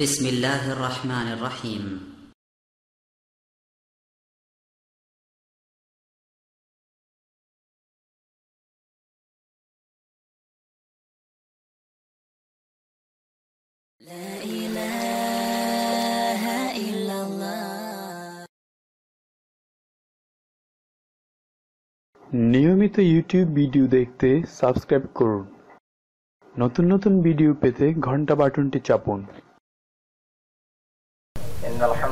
بسم الله الرحمن الرحيم لا إله إلا الله নিয়মিত YouTube video দেখতে subscribe করুন নতুন নতুন ভিডিও পেতে ঘন্টা বাটনটি চাপুন إن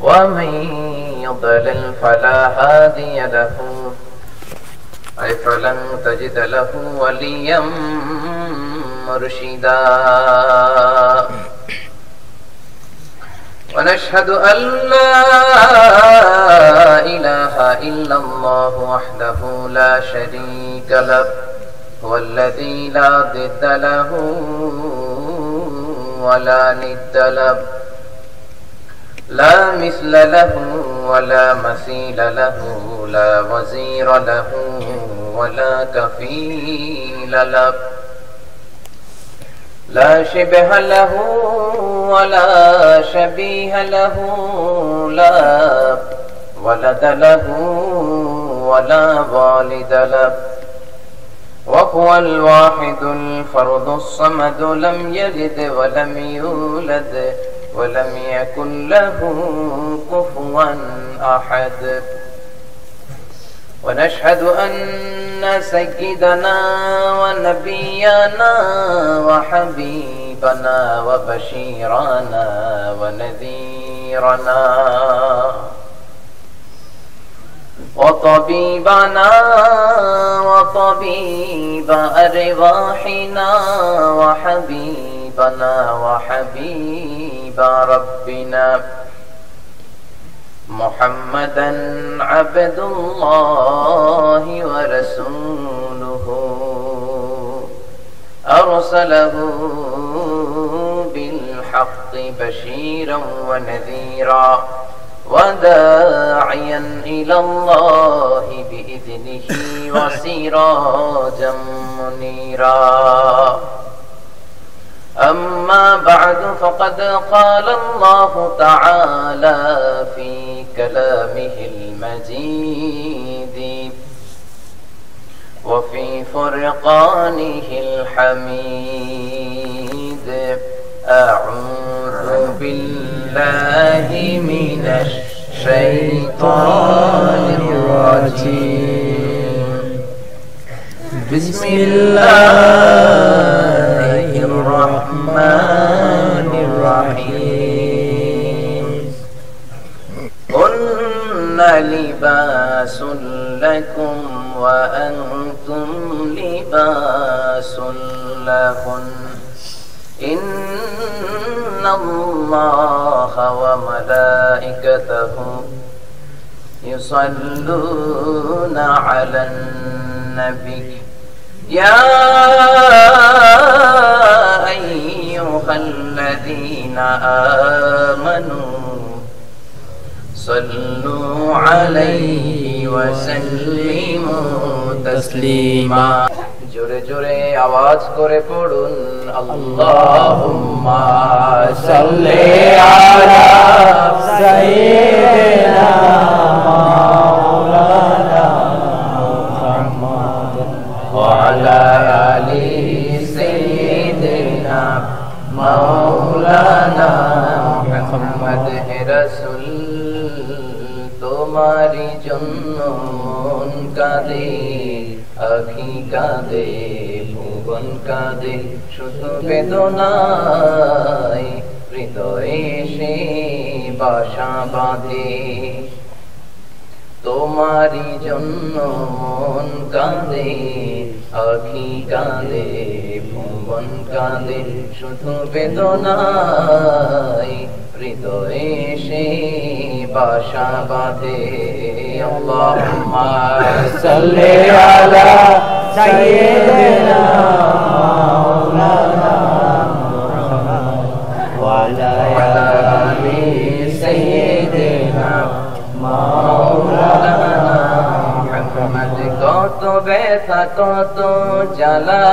ومن يضلل فلا هادي له. فلن تجد له وليا مرشدا. ونشهد أن لا إله إلا الله وحده لا شريك له. هو الذي لا ضد له ولا ند له. لا مثل له ولا مثيل له لا وزير له ولا كفيل له. لا شبه له ولا شبيه له لا ولد له ولا والد له. وهو الواحد الفرد الصمد لم يلد ولم يولد. ولم يكن له كفوا أحد. ونشهد أن سيدنا ونبينا وحبيبنا وبشيرنا ونذيرنا وطبيبنا وطبيب أرواحنا وحبيبنا وحبيب ربنا محمدا عبد الله ورسوله. أرسله بالحق بشيرا ونذيرا وداعيا إلى الله بإذنه وسراجا منيرا. أما بعد فقد قال الله تعالى في كلامه المجيد وفي فرقانه الحميد. أعوذ بالله من الشيطان الرجيم. بسم الله. الرحمن الرحيم. هن لباس لكم وأنتم لباس لهن إن الله وملائكته يصلون على النبي. يا أيها الذين آمنوا صلوا عليه وسلموا تسليما জোরে জোরে আওয়াজ করে পড়ুন আল্লাহুম্মা সাল্লি আলা সাইয়্যিদিনা জন্য মন কাঁদে, আখি কাঁদে, ভুবন কাঁদে, শুধু বেদনায় হৃদয়ে সে বাসা বাঁধে। তোমারি জন্য মন কাঁদে, আখি কাঁদে, ভুবন কাঁদে, শুধু বেদনায় হৃদয়ে সে বাসা বাঁধে। আল্লাহুম্মা সাল্লি আলা সাইয়্যিদিনা وعلى آل سيدنا مولانا محمد কত ব্যথা কত জ্বালা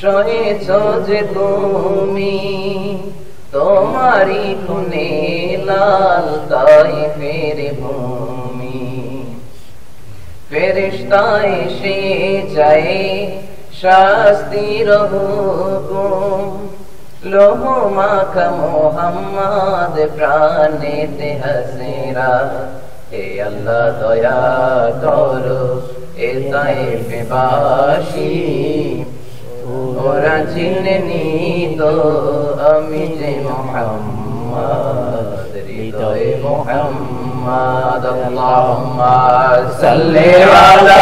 সহেছ যে তুমি তোমারি খুনে লাল তাই ফের ভূমি ফেরিস্তা এসে যায় শাস্তির হুকুম। লোহ মাখা মোহাম্মদ প্রাণেতে হাসেরা হে আল্লাহ দয়া করো, এ তাইফে বাসী ওরা চিনেনি তো আমি যে মোহাম্মদ। হৃদয়ে মোহাম্মদ আল্লাহুম্মা সাল্লি আলা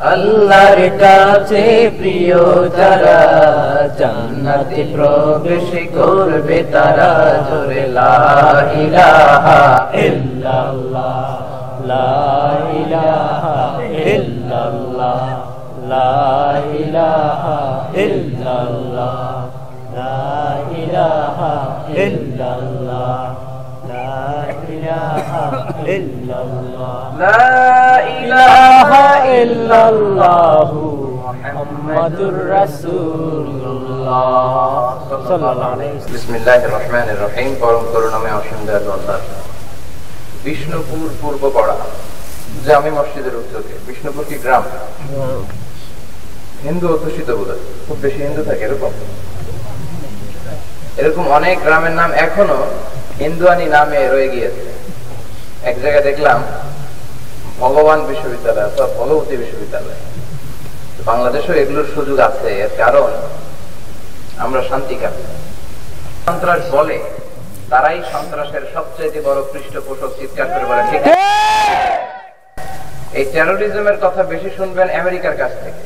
আল্লাহর কাছে প্রিয় যারা জান্নাতে প্রবেশ করবে তারা জোরে লা ইলাহা ইল্লাল্লাহ, লা ইলাহা ইল্লাল্লাহ, লা ইলাহা ইল্লাল্লাহ, লা ইলাহা ইল্লাল্লাহ। لا إله إلا الله لا إله إلا الله محمد رسول الله صلى الله عليه وسلم بسم الله الرحمن الرحيم পরম করুণাময় অসীম দয়ালু আল্লাহ বিষ্ণুপুর পূর্বপাড়া জামি মসজিদের উত্তরে বিষ্ণুপুর কি গ্রাম হিন্দু অধ্যুষিত বোধ খুব বেশি হিন্দু থাকে এরকম এরকম অনেক গ্রামের নাম এখনো হিন্দুয়ানি নামে রয়ে গিয়েছে। এক জায়গায় দেখলাম ভগবান বিশ্ববিদ্যালয় অথবা ভগবতী বিশ্ববিদ্যালয়। বাংলাদেশেও এগুলোর সুযোগ আছে, এর কারণ আমরা শান্তি কামী সন্ত্রাস বলে তারাই সন্ত্রাসের সবচেয়ে বড় পৃষ্ঠপোষক চিৎকার করে বলে, ঠিক এই টেরোরিজমের কথা বেশি শুনবেন আমেরিকার কাছ থেকে।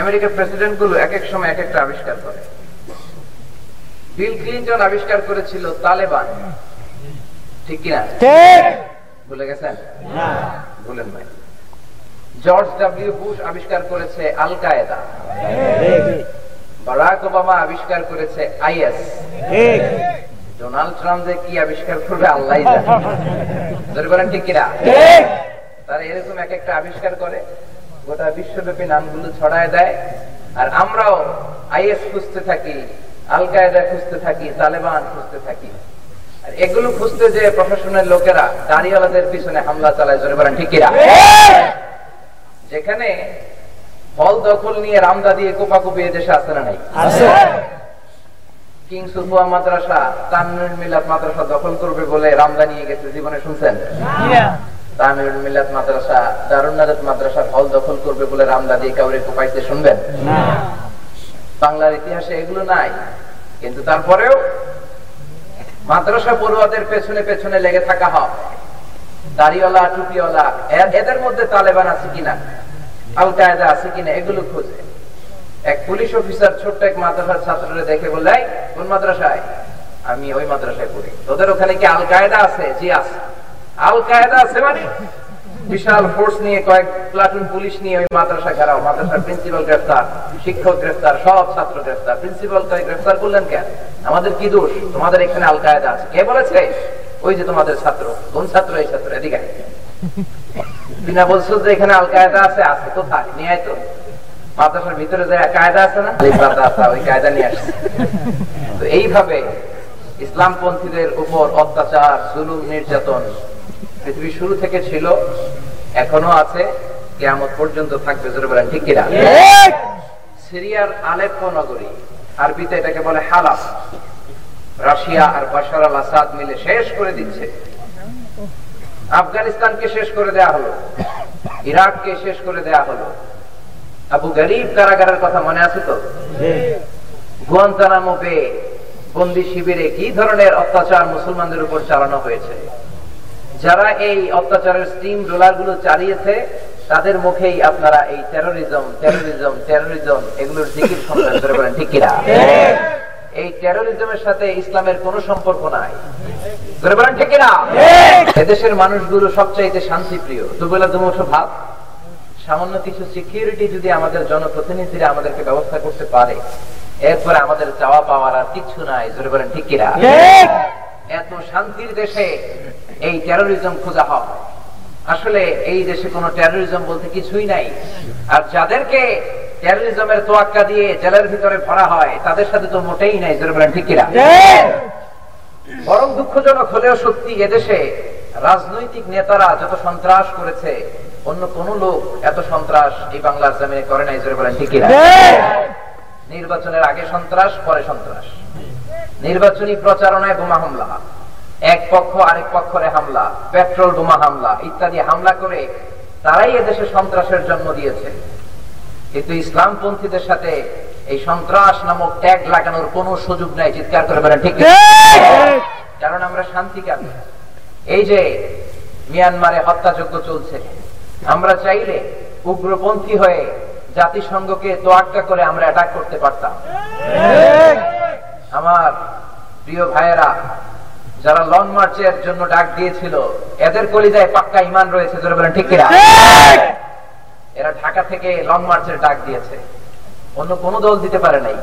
আমেরিকার প্রেসিডেন্টগুলো এক এক সময় এক একটা আবিষ্কার করে। বিল ক্লিন্টন আবিষ্কার করেছিল তালেবান। ঠিক কিনা? ভুলে গেছেন? ভুলেন ভাই জর্জ ডাব্লিউ বুশ আবিষ্কার করেছে আল কায়দা বারাক ওবামা আবিষ্কার করেছে আইএস। ডোনাল্ড ট্রাম্প যে কি আবিষ্কার করবে আল্লাহ বলেন ঠিক কিনা? তারা এরকম এক একটা আবিষ্কার করে গোটা বিশ্বব্যাপী নামগুলো ছড়ায় দেয়। আর আমরাও আইএস খুঁজতে থাকি আল কায়দা খুঁজতে থাকি তালেবান খুঁজতে থাকি। আর এগুলো খুঁজতে যে প্রশাসনের লোকেরা দাঁড়িওয়ালাদের পিছনে হামলা চালায় জোরে বলেন ঠিক যেখানে হল দখল নিয়ে রামদা দিয়ে কোপাকুপি দেশে আসে না নাই? কিং সুফুয়া মাদ্রাসা তাননুর মিলাত মাদ্রাসা দখল করবে বলে রামদা নিয়ে গেছে জীবনে শুনছেন? তাননুর মিলাত মাদ্রাসা দারুণ নাজাত মাদ্রাসার হল দখল করবে বলে রামদা দিয়ে কাউরে কোপাইতে শুনবেন? বাংলার ইতিহাসে এগুলো নাই। কিন্তু তারপরেও মাদ্রাসা পড়ুয়াদের পেছনে পেছনে লেগে থাকা হয় দাড়িওয়ালা, টুপিওয়ালা এদের মধ্যে তালেবান আছে কিনা? আল কায়দা আছে কিনা? এগুলো খোঁজে। এক পুলিশ অফিসার ছোট্ট এক মাদ্রাসার ছাত্ররা দেখে বললে কোন মাদ্রাসায়? আমি ওই মাদ্রাসায় পড়ি। তোদের ওখানে কি আল কায়দা আছে? জি, আছে। আল কায়দা আছে মানে? বিশাল ফোর্স নিয়ে কয়েক প্লাটুন পুলিশ নিয়ে ওই মাদ্রাসা ঘেরাও মাদ্রাসার প্রিন্সিপাল গ্রেফতার শিক্ষক গ্রেফতার সব ছাত্র গ্রেফতার। প্রিন্সিপাল তাই গ্রেফতার করলেন কেন? আমাদের কি দোষ? তোমাদের এখানে আল কায়দা আছে। কে বলেছে? ওই যে তোমাদের ছাত্র। কোন ছাত্র এই ছাত্র এদিকে বিনা বলছো যে এখানে আল কায়দা আছে আছে কোথায় নিয়ে আয় তো। মাদ্রাসার ভিতরে যে কায়দা আছে না? তা, তা, ওই কায়দা নিয়ে আসছে। তো এইভাবে ইসলামপন্থীদের উপর অত্যাচার জুলুম নির্যাতন পৃথিবীর শুরু থেকে ছিল এখনও আছে কেয়ামত পর্যন্ত থাকবে জোরে বলেন ঠিক কিনা? সিরিয়ার আলেপ্পো নগরী আরবিতে এটাকে বলে হালাস রাশিয়া আর বাশার আল আসাদ মিলে শেষ করে দিচ্ছে। আফগানিস্তানকে শেষ করে দেয়া হলো। ইরাককে শেষ করে দেয়া হলো। আবু গরিব কারাগারের কথা মনে আছে তো? গুয়ান্তানামো বে বন্দি শিবিরে কি ধরনের অত্যাচার মুসলমানদের উপর চালানো হয়েছে? যারা এই অত্যাচারের স্টিম রোলারগুলো চালিয়েছে তাদের মুখেই আপনারা এই টেরোরিজম টেরোরিজম টেরোরিজম এগুলোর জিকির শুনবেন ধরে বলেন ঠিক কিনা? এই টেরোরিজমের সাথে ইসলামের কোনো সম্পর্ক নাই। ধরে বলেন ঠিক কিনা? এদেশের মানুষগুলো সবচাইতে শান্তিপ্রিয়। দুবেলা দুমুঠো ভাব সামান্য কিছু সিকিউরিটি যদি আমাদের জনপ্রতিনিধিরা আমাদেরকে ব্যবস্থা করতে পারে এরপরে আমাদের চাওয়া পাওয়ার আর কিছু নাই। জোরে বলেন ঠিক কিনা? এত শান্তির দেশে এই টেরোরিজম খোঁজা হয় আসলে এই দেশে কোনো টেরোরিজম বলতে কিছুই নাই। আর যাদেরকে টেরোরিজমের তোয়াক্কা দিয়ে জেলের ভিতরে ভরা হয় তাদের সাথে তো মোটেই নাই ঠিক কিনা? বরং দুঃখজনক হলেও সত্যি এদেশে রাজনৈতিক নেতারা যত সন্ত্রাস করেছে অন্য কোন লোক এত সন্ত্রাস এই বাংলার জমিনে করে নাই জোরে বলেন ঠিক। নির্বাচনের আগে সন্ত্রাস পরে সন্ত্রাস। নির্বাচনী প্রচারণায় বোমা হামলা। এক পক্ষ আরেক পক্ষরে হামলা পেট্রোল বোমা হামলা ইত্যাদি হামলা করে তারাই এদেশে সন্ত্রাসের জন্ম দিয়েছে। কিন্তু ইসলামপন্থীদের সাথে এই সন্ত্রাস নামক ট্যাগ লাগানোর কোনো সুযোগ নাই চিৎকার করে বলেন ঠিক কারণ আমরা শান্তিকামী। এই যে মিয়ানমারে হত্যাযজ্ঞ চলছে আমরা চাইলে উগ্রপন্থী হয়ে জাতিসংঘকে তোয়াক্কা করে আমরা অ্যাটাক করতে পারতাম। আমার প্রিয় ভাইয়েরা যারা লং মার্চের জন্য ডাক দিয়েছিল এদের কলিজায় পাক্কা ইমান রয়েছে জোরে বলেন ঠিক কিনা? এরা ঢাকা থেকে লং মার্চের ডাক দিয়েছে। অন্য কোন দল দিতে পারে নাই।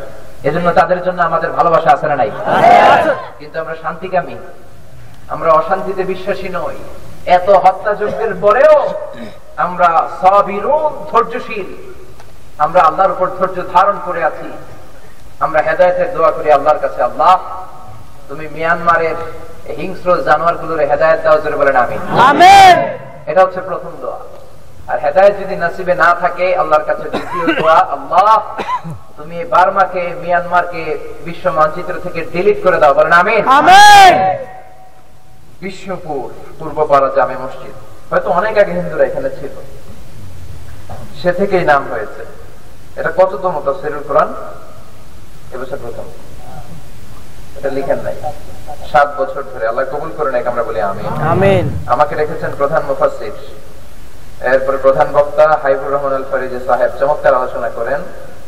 এজন্য তাদের জন্য আমাদের ভালোবাসা আছে না নাই? কিন্তু আমরা শান্তিকামী। আমরা অশান্তিতে বিশ্বাসী নই। এত হত্যাযজ্ঞের পরেও আমরা সবিরোধ ধৈর্যশীল। আমরা আল্লাহর উপর ধৈর্য ধারণ করে আছি। আমরা হেদায়তের দোয়া করি আল্লাহর কাছে আল্লাহ। তুমি মিয়ানমারের হিংস্র জানোয়ারগুলোর হেদায়ত দাও জোরে বলেন আমি এটা হচ্ছে প্রথম দোয়া। আর হেদায়ত যদি নসিবে না থাকে আল্লাহর কাছে দ্বিতীয় দোয়া আল্লাহ তুমি বার্মাকে মিয়ানমারকে বিশ্ব মানচিত্র থেকে ডিলিট করে দাও বলেন আমিন। বিশ্বপুর পূর্বপাড়া জামে মসজিদ। হয়তো অনেক আগে হিন্দুরা এখানে ছিল। সে থেকেই নাম হয়েছে। এটা কততম তফসিরুল কোরআন? এবছর প্রথম। এটা লিখেন নাই। সাত বছর ধরে আল্লাহ কবুল করে নাকি আমরা বলি আমি আমিন। আমাকে রেখেছেন প্রধান মুফাসসির। এরপরে প্রধান বক্তা হাইবুর রহমান আল ফরিজি সাহেব চমৎকার আলোচনা করেন।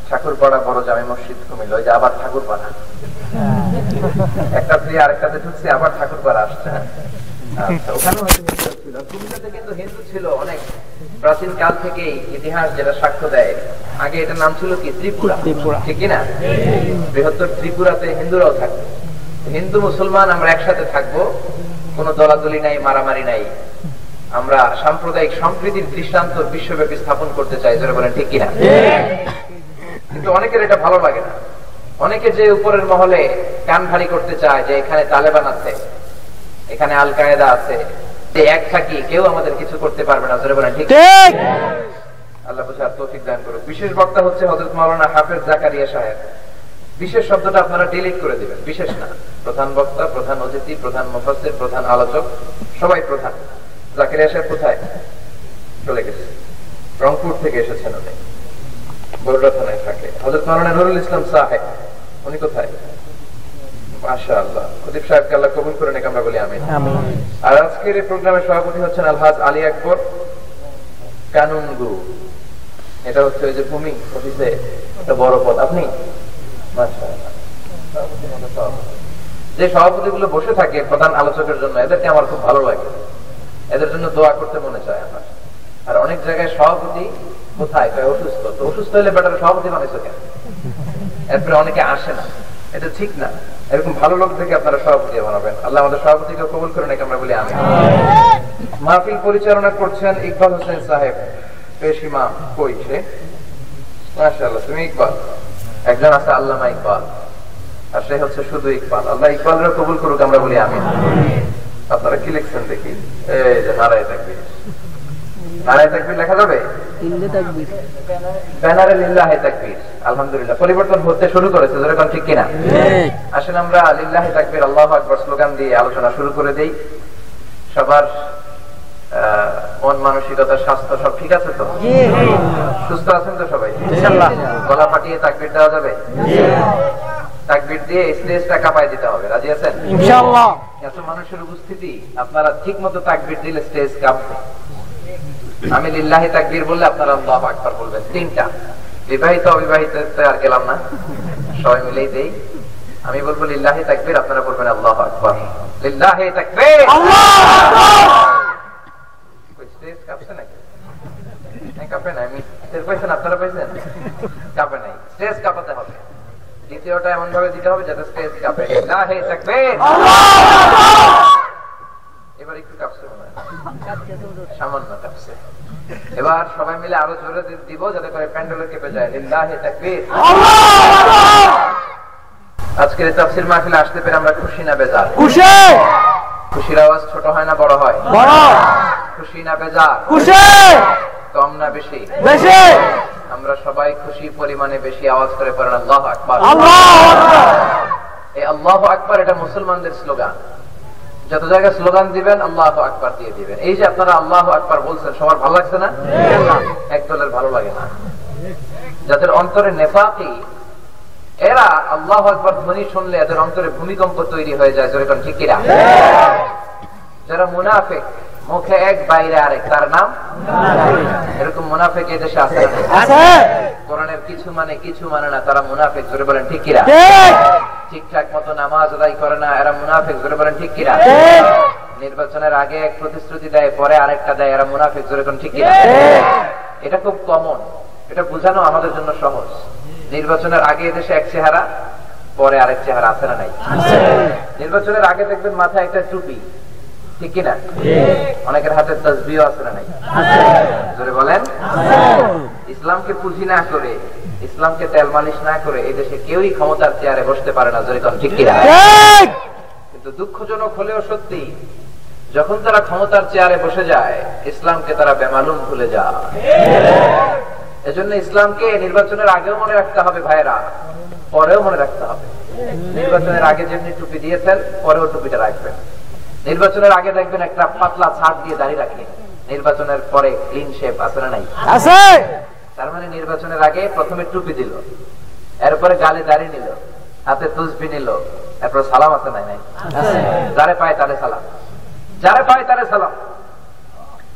ঠাকুরপাড়া বড় জামে মসজিদ কুমিল্লা ওই যে আবার ঠাকুরপাড়া। একটা প্রিয় আরেকটাতে ঢুকছে আবার ঠাকুরপাড়া আসছে। আচ্ছা, ওখানেও ছিল। কুমিল্লাতে কিন্তু হিন্দু ছিল অনেক। প্রাচীন কাল থেকেই ইতিহাস যেটা সাক্ষ্য দেয়। আগে এটার নাম ছিল কি? ত্রিপুরা। ত্রিপুরা। ঠিক না? বৃহত্তর ত্রিপুরাতে হিন্দুরাও থাকবে হিন্দু মুসলমান আমরা একসাথে থাকব কোনো দলাদলি নাই মারামারি নাই। আমরা সাম্প্রদায়িক সম্প্রীতির দৃষ্টান্ত বিশ্বব্যাপী স্থাপন করতে চাই যারা বলেন ঠিক কিনা? কিন্তু অনেকের এটা ভালো লাগে না। অনেকে যে উপরের মহলে কান ভারী করতে চায় যে এখানে তালেবান আছে এখানে আল কায়দা আছে যে এক থাকি কেউ আমাদের কিছু করতে পারবে না যারা বলেন ঠিক। আল্লাহ বুঝার তৌফিক দান করুক। বিশেষ বক্তা হচ্ছে হযরত মাওলানা হাফেজ জাকারিয়া সাহেব। বিশেষ শব্দটা আপনারা ডিলিট করে দিবেন বিশেষ না। প্রধান বক্তা প্রধান অতিথি প্রধান মুফাসসির প্রধান আলোচক সবাই প্রধান। সাহেব কোথায়? চলে গেছে। রংপুর থেকে এসেছেন উনি। বরুড়া থানায় থাকে হযরত মাওলানা নুরুল ইসলাম সাহেব উনি কোথায়? মাশাআল্লাহ। খতিব সাহেবকে আল্লাহ কবুল করে নাকি আমরা বলি আর আজকের এই প্রোগ্রামের সভাপতি হচ্ছেন আলহাজ আলী আকবর কানুন গুরু এটা হচ্ছে ওই যে ভূমি অফিসে। একটা বড় পদ। আপনি? মতো সভাপতি। যে বসে থাকে প্রধান আলোচকের জন্য, এদেরকে আমার খুব ভালো লাগে। এদের জন্য দোয়া করতে মনে চায় আমার। আর অনেক জায়গায় সভাপতি কোথায়? কয়, অসুস্থ। তো অসুস্থ হলে বেটার সভাপতি কেন? এরপরে অনেকে আসে না। এটা ঠিক না। এরকম ভালো লোক থেকে আপনারা সভাপতি বানাবেন। আল্লাহ আমাদের সভাপতিকে কবুল নাকি আমরা বলি আমি মাহফিল পরিচালনা করছেন ইকবাল হোসেন সাহেব। পেশ ইমাম কই সে? মাশাআল্লাহ, তুমি ইকবাল। একজন আছে আল্লামা ইকবাল আর সে হচ্ছে শুধু ইকবাল। আল্লাহ ইকবালের কবুল করুক আমরা বলি আমিন। আপনারা কি লিখছেন দেখি? এই যে নারায় তাকবীর। নারায় তাকবীর লেখা যাবে? ব্যানারে লিল্লাহে তাকবীর। আলহামদুলিল্লাহ। পরিবর্তন হতে শুরু করেছে ঠিক কিনা? আসেন আমরা লিল্লাহে তাকবীর আল্লাহু আকবার স্লোগান দিয়ে আলোচনা শুরু করে দেই। সবার মন মানসিকতা স্বাস্থ্য সব ঠিক আছে তো? সুস্থ আছেন তো সবাই? গলা ফাটিয়ে তাকবীর দেওয়া যাবে? তাকবীর দিয়ে স্টেজটা কাঁপায় দিতে হবে রাজি আছেন? এত মানুষের উপস্থিতি আপনারা ঠিক মতো তাকবীর দিলে স্টেজ কাঁপবে। আমি লিল্লাহি তাকবীর বললে আপনারা আল্লাহু আকবার বলবেন। তিনটা। বিবাহিত অবিবাহিত আর গেলাম না। সবাই মিলেই দেই। আমি বলব লিল্লাহি তাকবীর আপনারা বলবেন আল্লাহ আকবার। লিল্লাহি তাকবীর! কই কাঁপছে নাকি এবার একটু এবার সবাই মিলে আরও জোরে দিব যাতে করে প্যান্ডেল কেঁপে যায়। আজকের তাফসীর মাহফিলে আসতে পেরে আমরা খুশি না বেজার? খুশি! খুশির আওয়াজ ছোট হয় না বড় হয়? খুশি না বেজার? খুশি! কম না বেশি? বেশি! আমরা সবাই খুশি পরিমাণে বেশি আওয়াজ করে পড়েন আল্লাহ আকবার। এই আল্লাহ আকবার এটা মুসলমানদের স্লোগান। যত জায়গায় স্লোগান দিবেন আল্লাহ আকবার দিয়ে দিবেন। এই যে আপনারা আল্লাহ আকবার বলছেন সবার ভালো লাগছে না। এক দলের ভালো লাগে না। যাদের অন্তরে নেফাকি এরা আল্লাহ আকবার ধ্বনি শুনলে এদের অন্তরে ভূমিকম্প তৈরি হয়ে যায় যেরকম ঠিক কিনা? যারা মুনাফেক মুখে এক বাইরে আরেক তার নাম? এরকম মুনাফেক এই দেশে আছে কোরআনের কিছু মানে কিছু মানে না তারা মুনাফেক জোরে বলেন ঠিক কিনা? ঠিকঠাক মতো নামাজ আদায় করে না এরা মুনাফেক জোরে বলেন ঠিক কিনা? নির্বাচনের আগে এক প্রতিশ্রুতি দেয় পরে আরেকটা দেয় এরা মুনাফেক জোরে কোন ঠিক কিনা? এটা খুব কমন এটা বোঝানো আমাদের জন্য সহজ। নির্বাচনের আগে এদেশে এক চেহারা পরে আরেক চেহারা আছে না নাই? নির্বাচনের আগে দেখবেন মাথায় একটা টুপি ঠিক কিনা? অনেকের হাতে তসবিও আছে না নাই? জোরে বলেন। ইসলামকে পুঁজি না করে ইসলামকে তেল মালিশ না করে এই দেশে কেউই ক্ষমতার চেয়ারে বসতে পারে না জোরে ঠিক কিনা? কিন্তু দুঃখজনক হলেও সত্যি যখন তারা ক্ষমতার চেয়ারে বসে যায় ইসলামকে তারা বেমালুম ভুলে যায়। এজন্য ইসলামকে নির্বাচনের আগেও মনে রাখতে হবে ভাইরা পরেও মনে রাখতে হবে। নির্বাচনের আগে যেমনি টুপি দিয়েছেন পরেও টুপিটা রাখবেন। নির্বাচনের আগে দেখবেন একটা পাতলা ছাড় দিয়ে দাঁড়িয়ে রাখলেন নির্বাচনের পরে ক্লিন শেপ আছে না নাই? তার মানে নির্বাচনের আগে প্রথমে টুপি দিল এরপরে গালে দাঁড়িয়ে নিল হাতে তুসবি নিল এরপর সালাম আছে নাই? নাই যারে পায় তারে সালাম। যারে পায় তারে সালাম।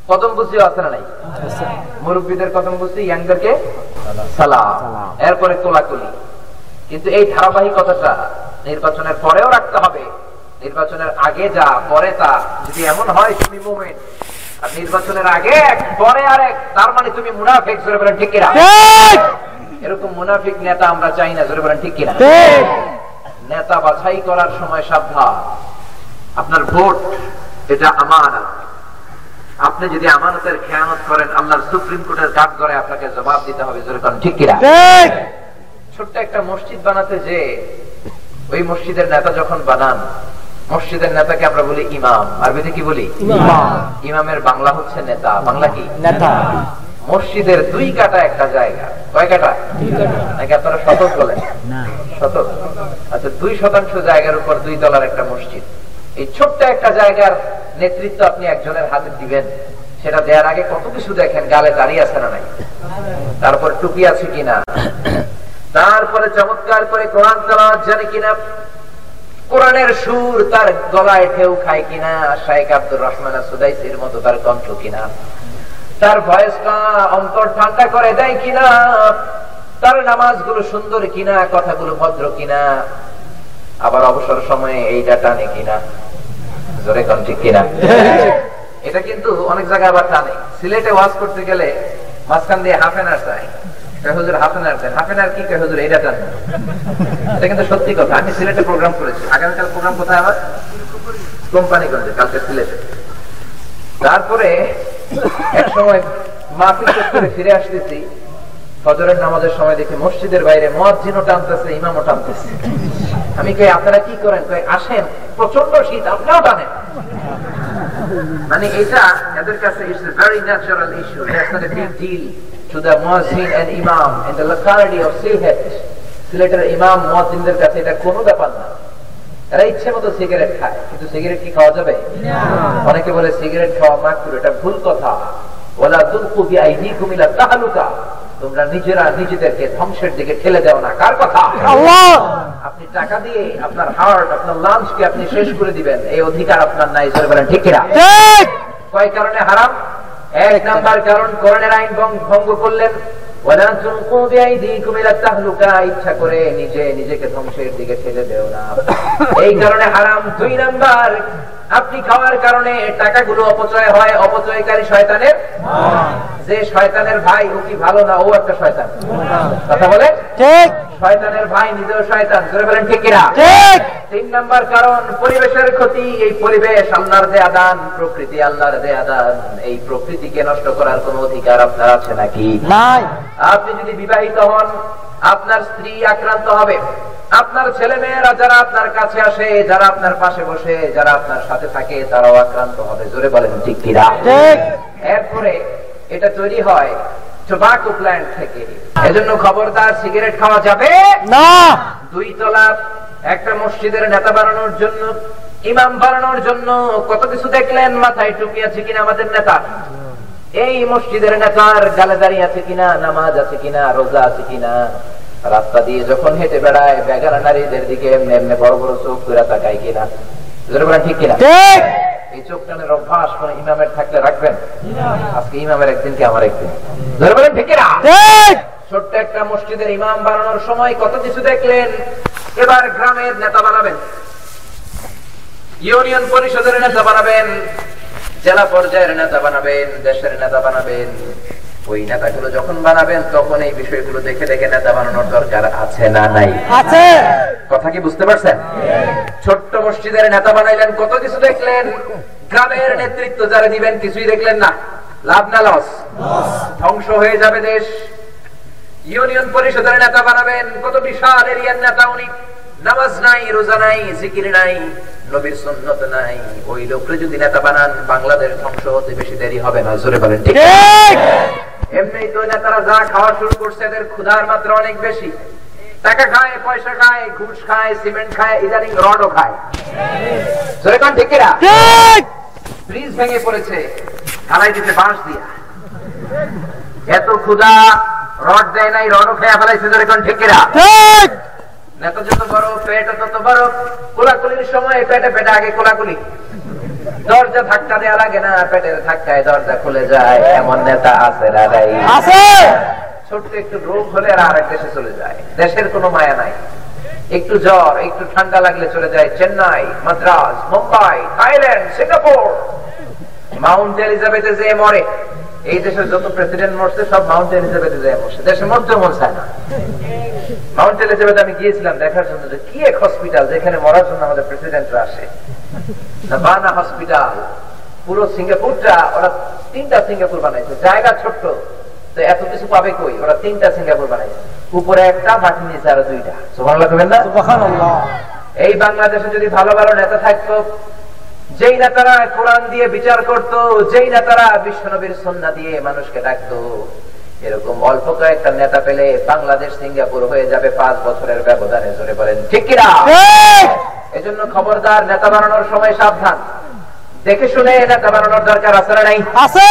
কদম বুঝিও আছে না নাই? মুরব্বীদের কদম বুঝি ইয়াংদেরকে সালাম। এরপরে কোলাকুলি কিন্তু এই ধারাবাহিকতাটা নির্বাচনের পরেও রাখতে হবে। নির্বাচনের আগে যা পরে তা। যদি এমন হয় তুমি মুমিন আর নির্বাচনের আগে এক পরে আরেক তার মানে তুমি মুনাফিক জোরে বলেন ঠিক কিনা? এরকম মুনাফিক নেতা আমরা চাই না জোরে বলেন ঠিক কিনা? নেতা বাছাই করার সময় সাবধান। আপনার ভোট এটা আমানত। আপনি যদি আমানতের খেয়ানত করেন আল্লাহর সুপ্রিম কোর্টের কাঠ করে আপনাকে জবাব দিতে হবে যেরকম ঠিক কিনা? ছোট্ট একটা মসজিদ বানাতে যে ওই মসজিদের নেতা যখন বানান মসজিদের নেতাকে আমরা বলি ইমাম। আরবিতে কি বলি? ইমামের বাংলা হচ্ছে নেতা। বাংলা কি? নেতা। মসজিদের দুই কাটা একটা জায়গা। কয় কাটা? নাকি আপনারা শতক বলেন? শতক। আচ্ছা দুই শতাংশ জায়গার উপর দুই তলার একটা মসজিদ। এই ছোট্ট একটা জায়গার নেতৃত্ব আপনি একজনের হাতে দিবেন, সেটা দেওয়ার আগে কত কিছু দেখেন, গালে দাঁড়িয়ে আছে না নাই? তারপর টুপি আছে কিনা? তারপরে চমৎকার করে কোরআন তেলাওয়াত জানে কিনা? কোরআনের সুর তার গলায় ঢেউ খায় কিনা? শাইখ আব্দুর রহমান সুদাইসির মতো তার কণ্ঠ কিনা? তার ভয়েসটা অন্তর ঠান্ডা করে দেয় কিনা? তার নামাজগুলো সুন্দর কিনা? কথাগুলো ভদ্র কিনা? আবার অবসর সময়ে এইটা টানে কিনা? জোরে কন ঠিক কিনা? এটা কিন্তু অনেক জায়গায় আবার টানে। সিলেটে ওয়াজ করতে গেলে মাঝখান দিয়ে হাফ এন আওয়ার চায় হুজুর হাফ এন আওয়ার দেন? হাফ এন আওয়ার কি হুজুর? এইটা টান এটা কিন্তু সত্যি কথা। আমি সিলেটে প্রোগ্রাম করেছি। আগামীকাল প্রোগ্রাম কোথায় আমার কোম্পানিগঞ্জে কালকে সিলেটে। তারপরে এক সময় মাহফিল করে ফিরে আসতেছি। ফজরের নামাজের সময় দেখি মসজিদের বাইরে মুয়াজ্জিনও টানতেছে ইমামও টানতেছে। আমি কই আপনারা কি করেন? কই আসেন। প্রচণ্ড শীত আপনিও টানেন মানে এটা এদের কাছে it's a very natural issue that's not a big deal to the muezzin and imam in the locality of Sylhet সিলেটের ইমাম মুয়াজ্জিনদের কাছে এটা কোনো ব্যাপার না। এরা ইচ্ছে মতো সিগারেট খায় কিন্তু সিগারেট কি খাওয়া যাবে? অনেকে বলে সিগারেট খাওয়া মাকরু এটা ভুল কথা। ওলা দুলকু বিআইদিকুম ইলা তাহলুকা। তোমরা নিজেরা নিজেদেরকে ধ্বংসের দিকে ঠেলে দাও না। কার কথা? আপনি টাকা দিয়ে আপনার হার্ট আপনার আপনি শেষ করে দিবেন। এই অধিকার আপনার নাই জোরে বলেন ঠিক কিনা? কয় কারণে হারাম? এক নাম্বার কারণ আইন ভঙ্গ- ভঙ্গ করলেন। ওয়ালা তুলকু বিআইদিকুম ইলা তাহলুকা। ইচ্ছা করে নিজে নিজেকে ধ্বংসের দিকে ঠেলে দেও না। এই কারণে হারাম। দুই নাম্বার আপনি খাওয়ার কারণে টাকাগুলো অপচয় হয় অপচয়কারী শয়তানের? যে শয়তানের ভাই ও কি ভালো না? ও একটা শয়তান। কথা বলে? ঠিক। শয়তানের ভাই নিজেও শয়তান। ধরে বলেন ঠিক কিনা? ঠিক। তিন নাম্বার কারণ পরিবেশের ক্ষতি। এই পরিবেশ আল্লাহর দেয়া দান প্রকৃতি আল্লাহর দেয়া দান। এই প্রকৃতিকে নষ্ট করার কোন অধিকার আপনার আছে নাকি? নাই। আপনি যদি বিবাহিত হন আপনার স্ত্রী আক্রান্ত হবে। আপনার ছেলে মেয়েরা যারা আপনার কাছে আসে যারা আপনার পাশে বসে যারা আপনার সাথে থাকে তারাও আক্রান্ত হবে। জোরে বলেন ঠিক কিনা এরপরে এটা তৈরি হয় টোবাকো প্ল্যান্ট থেকে। এজন্য খবরদার সিগারেট খাওয়া যাবে? না। দুই তলা একটা মসজিদের নেতা বানানোর জন্য ইমাম বানানোর জন্য কত কিছু দেখলেন? মাথায় টুপি আছে কিনা আমাদের নেতা? এই মসজিদের নেতার গালে দাঁড়িয়ে আছে কিনা? নামাজ আছে কিনা? রোজা আছে কিনা? রাস্তা দিয়ে যখন হেঁটে বেড়ায় বেগারা নারীদের দিকে এমনি এমনি বড় বড় চোখ করে তাকায় কিনা? ঠিক কিনা? এই চোখ টানের অভ্যাস কোন ইমামের থাকলে রাখবেন? আজকে ইমামের একদিন কি আমার একদিন? ধরে বলেন ঠিক কিনা? ছোট্ট একটা মসজিদের ইমাম বানানোর সময় কত কিছু দেখলেন? এবার গ্রামের নেতা বানাবেন। ইউনিয়ন পরিষদের নেতা বানাবেন। জেলা পর্যায়ের নেতা বানাবেন। দেশের নেতা বানাবেন। ওই নেতাগুলো যখন বানাবেন তখন এই বিষয়গুলো দেখে দেখে নেতা বানানোর দরকার আছে না নাই? আছে। কথা কি বুঝতে পারছেন? ছোট্ট মসজিদের নেতা বানাইলেন কত কিছু দেখলেন? গ্রামের নেতৃত্ব যারা দিবেন কিছুই দেখলেন না। লাভ না লস? ধ্বংস হয়ে যাবে দেশ। ইউনিয়ন পরিষদের নেতা বানাবেন কত বিশাল এরিয়ার নেতা উনি। নামাজ নাই রোজা নাই জিকির নাই নবীর সুন্নত নাই। ওই লোকরে যদি নেতা বানান বাংলাদেশ ধ্বংস হতে বেশি দেরি হবে না। জোরে বলেন ঠিক? ঠিক। এমনি তো নেতারা যা খাওয়া শুরু করছে এদের ক্ষুধার মাত্রা অনেক বেশি। টাকা খায় পয়সা খায় ঘুষ খায় সিমেন্ট খায় ইদানিং রডও খায়। ঠিক কিনা? ব্রিজ ভেঙে পড়েছে ঢালাই দিতে বাঁশ দিয়া। এত ক্ষুধা রড দেয় নাই রডও খেয়ে ফেলাইছে ঠিক কিনা? ঠিক! যত বড় পেট তত বড় কোলাকুলির সময় পেটে পেটে আগে কোলাকুলি। দরজা ধাক্কা দেওয়া লাগে না পেটের ধাক্কায় দরজা খুলে যায় এমন নেতা আছে আছে! ছোট্ট একটু রোগ হলে আর আরেক দেশে চলে যায়। দেশের কোনো মায়া নাই। একটু জ্বর একটু ঠান্ডা লাগলে চলে যায় Chennai Madras Mumbai Thailand Singapore. Mount এলিজাবেথে যে মরে এই দেশের যত প্রেসিডেন্ট মরছে সব মাউন্ট এলিজাবেথে যে মরছে। দেশে মরতে মন চায় না। মাউন্ট এলিজাবেথ আমি গিয়েছিলাম দেখার জন্য যে কি এক হসপিটাল যেখানে মরার জন্য আমাদের প্রেসিডেন্টরা আসে। বানা হসপিটাল পুরো সিঙ্গাপুরটা ওরা তিনটা সিঙ্গাপুর বানাইছে। জায়গা ছোট্ট তো এত কিছু পাবে কই? ওরা তিনটা সিঙ্গাপুর বানাইছে। উপরে একটা মাটি নিচে আরও দুইটা। সুবহানাল্লাহ না? সুবহানাল্লাহ। এই বাংলাদেশে যদি ভালো ভালো নেতা থাকতো যেই নেতারা কোরআন দিয়ে বিচার করত যেই নেতারা বিশ্বনবীর সন্না দিয়ে মানুষকে ডাকতো এরকম অল্প কয়েকটা নেতা পেলে বাংলাদেশ সিঙ্গাপুর হয়ে যাবে পাঁচ বছরের ব্যবধানে জোরে বলেন ঠিক কিনা? ঠিক! এজন্য খবরদার নেতা বানানোর সময় সাবধান। দেখে শুনে নেতা বানানোর দরকার আছে না নাই? আছে!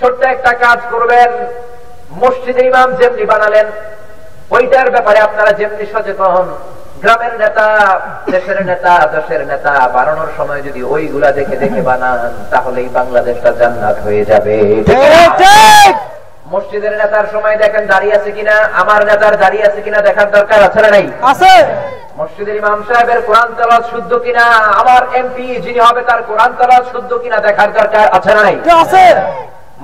ছোট্ট একটা কাজ করবেন মসজিদে ইমাম যেমনি বানালেন ওইটার ব্যাপারে আপনারা যেমনি সচেতন গ্রামের নেতা দেশের নেতা দেশের নেতা বানানোর সময় যদি ওইগুলা দেখে দেখে বানান তাহলেই বাংলাদেশটা জান্নাত হয়ে যাবে। মসজিদের নেতার সময় দেখেন দাঁড়িয়ে আছে কিনা আমার নেতার দাঁড়িয়ে আছে কিনা দেখার দরকার আছে না নাই? আছে। মসজিদের ইমাম সাহেবের কোরআন তালাত শুদ্ধ কিনা আমার এমপি যিনি হবে তার কোরআন তালাত শুদ্ধ কিনা দেখার দরকার আছে না নাই? আছে?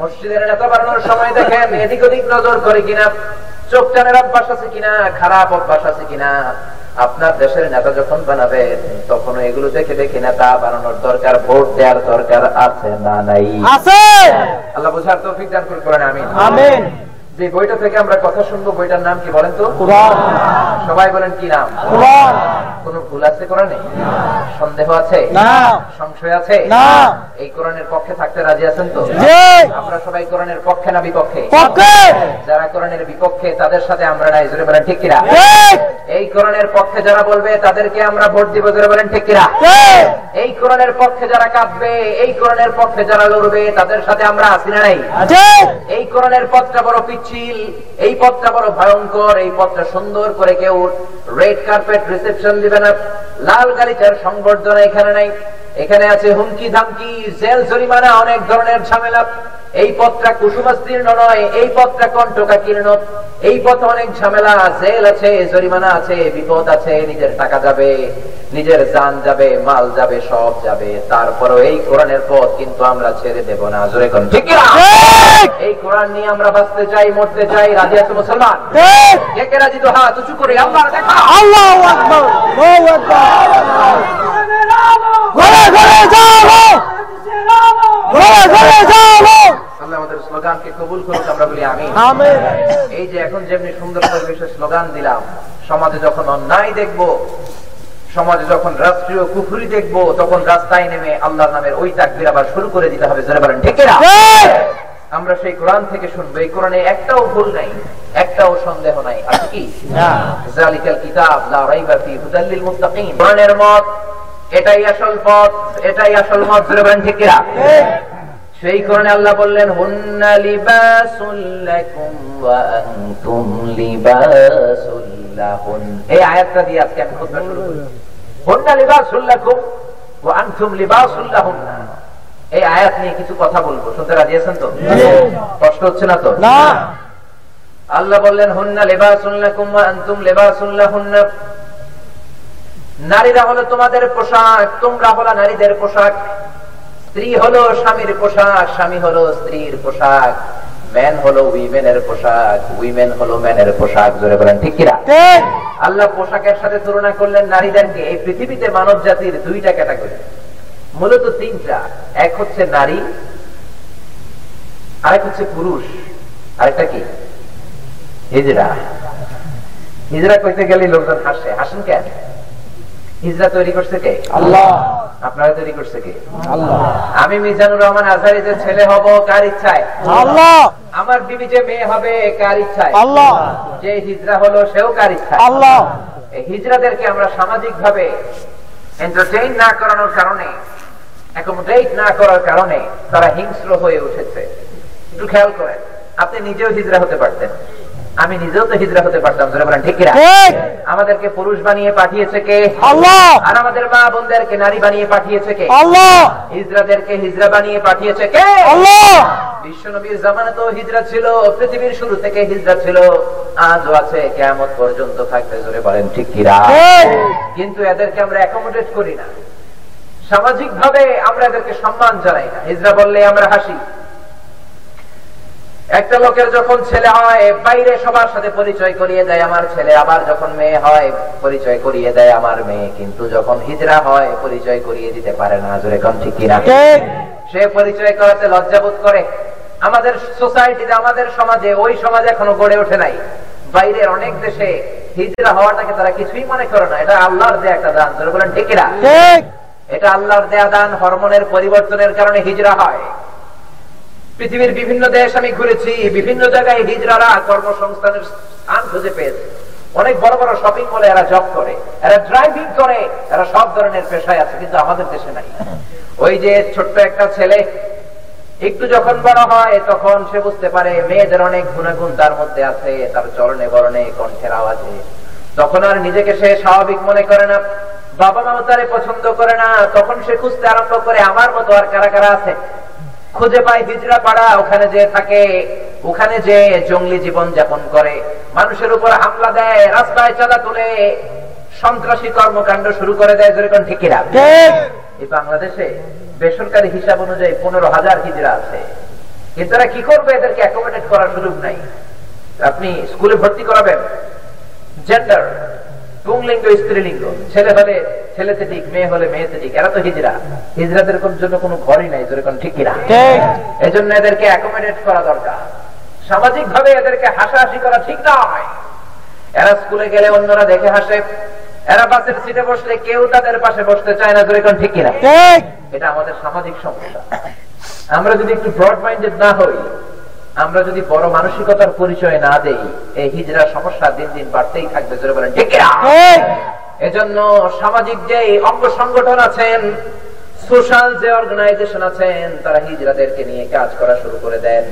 মসজিদের নেতা বানানোর সময় দেখেন এদিক ওদিক নজর করে কিনা চোখ টানের অভ্যাস আছে কিনা খারাপ অভ্যাস আছে কিনা আপনার দেশের নেতা যখন বানাবে তখন এগুলো দেখে দেখে নেতা বানানোর দরকার ভোট দেওয়ার দরকার আছে না নাই? আছে! আল্লাহ তো তৌফিক দান করে করেন আমি আমিন। যে বইটা থেকে আমরা কথা শুনব বইটার নাম কি বলেন তো? সবাই বলেন কি নাম? কোনো ভুল আছে কোরআনে? সন্দেহ আছে? সংশয় আছে? এই কোরআনের পক্ষে থাকতে রাজি আছেন তো? আমরা সবাই কোরআনের পক্ষে না বিপক্ষে? যারা কোরআনের বিপক্ষে তাদের সাথে আমরা নাই জোরে বলেন ঠিক কিনা? এই কোরআনের পক্ষে যারা বলবে তাদেরকে আমরা ভোট দিব জোরে বলেন ঠিক কিনা? ঠিক। এই কোরআনের পক্ষে যারা কাঁদবে এই কোরআনের পক্ষে যারা লড়বে তাদের সাথে আমরা আসি না নাই? এই কোরআনের পথটা বড় পিচ্ছিল এই পথটা বড় ভয়ঙ্কর, এই পথটা সুন্দর করে কেউ রেড কার্পেট রিসেপশন দিবে না, লাল গালিচার সংবর্ধনা এখানে নাই। এখানে আছে হুমকি ধামকি জেল জরিমানা অনেক ধরনের ঝামেলা। এই পথটা কুসুমাস্তীর্ণ নয় এই পথটা কণ্ঠকাকীর্ণ। এই পথ অনেক ঝামেলা জেল আছে জরিমানা আছে বিপদ আছে নিজের টাকা যাবে নিজের জান যাবে মাল যাবে সব যাবে। তারপরও এই কোরআনের পথ কিন্তু আমরা ছেড়ে দেব না। জোরে কোন ঠিক এই কোরআন নিয়ে আমরা বাঁচতে চাই মরতে চাই রাজি আছে মুসলমান? কে কে রাজি তো? হাত উঁচু করে আল্লাহ দেখা আল্লাহু আকবার আল্লাহু আকবার। ঘরে ঘরে যাব ঘরে ঘরে যাব আমাদের স্লোগানকে কবুল করুক আমরা বলি আমি এই যে এখন যেমনি সুন্দর পরিবেশে স্লোগান দিলাম সমাজে যখন অন্যায় দেখব সমাজে যখন রাষ্ট্রীয় কুফুরি দেখব তখন রাস্তায় নেমে আল্লাহর নামের ওই তাকবির আবার শুরু করে দিতে হবে জোরে বলেন ঠিক আমরা সেই কোরআন থেকে শুনব এই কোরআনে একটাও ভুল নাই একটাও সন্দেহ নাই। আছে কি? না। জালিকাল কিতাব লা রাইবা ফি হুদাল লিল মুত্তাকিন। কোরআনের মত এটাই আসল পথ এটাই আসল মত জোরে বলেন ঠিক কিনা? সেই কোরআনে আল্লাহ বললেন হুন্না লিবাসুল লাকুম ওয়া আনতুম লিবাসুল লাহুন। এই আয়াতটা দিয়ে আজকে আমি খুতবা শুরু করি। হুন্না লিবাসুল লাকুম ওয়া আনতুম লিবাসুল লাহুন্না এই আয়াত নিয়ে কিছু কথা বলব। শুনতে রাজি আছেন তো? কষ্ট হচ্ছে না তো? না। আল্লাহ বললেন হুন্না লেবাসুন লাকুম ওয়া আনতুম নারীরা হলো তোমাদের পোশাক তোমরা হলো নারীদের পোশাক। স্ত্রী হলো স্বামীর পোশাক স্বামী হলো স্ত্রীর পোশাক। ম্যান হলো উইমেনের পোশাক উইমেন হলো ম্যানের পোশাক জোরে বলেন ঠিক কিনা? আল্লাহ পোশাকের সাথে তুলনা করলেন নারীদেরকে এই পৃথিবীতে মানব জাতির দুইটা ক্যাটাগরি। মূলত তিনটা এক হচ্ছে নারী আরেক হচ্ছে পুরুষ আরেকটা কি? হিজরা। হিজরা কইতে গেলে লোকজন হাসে। হাসেন কেন? হিজরা তৈরি করছে কে? আল্লাহ। আপনারা তৈরি করছে কে? আল্লাহ। আমি মিজানুর রহমান আজহারি যে ছেলে হব কার ইচ্ছায়? আল্লাহ। আমার বিবি যে মেয়ে হবে কার ইচ্ছায়? আল্লাহ। যে হিজরা হলো সেও কার ইচ্ছায়? আল্লাহ। এই হিজড়াদেরকে আমরা সামাজিক ভাবে এন্টারটেইন না করানোর কারণে অ্যাকোমোডেট না করার কারণে তারা হিংস্র হয়ে উঠেছে। একটু খেয়াল করেন আপনি নিজেও হিজরা হতে পারতেন। আমি নিজেও তো হিজড়া হতে পারতাম ধরে বলেন ঠিক আমাদেরকে পুরুষ বানিয়ে পাঠিয়েছে কে? আল্লাহ। আর আমাদের মা বোনদেরকে নারী বানিয়ে পাঠিয়েছে কে? আল্লাহ। হিজড়াদেরকে হিজড়া বানিয়ে পাঠিয়েছে কে? আল্লাহ। জামানা তো হিজরা ছিল পৃথিবীর শুরু থেকে হিজরা ছিল। আজও আছে কেমন পর্যন্ত থাকতে জোরে বলেন ঠিক কিরা কিন্তু এদেরকে আমরা অ্যাকোমোডেট করি না। সামাজিক ভাবে আমরা এদেরকে সম্মান জানাই না। হিজরা বললে আমরা হাসি। একটা লোকের যখন ছেলে হয় বাইরে সবার সাথে পরিচয় করিয়ে দেয় আমার ছেলে আবার যখন মেয়ে হয় পরিচয় করিয়ে দেয় আমার মেয়ে। কিন্তু যখন হিজরা হয় পরিচয় করিয়ে দিতে পারে না। জোরে কম ঠিক কিনা? সে পরিচয় করাতে লজ্জাবোধ করে। আমাদের সোসাইটিতে আমাদের সমাজে ওই সমাজ এখনও গড়ে ওঠে নাই। বাইরের অনেক দেশে হিজরা হওয়াটাকে তারা কিছুই মনে করে না। এটা আল্লাহর দেয়া একটা দান। ধরে বলেন ঠিকিরা ঠিক। এটা আল্লাহর দেয়া দান হরমোনের পরিবর্তনের কারণে হিজরা হয়। পৃথিবীর বিভিন্ন দেশ আমি ঘুরেছি, বিভিন্ন জায়গায় হিজরারা কর্মসংস্থানের স্থান খুঁজে পেয়েছে। অনেক বড় বড় শপিং মলে এরা জব করে, এরা ড্রাইভিং করে, এরা সব ধরনের পেশায় আছে, কিন্তু আমাদের দেশে নাই। ওই যে ছোট্ট একটা ছেলে, একটু যখন বড় হয়, তখন সে বুঝতে পারে মেয়েদের অনেক গুণাগুণ তার মধ্যে আছে, তার চরণে বরণে কণ্ঠের আওয়াজে। তখন আর নিজেকে সে স্বাভাবিক মনে করে না বাবা মাও তারে পছন্দ করে না, তখন সে খুঁজতে আরম্ভ করে, আমার মতো আর কারা কারা আছে? খুঁজে পায় হিজড়া পাড়া ওখানে যে থাকে ওখানে যে জঙ্গলি জীবন যাপন করে। মানুষের উপর হামলা দেয় রাস্তায় চাঁদা তুলে। সন্ত্রাসী কর্মকাণ্ড শুরু করে দেয় যেরকম ঠিকিরা এই বাংলাদেশে বেসরকারি হিসাব অনুযায়ী পনেরো হাজার হিজড়া আছে। কিন্তু এরা কি করবে? এদেরকে অ্যাকোমোডেট করার সুযোগ নাই। আপনি স্কুলে ভর্তি করাবেন। জেন্ডার পুংলিঙ্গ স্ত্রীলিঙ্গ? ছেলে হলে ছেলেতে ঠিক মেয়ে হলে মেয়েতে ঠিক এরা তো হিজড়া হিজড়াদের কোন- জন্য কোনো ঘরই নাই যেরকম ঠিক কিনা? এই জন্য এদেরকে অ্যাকোমোডেট করা দরকার। সামাজিক ভাবে এদেরকে হাসাহাসি করা ঠিক নয়। এরা স্কুলে গেলে অন্যরা দেখে হাসে। এরা বাসের সিটে বসলে কেউ তাদের পাশে বসতে চায় না জোরে কোন ঠিক কিনা? এটা আমাদের সামাজিক সমস্যা। আমরা যদি একটু ব্রড মাইন্ডেড না হই আমরা যদি বড় মানসিকতার পরিচয় না দেই এই হিজরা সমস্যা দিন দিন বাড়তেই থাকবে জোরে বলেন ঠিক এজন্য সামাজিক যে অঙ্গ সংগঠন আছেন সোশ্যাল যে অর্গানাইজেশন আছেন তারা হিজরাদেরকে নিয়ে কাজ করা শুরু করে দেন।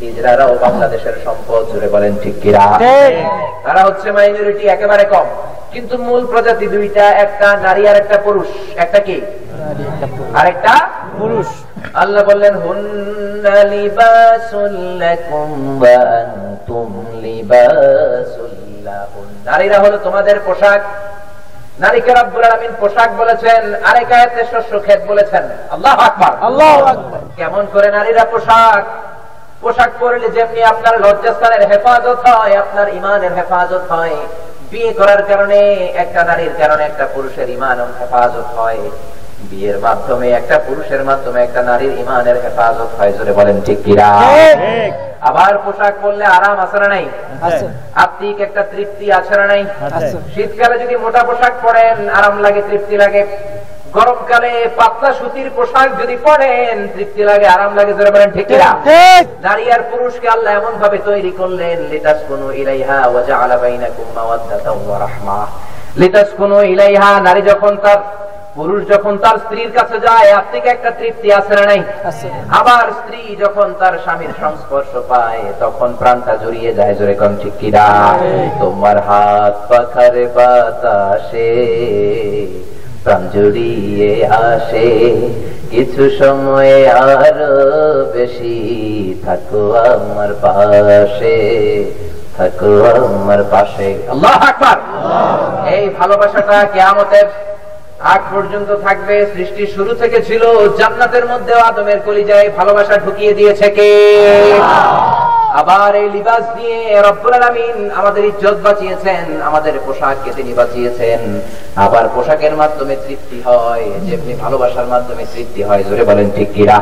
হিজড়ারাও বাংলাদেশের সম্পদ জুড়ে বলেন ঠিক কিরা ঠিক। তারা হচ্ছে মাইনরিটি একেবারে কম। কিন্তু মূল প্রজাতি দুইটা একটা নারী আর একটা পুরুষ। একটা কি? আরেকটা পুরুষ। আল্লাহ বললেন হুন্না লিবাসুল লাকুম ওয়া আনতুম লিবাসুল লাহুন নারীরা হলো তোমাদের পোশাক। নারীকে রব্বুল আলামিন পোশাক বলেছেন আরেক আয়াতে শস্য ক্ষেত বলেছেন। আল্লাহু আকবার। আল্লাহ আকবার। কেমন করে নারীরা পোশাক? পোশাক পরলে যেমনি আপনার লজ্জাস্থানের হেফাজত হয় আপনার ইমানের হেফাজত হয়। বিয়ে করার কারণে একটা নারীর কারণে একটা পুরুষের ইমান হেফাজত হয়। বিয়ের মাধ্যমে একটা পুরুষের মাধ্যমে একটা নারীর ইমানের হেফাজত হয় জোরে বলেন ঠিক কিরা আবার পোশাক পরলে আরাম আছে না নাই? আত্মিক একটা তৃপ্তি আছে না নাই? শীতকালে যদি মোটা পোশাক পরেন আরাম লাগে তৃপ্তি লাগে। গরমকালে পাতলা সুতির পোশাক যদি পরেন তৃপ্তি লাগে আরাম লাগে জোরে বলেন ঠিক নারী আর পুরুষকে আল্লাহ এমন ভাবে তৈরি করলেন লিতাসকুনু ইলাইহা ওয়া জাআলা বাইনাকুম মাওয়াদ্দাতাও ওয়া রাহমা। লিতাসকুনু ইলাইহা নারী যখন তার পুরুষ যখন তার স্ত্রীর কাছে যায় আত্মিক একটা তৃপ্তি আছে না নাই? আবার স্ত্রী যখন তার স্বামীর সংস্পর্শ পায় তখন প্রাণটা জড়িয়ে যায় জোরে কোন ঠিক কিনা? তোমার হাত পাখারে বাতাসে। প্রাণ জড়িয়ে আসে, কিছু সময়ে আরও বেশি। থাকো আমার পাশে, থাকো আমার পাশে। আল্লাহ আকবার! এই ভালোবাসাটা কেয়ামতের আগ পর্যন্ত থাকবে। সৃষ্টি শুরু থেকে ছিল জান্নাতের মধ্যে আদমের কলিজায় ভালোবাসা ঢুকিয়ে দিয়েছে কে? আবার এই লিবাস দিয়ে রব্বুল আলামিন আমাদের ইজ্জত বাঁচিয়েছেন আমাদের পোশাককে তিনি বাঁচিয়েছেন। আবার পোশাকের মাধ্যমে তৃপ্তি হয় যেমনি ভালোবাসার মাধ্যমে তৃপ্তি হয় জোরে বলেন ঠিক কিরা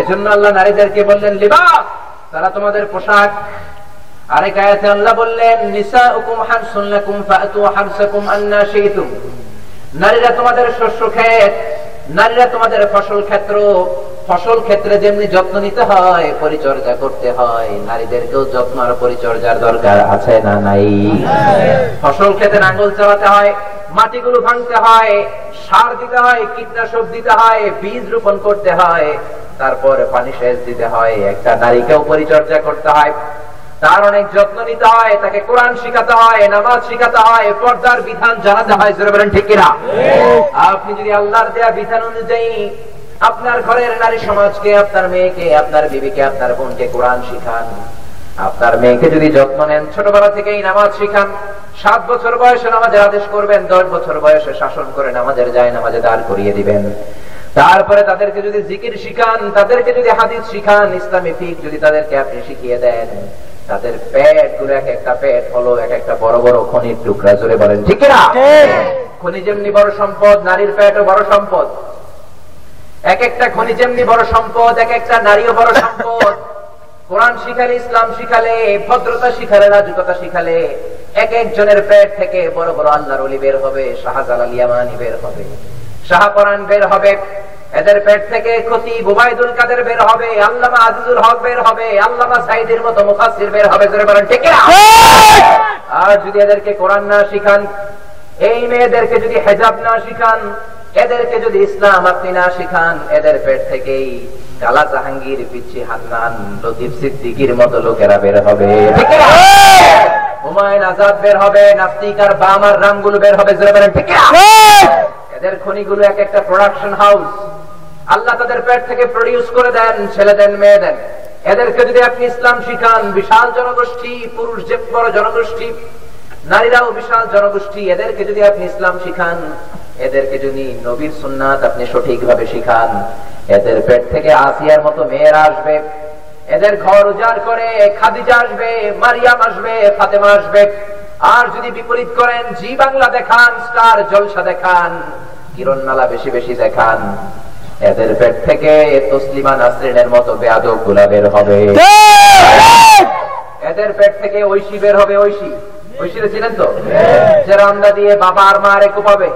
এজন্য আল্লাহ নারীদেরকে বললেন লিবাস তারা তোমাদের পোশাক। আরেক আয়াতে আল্লাহ বললেন নিসাউকুম হারসুন লাকুম ফাতু হারসাকুম আন্না শিতুম নারীরা তোমাদের শস্য ক্ষেত নারীরা তোমাদের ফসল ক্ষেত্র ফসল ক্ষেত্রে যেমনি যত্ন নিতে হয় পরিচর্যা করতে হয় নারীদেরকেও যত্ন আর পরিচর্যার দরকার আছে না নাই? ফসল ক্ষেতে নাঙ্গল চালাতে হয় মাটিগুলো ভাঙতে হয় সার দিতে হয় কীটনাশক দিতে হয় বীজ রোপণ করতে হয় তারপর পানি সেচ দিতে হয় একটা নারীকেও পরিচর্যা করতে হয়। তার অনেক যত্ন নিতে হয় তাকে কোরআন শিখাতে হয় নামাজ শিখাতে হয় পর্দার বিধান জানাতে হয় ঠিক কিনা? আপনি যদি আল্লাহর দেয়া বিধান অনুযায়ী আপনার ঘরের নারী সমাজকে আপনার মেয়েকে আপনার বিবিকে আপনার বোনকে কোরআন শিখান। আপনার মেয়েকে যদি যত্ন নেন ছোটবেলা থেকেই নামাজ শিখান। সাত বছর বয়সে নামাজের আদেশ করবেন দশ বছর বয়সে শাসন করে নামাজের যায় নামাজে দাঁড় করিয়ে দিবেন। তারপরে তাদেরকে যদি জিকির শিখান তাদেরকে যদি হাদিস শিখান ইসলামী ফিক যদি তাদেরকে আপনি শিখিয়ে দেন তাদের পেটগুলো এক একটা পেট হলো এক একটা বড় বড় খনির টুকরা জোরে বলেন ঠিক না খনি যেমনি বড় সম্পদ নারীর পেটও বড় সম্পদ। এক একটা খনি যেমনি বড় সম্পদ এক একটা নারীও বড় সম্পদ। কোরআন শিখালে ইসলাম শিখালে ভদ্রতা শিখালে রাজুকতা শিখালে এক একজনের পেট থেকে বড় বড় আল্লাহর অলি বের হবে শাহজালাল ইয়ামানি বের হবে শাহপরান বের হবে এদের পেট থেকে ক্ষতি বুবাইদুল কাদের বের হবে আল্লামা আজিজুল হক বের হবে আল্লামা সাইদের মতো মুফাসসির বের হবে জোরে বলেন ঠিক! আর যদি এদেরকে কোরআন না শিখান এই মেয়েদেরকে যদি হেজাব না শিখান এদেরকে যদি ইসলাম আপনি না শিখান, এদের পেট থেকেই কালা জাহাঙ্গীর পিচ্ছি হান্নান, লতিফ সিদ্দিকির মতো লোকেরা বের হবে। হুমায়ুন আজাদ বের হবে, নাস্তিক আর বাম আর রামগুলো বের হবে? এদের খনিগুলো এক একটা প্রোডাকশন হাউস আল্লাহ তাদের পেট থেকে প্রডিউস করে দেন ছেলে দেন মেয়ে দেন এদেরকে যদি আপনি ইসলাম শিখান, বিশাল জনগোষ্ঠী, পুরুষ যে বড় জনগোষ্ঠী নারীরাও বিশাল জনগোষ্ঠী। এদেরকে যদি আপনি ইসলাম শিখান এদেরকে যদি নবীর সুন্নাত আপনি সঠিকভাবে শিখান এদের পেট থেকে আসিয়ার মতো মেয়েরা আসবে এদের ঘর উজাড় করে খাদিজা আসবে মারিয়াম আসবে ফাতেমা আসবে। আর যদি বিপরীত করেন জি বাংলা দেখান স্টার জলসা দেখান কিরণমালা বেশি বেশি দেখান এদের পেট থেকে তসলিমা নাসরিনের মতো বেয়াদবগুলা বের হবে। এদের পেট থেকে ঐশী বের হবে ঐশী। ঐশীরে ছিলেন তো? যে রান্না দিয়ে বাবা আর মা কোপাবে।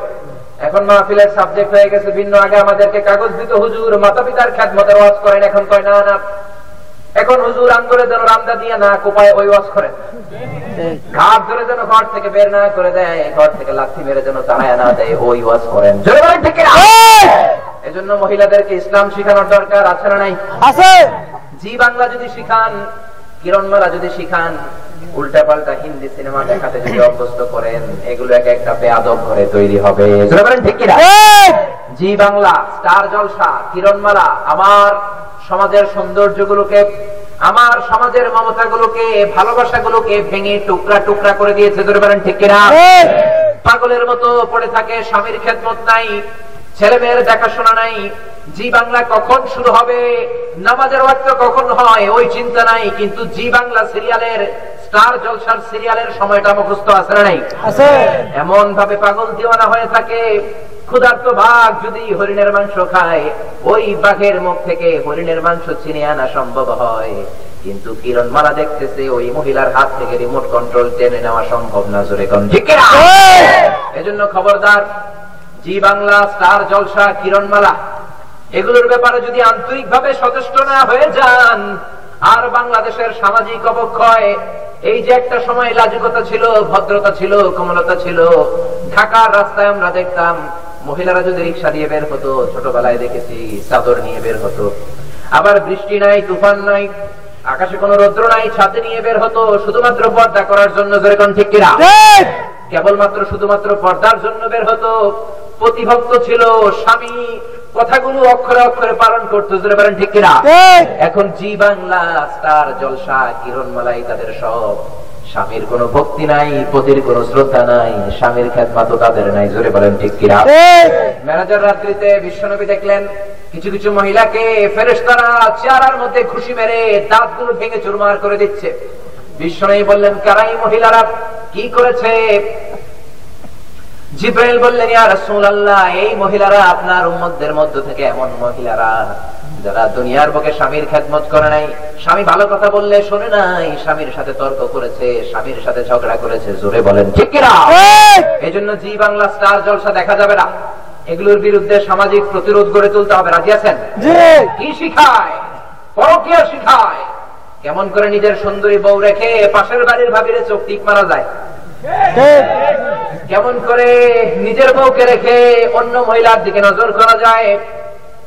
এখন মাহফিলের সাবজেক্ট হয়ে গেছে ভিন্ন। আগে আমাদেরকে কাগজ দিত হুজুর মাতা পিতার খ্যাতমতের ওয়াজ করেন এখন কয় না না। এখন হুজুর যেন রান্দা দিয়ে না কোপায় ওই ওয়াজ করেন। ঘাট ধরে যেন ঘর থেকে বের না করে দেয় ঘর থেকে লাথি মেরে যেন তাড়ায় না দেয় ওই ওয়াজ করেন? এজন্য মহিলাদেরকে ইসলাম শিখানোর দরকার আছে না নাই? আছে। জি বাংলা যদি শিখান কিরণমালা যদি শিখান উল্টা পাল্টা হিন্দি সিনেমা দেখাতে যদি অভ্যস্ত করেন এগুলো এক একটা বেয়াদব ঘরে তৈরি হবে। ঠিক কিনা? জি বাংলা স্টার জলসা কিরণমালা আমার সমাজের সৌন্দর্যগুলোকে আমার সমাজের মমতাগুলোকে ভালোবাসাগুলোকে ভেঙে টুকরা টুকরা করে দিয়েছে। ধরে বলেন ঠিক কিনা? পাগলের মতো পড়ে থাকে স্বামীর খেদমত নাই। ছেলে মেয়ের দেখাশোনা নাই। জি বাংলা কখন শুরু হবে? নামাজের ওয়াক্ত কখন হয়? ওই চিন্তা নাই কিন্তু জি বাংলা সিরিয়ালের স্টার জলসার সিরিয়ালের সময়টা মুখস্থ আছে না নাই? এমন ভাবে পাগল দিওয়ানা হয়ে থাকে ক্ষুধার্ত বাঘ যদি হরিণের মাংস খায় ওই বাঘের মুখ থেকে হরিণের মাংস চিনে আনা সম্ভব হয়। কিন্তু কিরণ মালা দেখতেছে ওই মহিলার হাত থেকে রিমোট কন্ট্রোল টেনে নেওয়া সম্ভব না জোরে কোন। ঠিক কিনা? এজন্য খবরদার জি বাংলা, স্টার জলসা, কিরণমালা। এগুলোর ব্যাপারে যদি আন্তরিকভাবে সচেষ্ট না হয়ে যান, আর বাংলাদেশের সামাজিক অবক্ষয়, এই যে একটা সময় লাজুকতা ছিল, ভদ্রতা ছিল, কোমলতা ছিল, ঢাকার রাস্তায় আমরা দেখতাম, মহিলারা যদি রিক্সা দিয়ে বের হতো, ছোটবেলায় দেখেছি, চাদর নিয়ে বের হতো। আবার বৃষ্টি নাই, তুফান নাই, আকাশে কোনো রৌদ্র নাই, ছাতে নিয়ে বের হতো, শুধুমাত্র পর্দা করার জন্য যেরকম ঠিক কিনা কেবলমাত্র শুধুমাত্র পর্দার জন্য বের হতো। প্রতিভক্ত ছিল স্বামী। কথাগুলো অক্ষরে অক্ষরে পালন করতো পারেন ঠিক কিনা? এখন জি বাংলা স্টার জলসা কিরণমালাই তাদের সব। স্বামীর কোনো ভক্তি নাই পতির কোনো শ্রদ্ধা নাই স্বামীর খ্যাতমাতো তাদের নাই জোরে বলেন ঠিক কিনা? ম্যানেজার রাত্রিতে বিশ্বনবী দেখলেন কিছু কিছু মহিলাকে ফেরেশতারা চেয়ারার মধ্যে খুশি মেরে দাঁতগুলো ভেঙে চুরমার করে দিচ্ছে। বিশ্বনবী বললেন কারাই মহিলারা কি করেছে? জিব্রাইল বললেন ইয়া রাসূলুল্লাহ এই মহিলারা আপনার উম্মতদের মধ্য থেকে এমন মহিলারা যারা দুনিয়ার বুকে স্বামীর খেদমত করে নাই। স্বামী ভালো কথা বললে শোনে নাই স্বামীর সাথে তর্ক করেছে স্বামীর সাথে ঝগড়া করেছে জোরে বলেন ঠিক কিনা ঠিক। এই জন্য জি বাংলা স্টার জলসা দেখা যাবে না। এগুলোর বিরুদ্ধে সামাজিক প্রতিরোধ গড়ে তুলতে হবে। রাজি আছেন? জি। কি শিখায়? পরকীয়া শিখায়? কেমন করে নিজের সুন্দরী বউ রেখে পাশের বাড়ির ভাবিরে চোখ টিক মারা যায়? কেমন করে নিজের বউকে রেখে অন্য মহিলার দিকে নজর করা যায়?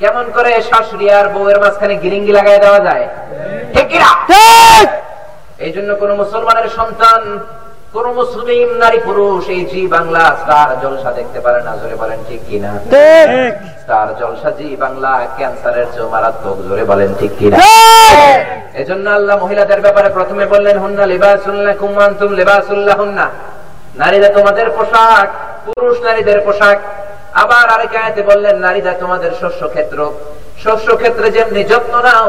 কেমন করে শাশুড়ি আর বউয়ের মাঝখানে গিরিঙ্গি লাগাই দেওয়া যায়? ঠিক কিনা? এই জন্য কোন মুসলমানের সন্তান কোন মুসলিম নারী পুরুষ এই জি বাংলা স্টার জলসা দেখতে পারে না জোরে বলেন ঠিক কিনা? স্টার জলসা জি বাংলা ক্যান্সারের চেয়ে মারাত্মক জোরে বলেন ঠিক কিনা? এই এজন্য আল্লাহ মহিলাদের ব্যাপারে প্রথমে বললেন হুন্না লিবাসুল্লাকুম কুমান্তুম আনতুম লিবাসুল্লাহুন্না নারীরা তোমাদের পোশাক পুরুষ নারীদের পোশাক আবার আরেক আয়াতে বললেন নারীরা তোমাদের শস্য ক্ষেত্র শস্য ক্ষেত্রে যেমনি যত্ন নাও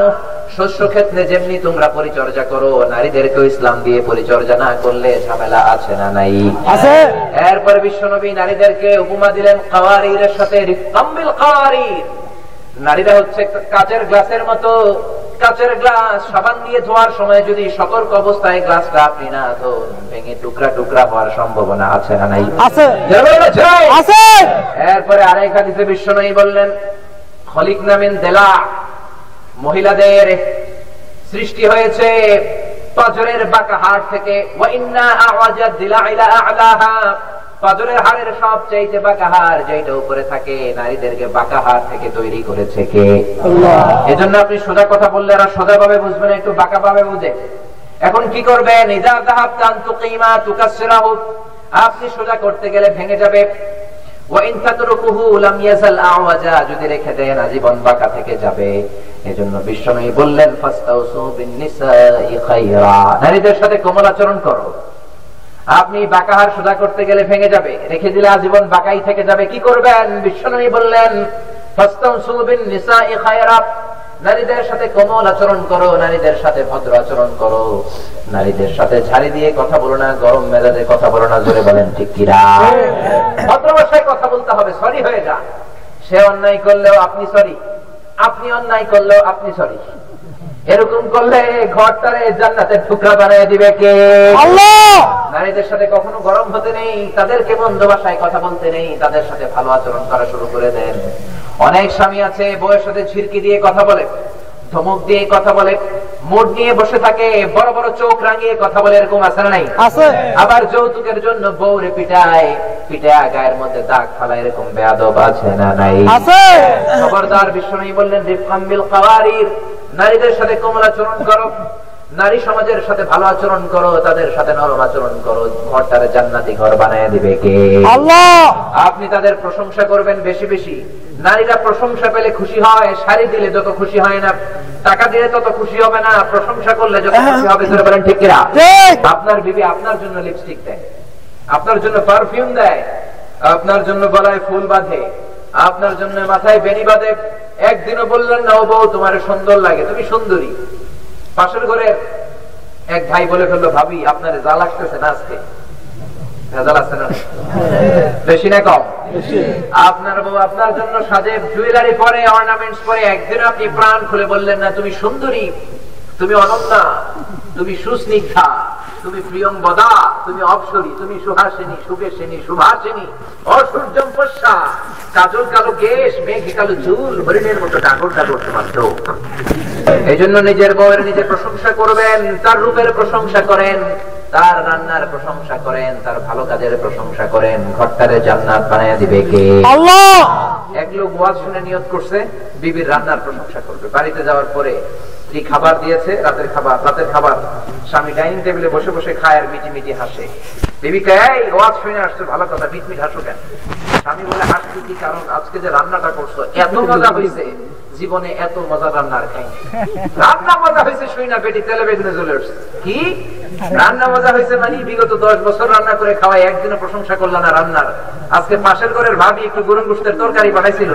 শস্য ক্ষেত্রে যেমনি তোমরা পরিচর্যা করো নারীদেরকে ইসলাম দিয়ে পরিচর্যা না করলে ঝামেলা আছে না নাই? আছে? এরপর বিশ্বনবী নারীদেরকে উপমা দিলেন কাওয়ারির সাথে কাওয়ারির নারীরা হচ্ছে কাচের গ্লাসের মতো কাচের গ্লাস সাবান দিয়ে ধোয়ার সময় যদি সতর্ক অবস্থায় গ্লাসটা আপনি না ধোন ভেঙে টুকরা টুকরা হওয়ার সম্ভাবনা আছে না নাই? আছে। এরপরে আরেক হাদিসে বিশ্বনবী বললেন খলিক নামিন দেলা মহিলাদের সৃষ্টি হয়েছে পাজরের বাঁকা হাড় থেকে। ওয়াইন্না আওয়াজাদ দিলাইলা আ'লাহা পাজরের হাড়ের সব চাইতে বাঁকা হাড় যেটা উপরে থাকে নারীদেরকে বাঁকা হাড় থেকে তৈরি করেছে কে? এজন্য আপনি সোজা কথা বললে আর সোজা ভাবে বুঝবেন একটু বাঁকা ভাবে বুঝে। এখন কি করবেন? ইদা যাহাবতান তুকিমা তুকাসসিরাহু। আপনি সোজা করতে গেলে ভেঙে যাবে। ওয়াইন তাতরুকুহু লাম ইয়াজাল আওয়াজা। যদি রেখে দেন আজীবন বাঁকা থেকে যাবে। এজন্য বিশ্বনবী বললেন নারীদের সাথে কোমল আচরণ করো। আপনি বাঁকাহার সোজা করতে গেলে ভেঙে যাবে। রেখে দিলে আজীবন বাঁকাই থেকে যাবে। কি করবেন? বিশ্বনবী বললেন নারীদের সাথে কোমল আচরণ করো, নারীদের সাথে ভদ্র আচরণ করো। নারীদের সাথে ঝাড়ি দিয়ে কথা বলো না, গরম মেজাজে কথা বলো না, জোরে বলেন, ঠিক কিরা ভদ্র ভাষায় কথা বলতে হবে, সরি হয়ে যা সে অন্যায় করলেও আপনি সরি, আপনি অন্যায় করলেও আপনি সরি। এরকম করলে ঘরটারে জান্নাতের টুকরা বানিয়ে দিবে কে? নারীদের সাথে কখনো গরম হতে নেই তাদেরকে বন্ধ ভাষায় কথা বলতে নেই তাদের সাথে ভালো আচরণ করা শুরু করে দেন। অনেক স্বামী আছে বউয়ের সাথে ঝিরকি দিয়ে কথা বলে ধমক দিয়ে কথা বলে মোড নিয়ে বসে থাকে বড় বড় চোখ রাঙিয়ে কথা বলে এরকম আছে না নাই? আবার যৌতুকের জন্য বউরে পিটায় পিটায় গায়ের মধ্যে দাগ ফালা এরকম বেয়াদব আছে না নাই? খবরদার বিশ্বনবী বললেন রিফকাম বিল কাওয়ারির নারীদের সাথে কোমল আচরণ করো নারী সমাজের সাথে ভালো আচরণ করো তাদের সাথে নরম আচরণ করো ঘরটারে জান্নাতি ঘর বানায় দিবে কে? আল্লাহ! আপনি তাদের প্রশংসা করবেন বেশি বেশি। নারীরা প্রশংসা পেলে খুশি হয় শাড়ি দিলে যত খুশি হয় না টাকা দিলে তত খুশি হবে না প্রশংসা করলে যত খুশি হবে ধরে বলেন ঠিক কিনা? ঠিক। আপনার বিবি আপনার জন্য লিপস্টিক দেয় আপনার জন্য পারফিউম দেয় আপনার জন্য গলায় ফুল বাঁধে আপনার জন্য মাথায় বেনি বাঁধে। একদিনও বললেন না ও বউ তোমার সুন্দর লাগে তুমি সুন্দরী। পাশের ঘরে এক ভাই বলে ফেলল ভাবি আপনার যা লাগতেছে না আজকে? বেশি না কম? আপনার বউ আপনার জন্য সাজে জুয়েলারি পরে অর্নামেন্টস পরে একদিন আপনি প্রাণ খুলে বললেন না তুমি সুন্দরী তুমি অনন্যা তুমি সুস্নিগ্ধা। তুমি প্রিয়ঙ্বদা তুমি অপসরী তুমি সুহাসিনী সুকেশিনী সুভাসিনী অসূর্যম পশ্চা কাজল কালো কেশ মেঘে কালো চুল হরিণের মতো ডাগর ডাগর তোমার চোখ। এই জন্য নিজের বউয়ের নিজে প্রশংসা করবেন তার রূপের প্রশংসা করেন তার রান্নার প্রশংসা করেন তার ভালো কাজের প্রশংসা করেন ঘরটারে জান্নাত বানায় দিবে কে? আল্লাহ! এক লোক ওয়াজ শুনে নিয়ত করছে বিবির রান্নার প্রশংসা করবে। বাড়িতে যাওয়ার পরে স্ত্রী খাবার দিয়েছে? রাতের খাবার রাতের খাবার। স্বামী ডাইনিং টেবিলে বসে বসে খায় আর মিটি মিটি হাসে বিবিকে এই, ওয়াজ শুনে আসছো, ভালো কথা মিট মিট হাসো কেন? স্বামী বলে হাসছি কি কারণ? আজকে যে রান্নাটা করছ, এত মজা হয়েছে জীবনে এত মজা রান্নার খাই রান্না মজা হয়েছে শুই না পেটি, তেলে বেগুনে উঠছে। কি? রান্না মজা হয়েছে মানে বিগত দশ বছর রান্না করে খাওয়াই একদিনও প্রশংসা করলাম না রান্নার। আজকে পাশের ঘরের ভাবি একটু গরুর গোষ্ঠের তরকারি পাঠাইছিল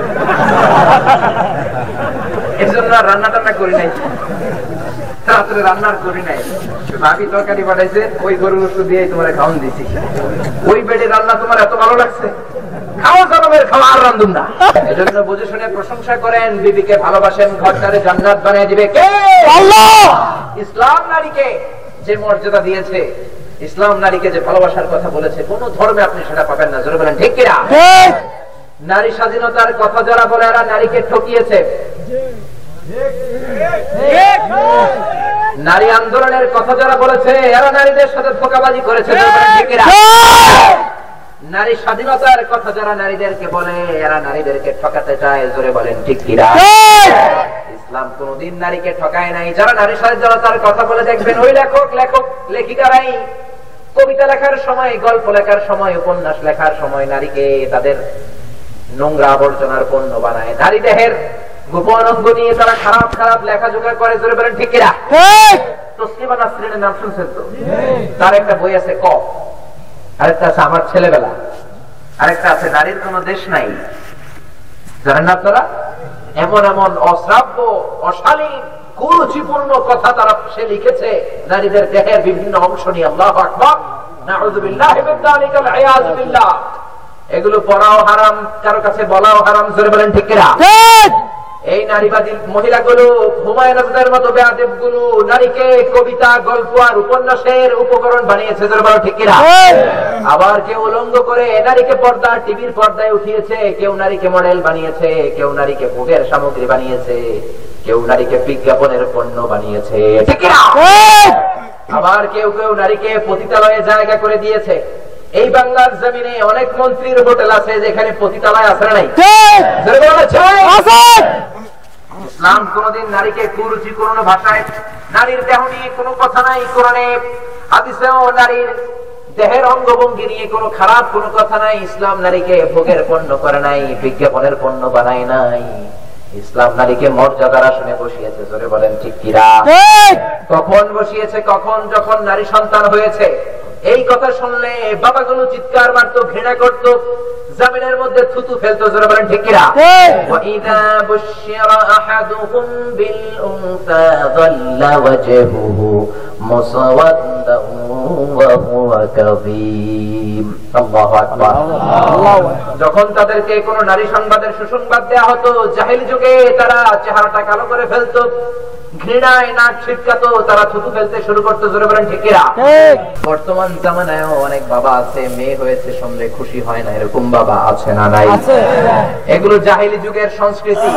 এর জন্য রান্না টান্না করি নাই। রাত্রে রান্নার করি নাই। ভাবি তরকারি পাঠাইছে ওই গরু দিয়ে তোমার খাওয়ান দিছি। ওই বেডে রান্না তোমার এত ভালো লাগছে? খাওয়া জনমের খাওয়া আর রান্ধুন না। এজন্য বুঝে শুনে প্রশংসা করেন বিবিকে ভালোবাসেন ঘরটারে জান্নাত বানিয়ে দিবে কে? আল্লাহ! ইসলাম নারীকে যে মর্যাদা দিয়েছে ইসলাম নারীকে যে ভালোবাসার কথা বলেছে কোন ধর্মে আপনি সেটা পাবেন না জোরে বলেন ঠিক কিনা? নারী স্বাধীনতার কথা যারা বলে এরা নারীকে ঠকিয়েছে। নারী আন্দোলনের কথা যারা বলেছে এরা নারীদের সাথে ধোকাবাজি করেছে নারী স্বাধীনতার কথা যারা নারীদেরকে বলে এরা নারীদেরকে ঠকাতে চায় জোরে বলেন ঠিক কিনা? ইসলাম কোনদিন নারীকে ঠকায় নাই। যারা নারী স্বাধীনতার কথা বলে দেখবেন ওই লেখক লেখক লেখিকারাই কবিতা লেখার সময় গল্প লেখার সময় উপন্যাস লেখার সময় নারীকে তাদের নোংরা আবর্জনার পণ্য বানায়। নারী দেহের গোপন অঙ্গ নিয়ে তারা খারাপ খারাপ লেখাজোখা করে জোরে বলেন ঠিক কিনা? তসলিমা নাসরিনের নাম শুনছেন তো? তার একটা বই আছে ক। আরেকটা আছে আমার ছেলেবেলা। আরেকটা আছে নারীর কোন দেশ নাই। জানেন না আপনারা? এমন এমন অশ্রাব্য অশালীন কুরুচিপূর্ণ কথা তারা সে লিখেছে নারীদের দেহের বিভিন্ন অংশ নিয়ে। আল্লাহ আকবার। এগুলো পড়াও হারাম কারও কাছে বলাও হারাম জোরে বলেন ঠিক কিনা? ঠিক। এই নারীবাদী মহিলাগুলো হুমায়ুন আজাদের মতো বেয়াদেবগুলো নারীকে কবিতা গল্প আর উপন্যাসের উপকরণ বানিয়েছে জোরে ঠিক কিনা? আবার কেউ উলঙ্গ করে নারীকে পর্দা টিভির পর্দায় উঠিয়েছে কেউ নারীকে মডেল বানিয়েছে কেউ নারীকে ভোগের সামগ্রী বানিয়েছে কেউ নারীকে বিজ্ঞাপনের পণ্য বানিয়েছে ঠিক কি আবার কেউ কেউ নারীকে পতিতালয়ে জায়গা করে দিয়েছে। এই বাংলার জমিনে অনেক মন্ত্রীর হোটেল আছে যেখানে পতিতালয় আছে নাই? ইসলাম কোনদিন নারীকে কুরুচি কোন ভাষায়। নারীর দেহ নিয়ে কোনো কথা নাই কোরআনে। হাদিসেও নারীর দেহের অঙ্গভঙ্গি নিয়ে কোনো খারাপ কোনো কথা নাই। ইসলাম নারীকে ভোগের পণ্য করে নাই বিজ্ঞাপনের পণ্য বানায় নাই। ইসলাম নারীকে মর্যাদার আসনে বসিয়েছে জোরে বলেন ঠিক কিরা? কখন বসিয়েছে কখন যখন নারী সন্তান হয়েছে? এই কথা শুনলে বাবাগুলো চিৎকার মারত ঘৃণা করত জমিনের মধ্যে থুতু ফেলতো যারা বলেন ঠিক কিনা? হ্যাঁ। ওয়াইদা বুশিরা আহাদুহুম বিল উনসা যাল্লা ওয়াজহুহু মুসাওয়াদান ওয়া হুয়া কাযীম। আল্লাহু আকবার। আল্লাহু যখন তাদেরকে কোন নারী সংবাদের সুসংবাদ দেয়া হতো জাহিল যুগে তারা চেহারাটা কালো করে ফেলতো ঘৃণায় না ছিটকাতো তারা থুতু ফেলতে শুরু করতো জোরে বলেন ঠিকিরা বর্তমান জামানায় অনেক বাবা আছে মেয়ে হয়েছে শুনলে খুশি হয় না এরকম বাবা আছে না নাই? এগুলো জাহিলি যুগের সংস্কৃতি।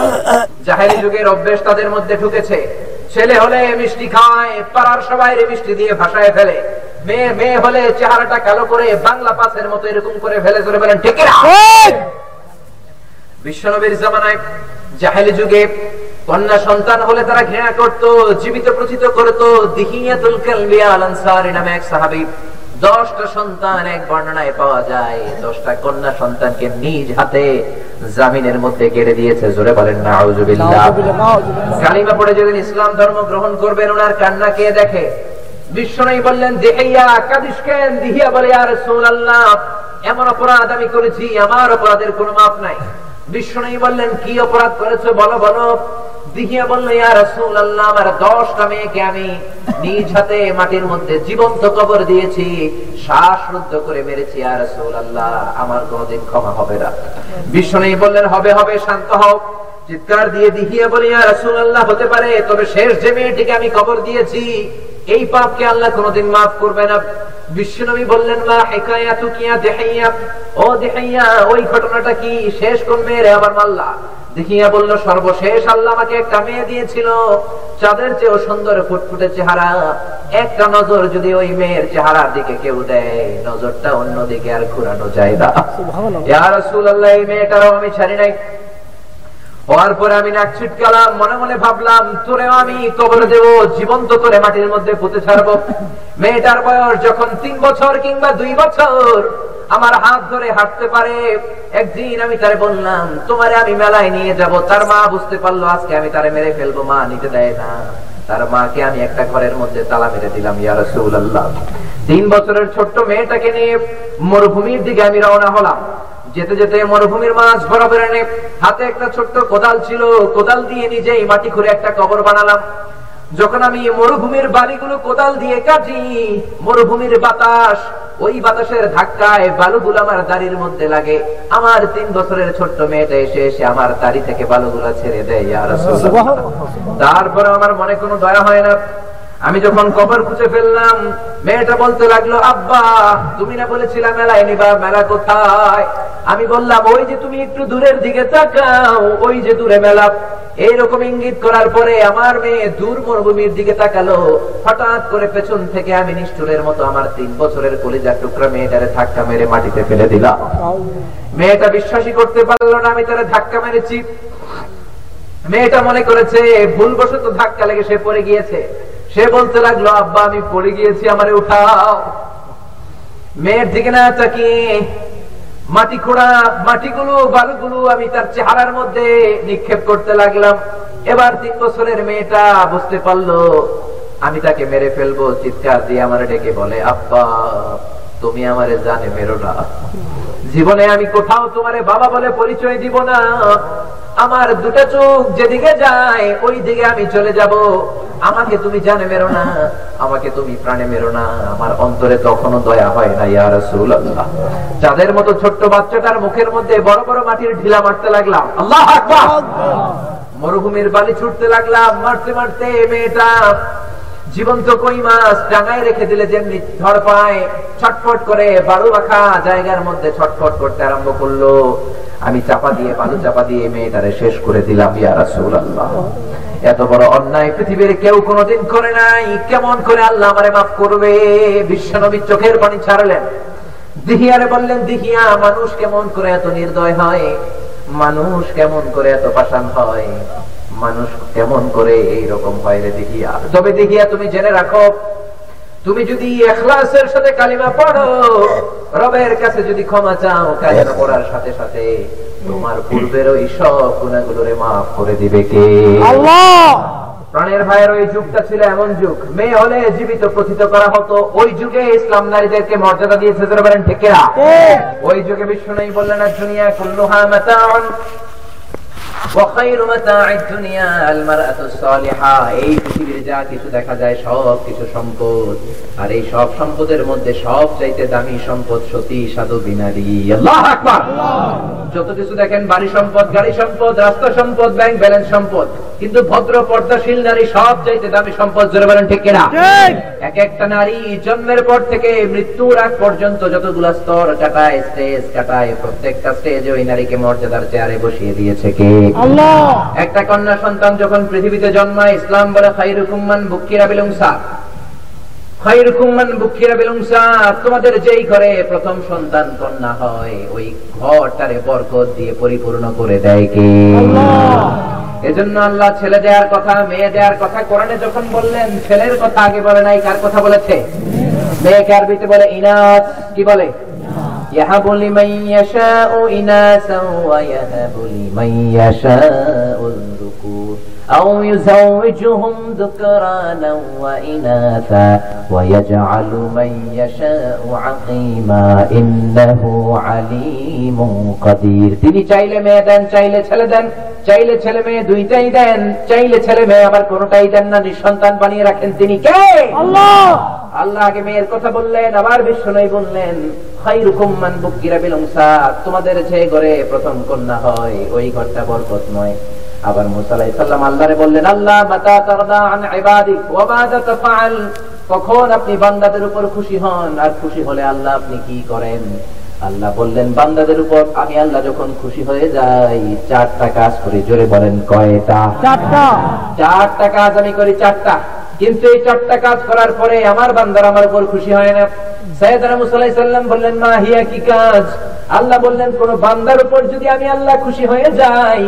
জাহিলি যুগের অভ্যেস তাদের মধ্যে ঢুকেছে। ছেলে হলে মিষ্টি খায় পাড়ার সবাই মিষ্টি দিয়ে ভাসায় ফেলে। মেয়ে মেয়ে হলে চেহারাটা কালো করে বাংলা পাসের মতো এরকম করে ফেলে ধরে বলেন ঠিক বিশ্বনবীর জামানায় জাহেলি যুগে কন্যা সন্তান হলে তারা ঘৃণা করত জীবিত প্রচিত করত। দিহিয়াতুল কালবিয়া আল আনসারী নামে এক সাহাবী দশটা সন্তান এক বর্ণনায় পাওয়া যায়। দশটা কন্যা সন্তানকে নিজ হাতে জামিনের মধ্যে কেড়ে দিয়েছে। জোরে বলেন না। কালিমা পড়ে যেদিন ইসলাম ধর্ম গ্রহণ করবেন ওনার কান্না কে দেখে? বিশ্বনবী বললেন দেখাইয়া কাদিস কেন? দিহিয়া বলে আর এমন অপরাধ আমি করেছি আমার অপরাধের কোনো মাপ নাই। বিশ্বনবী বললেন, কি অপরাধ করেছ? বলো বলো। বলল, ইয়া রাসূল আল্লাহ আমার দশটা মেয়েকে আমি নিজ হাতে মাটির মধ্যে জীবন্ত কবর দিয়েছি করে মেরেছি। ইয়া রাসূল আল্লাহ আমার ক্ষমা হবে না। বললেন, হবে হবে, শান্ত হও। চিৎকার দিয়ে দিহিয়া বলি, ইয়া রাসূলুল্লাহ, হতে পারে, তবে শেষ যে মেয়েটিকে আমি কবর দিয়েছি, এই পাপকে আল্লাহ কোনোদিন মাফ করবে না। বিশ্বনবী বললেন মা হিকায়াতু কিয়া দেহাইয়া ও দেহাইয়া ওই ঘটনাটা কি শেষ কোন মেয়েরে? আবার মাল্লা। দেখিয়া বলল সর্বশেষ আল্লাহ আমাকে একটা মেয়ে দিয়েছিল। চাঁদের চেয়েও সুন্দর ফুটফুটে চেহারা। একটা নজর যদি ওই মেয়ের চেহারার দিকে কেউ দেয় নজরটা অন্যদিকে আর ঘুরানো যায় না। ইয়া রাসূলুল্লাহ এই মেয়েটারও আমি ছাড়ি নাই। হওয়ার পরে আমি নাক ছিটকালাম, মনে মনে ভাবলাম, তোরেও আমি কবর দেব, জীবন্ত করে মাটির মধ্যে পুঁতে ছাড়বো। মেয়েটার বয়স যখন তিন বছর কিংবা দুই বছর, আমার হাত ধরে হাঁটতে পারে। একদিন আমি তারে বললাম, তোমারে আমি মেলায় নিয়ে যাব। তার মা বুঝতে পারল, আজকে আমি তারে মেরে ফেলব, মা নিতে দেয় না। তার মাকে আমি একটা ঘরের মধ্যে তালা মেরে দিলাম, ইয়া রাসূলুল্লাহ। তিন বছরের ছোট্ট মেয়েটাকে নিয়ে মরুভূমির দিকে আমি রওনা হলাম। যেতে যেতে মরুভূমির মাছ বরাবর এনে হাতে একটা ছোট্ট কোদাল ছিল কোদাল দিয়ে নিজেই মাটি খুঁড়ে একটা কবর বানালাম। যখন আমি মরুভূমির বাড়িগুলো কোদাল দিয়ে কাটি মরুভূমির বাতাস ওই বাতাসের ধাক্কায় বালুগুলো আমার দাড়ির মধ্যে লাগে। আমার তিন বছরের ছোট্ট মেয়েটা এসে এসে আমার দাড়ি থেকে বালুগুলা ছেড়ে দেয় তারপরে আমার মনে কোনো দয়া হয় না। আমি যখন কবর খুঁজে ফেললাম, মেয়েটা বলতে লাগল, আব্বা, তুমি না বলেছিলা মেলায় নিবা, মেলা কোথায়? আমি বললাম, ওই যে তুমি একটু দূরের দিকে তাকাও, ওই যে দূরে মেলা। এইরকম ইঙ্গিত করার পরে আমার মেয়ে দূর মরুভূমির দিকে তাকালো। হঠাৎ করে পেছন থেকে আমি নিষ্ঠুরের মতো আমার তিন বছরের কলিজার টুকরা মেয়েটারে ধাক্কা মেরে মাটিতে ফেলে দিলাম। মেয়েটা বিশ্বাসই করতে পারল না, আমি তারে ধাক্কা মেরেছি। মেয়েটা মনে করেছে, ভুলবশত ধাক্কা লেগে সে পড়ে গিয়েছে। সে বলতে লাগল, আব্বা, আমি পড়ে গিয়েছি, আমারে উঠাও। মেয়ের দিকে না তাকিয়ে মাটি খোড়া মাটিগুলো, বালুগুলো আমি তার চেহারার মধ্যে নিক্ষেপ করতে লাগলাম। এবার তিন বছরের মেয়েটা বুঝতে পারল, আমি তাকে মেরে ফেলব। চিৎকার দিয়ে আমার ডেকে বলে, আব্বা তুমি আমারে জানে মেরো না। জীবনে আমি কোথাও তোমারে বাবা বলে পরিচয় দিব না। আমার দুটা চোখ যেদিকে যায় ওই দিকে আমি চলে যাব। আমাকে তুমি জানে মেরো না, আমাকে তুমি প্রাণে মেরো না। আমার অন্তরে তখনও দয়া হয় না, ইয়া রাসূলুল্লাহ। চাঁদের মতো ছোট্ট বাচ্চাটার মুখের মধ্যে বড় বড় মাটির ঢিলা মারতে লাগলাম। আল্লাহ মরুভূমির বালি ছুটতে লাগলাম, মারতে মারতে মেয়েটা জীবন্ত কই মাছ ডাঙায় রেখে দিলে যেমনি ঝড় পায়, ছটফট করে বালু রাখা জায়গার মধ্যে ছটফট করতে আরম্ভ করল। আমি চাপা দিয়ে, বালু চাপা দিয়ে মেয়েটারে শেষ করে দিলাম এত বড় অন্যায় পৃথিবীর কেউ কোনোদিন করে নাই। কেমন করে আল্লাহ আমারে মাফ করবে? বিশ্বনবী চোখের পানি ছাড়লেন। দিহিয়ারে বললেন, দিহিয়া, মানুষ কেমন করে এত নির্দয় হয়? মানুষ কেমন করে এত পাষাণ হয়? মানুষ কেমন করে এই রকম হয় রে দেখিয়া তবে দেখিয়া তুমি জেনে রাখো তুমি যদি এখলাসের সাথে কালিমা পড়ো রবের কাছে যদি ক্ষমা চাও কালিমা পড়ার সাথে সাথে তোমার পূর্বের ওই সব গুণাগুলোরে মাফ করে দিবে কে? আল্লাহ! প্রাণের ভাইয়ের ওই যুগটা ছিল এমন যুগ মেয়ে হলে জীবিত প্রথিত করা হতো। ওই যুগে ইসলাম নারীদেরকে মর্যাদা দিয়েছে যারা বলেন ঠিকেরা ঠিক। ওই যুগে বিশ্ব নেই বললেন আর দুনিয়া কুল্লুহা মাতাউন। وخير متاع الدنيا المرأة الصالحة এই পৃথিবীর যা কিছু দেখা যায় সব কিছু সম্পদ আর এই সব সম্পদের মধ্যে সব চাইতে দামি সম্পদ সতী সাধু বিনারী আল্লাহ আকবার যত কিছু দেখেন বাড়ি সম্পদ গাড়ি সম্পদ রাস্তা সম্পদ ব্যাংক ব্যালেন্স সম্পদ কিন্তু ভদ্র পর্দাশীল নারী সব চাইতে দামি সম্পদ জোরে বলেন ঠিক কিনা এক একটা নারী জন্মের পর থেকে মৃত্যুর আগ পর্যন্ত যতগুলা স্তর কাটায় স্টেজ কাটায় প্রত্যেকটা স্টেজে ওই নারীকে মর্যাদার চেয়ারে বসিয়ে দিয়েছে কে আল্লাহ একটা কন্যা সন্তান যখন পৃথিবীতে জন্মায় ইসলাম বলে খাইরুকুম্মান বুকিরা বিলুংসা। খাইরুকুম্মান বুকিরা বিলুংসা। তোমাদের যেই ঘরে প্রথম সন্তান কন্যা হয় ওই ঘরটারে বরকত দিয়ে পরিপূর্ণ করে দেয় কে? এজন্য আল্লাহ ছেলে দেওয়ার কথা মেয়ে দেওয়ার কথা কোরআনে যখন বললেন ছেলের কথা আগে বলে নাই কার কথা বলেছে? মেয়েকে আরবিতে বলে? ইনাস কি বলে? يهب لمن يشاء إناثا ويهب لمن يشاء الذكور أو يزوجهم ذكرانا وإناثا ويجعل من يشاء عقيما إنه عليم قدير তিনি চাইলে মেয়ে দেন চাইলে ছেলে দেন চাইলে ছেলে মেয়ে দুইটাই দেন চাইলে ছেলে মেয়ে আবার কোনোটাই দেন না নিঃসন্তান বানিয়ে রাখেন তিনি কে আল্লাহ আল্লাহ আগে মেয়ের কথা বললেন আবার বিষ্ণু বললেন খাইরুকুম মান বুকিরা বিলংসা তোমাদের যে ঘরে প্রথম কন্যা হয় ওই ঘরটা বরকত নয় আবার মুসা আলাইহিস সালাম আল্লাহরে বললেন আল্লাহ মাতা তারদা আন ইবাদিক ওয়া তাফআল কখন আপনি বান্দাদের উপর খুশি হন আর খুশি হলে আল্লাহ আপনি কি করেন? আল্লাহ বললেন বান্দাদের উপর আমি আল্লাহ যখন খুশি হয়ে যাই চারটা কাজ করি। জোরে বলেন কয়টা? চারটা। চারটা কাজ আমি করি চারটা। কিন্তু এই চারটা কাজ করার পরে আমার বান্দার আমার উপর খুশি হয় না। সৈয়দনা মুসা বললেন মা হিয়া কি কাজ? আল্লাহ বললেন কোন বান্দার উপর যদি আমি আল্লাহ খুশি হয়ে যাই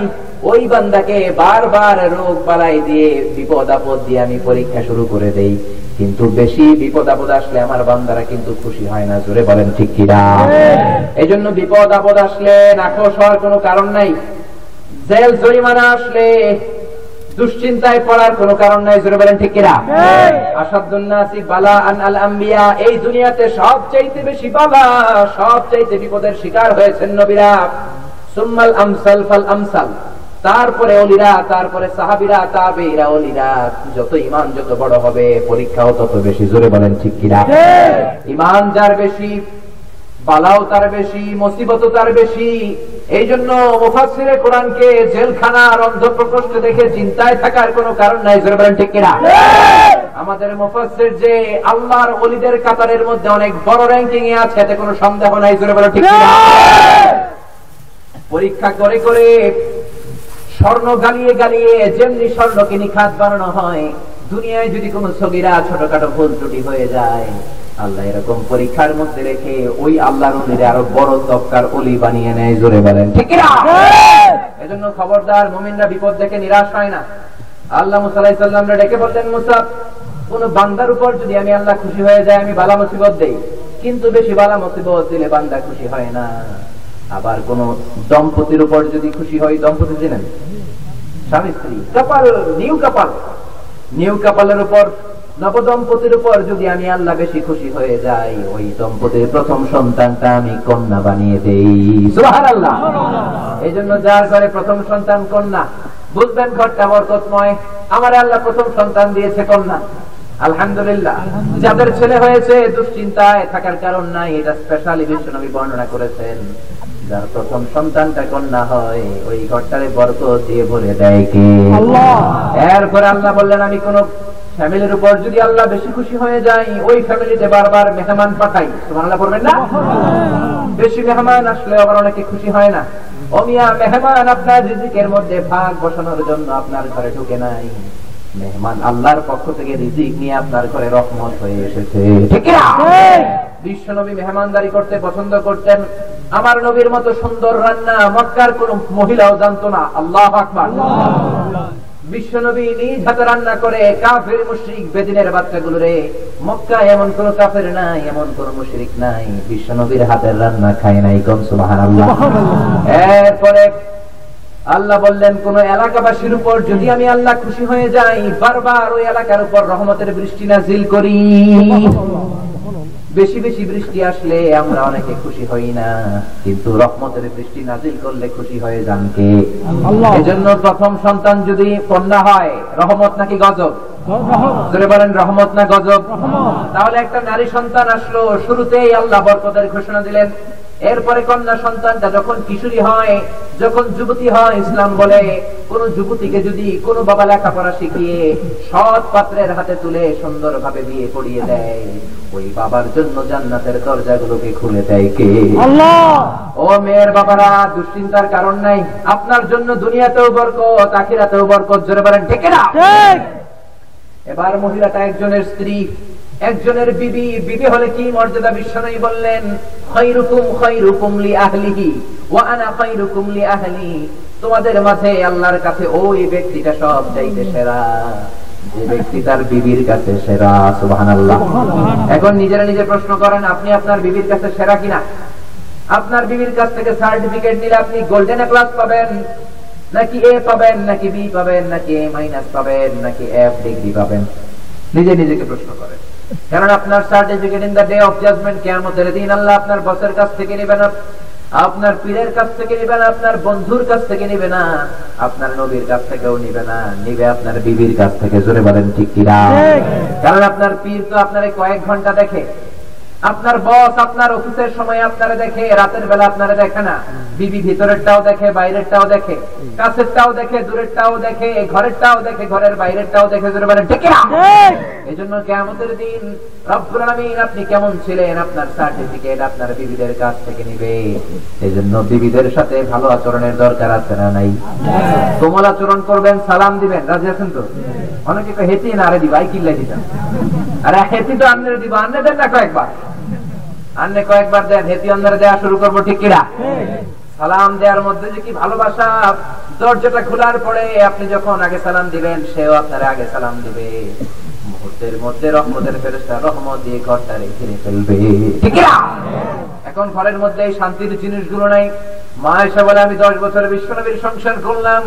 ওই বান্দাকে বারবার রোগ বালাই দিয়ে বিপদ আপদ দিয়ে আমি পরীক্ষা শুরু করে দেই। কিন্তু বেশি বিপদ আপদ আসলে আমার বান্দারা কিন্তু খুশি হয় না। জোরে বলেন ঠিক কিনা? এই জন্য বিপদ আপদ আসলে নাখোশ হওয়ার কোনো কারণ নাই। জেল জরিমানা আসলে দুশ্চিন্তায় পড়ার কোনো কারণ নাই জোরে বলেন ঠিক কিনা? আসাদুন্নাসি বালা আন আল আম্বিয়া এই দুনিয়াতে সব চাইতে বেশি বালা সব চাইতে বিপদের শিকার হয়েছেন নবীরা। সুম্মাল আমসাল ফাল আমসাল। তারপরে অলিরা তারপরে সাহাবিরা তাবেইরা অলিরা যত ইমান যত বড় হবে পরীক্ষাও তত বেশি জোরে বলেন ঠিক কিনা? ইমান যার বেশি বালাও তার বেশি মুসিবত তার বেশি এই জন্য প্রকোষ্ঠে দেখে চিন্তায় থাকার কারণ নাই ঠিক কিনা? আমাদের মুফাসসির যে আল্লাহর ওলিদের কাতারের মধ্যে অনেক বড় র্যাঙ্কিং এ আছে, এতে সন্দেহ নাই ঠিক পরীক্ষা করে করে স্বর্ণ গালিয়ে গালিয়ে যেমনি স্বর্ণকে নিখাত বানানো হয়, দুনিয়ায় যদি কোনো ছবিরা ছোটখাটো ভুল ত্রুটি হয়ে যায় আল্লাহ এরকম পরীক্ষার মধ্যে রেখে ওই আল্লাহর অলিরে আরও বড় তবকার অলি বানিয়ে নেয়, জোরে বলেন। ঠিক এজন্য খবরদার মুমিনরা বিপদ দেখে নিরাশ হয় না। আল্লাহ মুসা আলাইহিস ডেকে বললেন, মুসা, কোন বান্দার উপর যদি আমি আল্লাহ খুশি হয়ে যায় আমি বালা মুসিবত দেই। কিন্তু বেশি বালা মুসিবত দিলে বান্দা খুশি হয় না। আবার কোন দম্পতির উপর যদি খুশি হয়, দম্পতি জানেন স্বামী স্ত্রী, কাপাল, নিউ কাপাল। নিউ কাপালের উপর নবদম্পতির উপর যদি আমি আল্লাহ বেশি খুশি হয়ে যাই ওই দম্পতির প্রথম সন্তানটা আমি কন্যা বানিয়ে দেই। আল্লাহ এই জন্য যার ঘরে প্রথম সন্তান কন্যা বুঝবেন ঘরটা বরকতময় আমার আল্লাহ প্রথম সন্তান দিয়েছে কন্যা। আলহামদুলিল্লাহ। যাদের ছেলে হয়েছে দুশ্চিন্তায় থাকার কারণ নাই এটা স্পেশালি বিশ্বনবী বর্ণনা করেছেন। যার প্রথম সন্তানটা কন্যা হয় ওই ঘরটারে বরকত দিয়ে ভরে দেয় কে? এরপরে আল্লাহ বললেন আমি কোন ফ্যামিলির উপর যদি আল্লাহ বেশি খুশি হয়ে যায় ওই ফ্যামিলিতে বারবার মেহমান পাঠাই। সুবহানাল্লাহ পড়বেন না? বেশি মেহমান আসলে আবার অনেকে খুশি হয় না। অমিয়া মেহমান আপনার রিজিকের মধ্যে ভাগ বসানোর জন্য আপনার ঘরে ঢুকে নাই। মেহমান আল্লাহর পক্ষ থেকে রিজিক নিয়ে আপনার ঘরে রহমত হয়ে এসেছে। ঠিক না বিশ্ব নবী মেহমানদারি করতে পছন্দ করতেন। আমার নবীর মতো সুন্দর রান্না মক্কার কোন মহিলাও জানতো না। আল্লাহ আকবার। বিশ্ব নবী নিজ হাতে রান্না করে কাফের মুশরিক বেদিনের মক্কা এমন কোন কাফের নাই এমন কোন মুশরিক নাই। বিশ্ব নবীর হাতের রান্না খায় নাই কম সুবহানাল্লাহ। এরপরে আল্লাহ বললেন কোন এলাকাবাসীর উপর যদি আমি আল্লাহ খুশি হয়ে যাই বারবার ওই এলাকার উপর রহমতের বৃষ্টি নাজিল করি। বেশি বেশি বৃষ্টি আসলে আমরা অনেকে খুশি হই না। কিন্তু রহমতের বৃষ্টি নাজিল করলে খুশি হয়ে যান কে? এজন্য প্রথম সন্তান যদি কন্যা হয় রহমত নাকি গজব? ধরে বলেন রহমত না গজব? তাহলে একটা নারী সন্তান আসলো শুরুতেই আল্লাহ বরকতের ঘোষণা দিলেন এরপরে কন্যা সন্তানটা যখন কিশোরী হয় যখন যুবতী হয় ইসলাম বলে কোন যুবতীকে যদি কোনো বাবা লেখাপড়া শিখিয়ে সৎ পাত্রের হাতে তুলে সুন্দরভাবে বিয়ে করিয়ে দেয় ওই বাবার জন্য জান্নাতের দরজাগুলোকে খুলে দেয় কে? ও মেয়ের বাবারা দুশ্চিন্তার কারণ নাই। আপনার জন্য দুনিয়াতেও বরকত আখিরাতেও বরকত জোরে বলেন ঠিক না ঠিক! এবার মহিলাটা একজনের স্ত্রী একজনের বিবি বিবি হলে কি মর্যাদা? বিশ্বনবী বললেন খৈরুকুম খৈরুকুম লি আহলিহি ওয়া আনা খৈরুকুম লি আহলি তোমাদের মাঝে আল্লাহর কাছে ওই ব্যক্তিটা সব চাইতে সেরা। যে ব্যক্তি তার বিবির কাছে সেরা সুবহানাল্লাহ। এখন নিজেরা নিজে প্রশ্ন করেন আপনি আপনার বিবির কাছে সেরা কিনা? আপনার বিবির কাছ থেকে সার্টিফিকেট নিলে আপনি গোল্ডেন প্লাস পাবেন। নাকি এ পাবেন নাকি বি পাবেন নাকি এ মাইনাস পাবেন নাকি এফ ডিগ্রি পাবেন? নিজে নিজেকে প্রশ্ন করেন। কারণ আপনার certificate in the day of judgement কেয়ামতের দিন আল্লাহ আপনার বসের কাছ থেকে নেবেন না আপনার পীরের কাছ থেকে নিবে না আপনার বন্ধুর কাছ থেকে নিবে না আপনার নবীর কাছ থেকেও নিবে না নিবে আপনার বিবির কাছ থেকে জোরে বলেন ঠিক কিনা ঠিক। কারণ আপনার পীর তো আপনার কয়েক ঘণ্টা দেখে আপনার বস আপনার অফিসের সময় আপনারা দেখে রাতের বেলা আপনারা দেখে না। বিবি ভিতরেরটাও দেখে বাইরেরটাও দেখে কাছেরটাও দেখে দূরেরটাও দেখে ঘরেরটাও দেখে ঘরের বাইরেরটাও দেখে জোরে বলেন ঠিক না এই! জন্য কেমতের দিন রব্বুল আলামিন আপনি কেমন ছিলেন আপনার সার্টিফিকেট আপনার বিবিদের কাছ থেকে নিবে। এই জন্য বিবিদের সাথে ভালো আচরণের দরকার আছে না নাই? কোমল আচরণ করবেন সালাম দিবেন রাজি আছেন তো? অনেকে হেঁটে না আরে দিবা কিল্লাই দিতাম। আরে হেঁটে তো আন্নের দিবা আন্নে দেন না কয়েকবার। আন্নে কয়েকবার দেয় হেতি অন্ধারে দেওয়া শুরু করব ঠিক কিনা? সালাম দেওয়ার মধ্যে যে কি ভালোবাসা দরজাটা খোলার পরে আপনি যখন আগে সালাম দিবেন সেও আপনার আগে সালাম দিবে। মুহূর্তের মধ্যে রহমতের ফেরেস্তা রহমত দিয়ে ঘরটারে ঘিরে ফেলবে। ঠিক না এখন ঘরের মধ্যে এই শান্তির জিনিসগুলো নাই। মা এসে বলে আমি দশ বছর বিশ্বনবীর সংসার করলাম।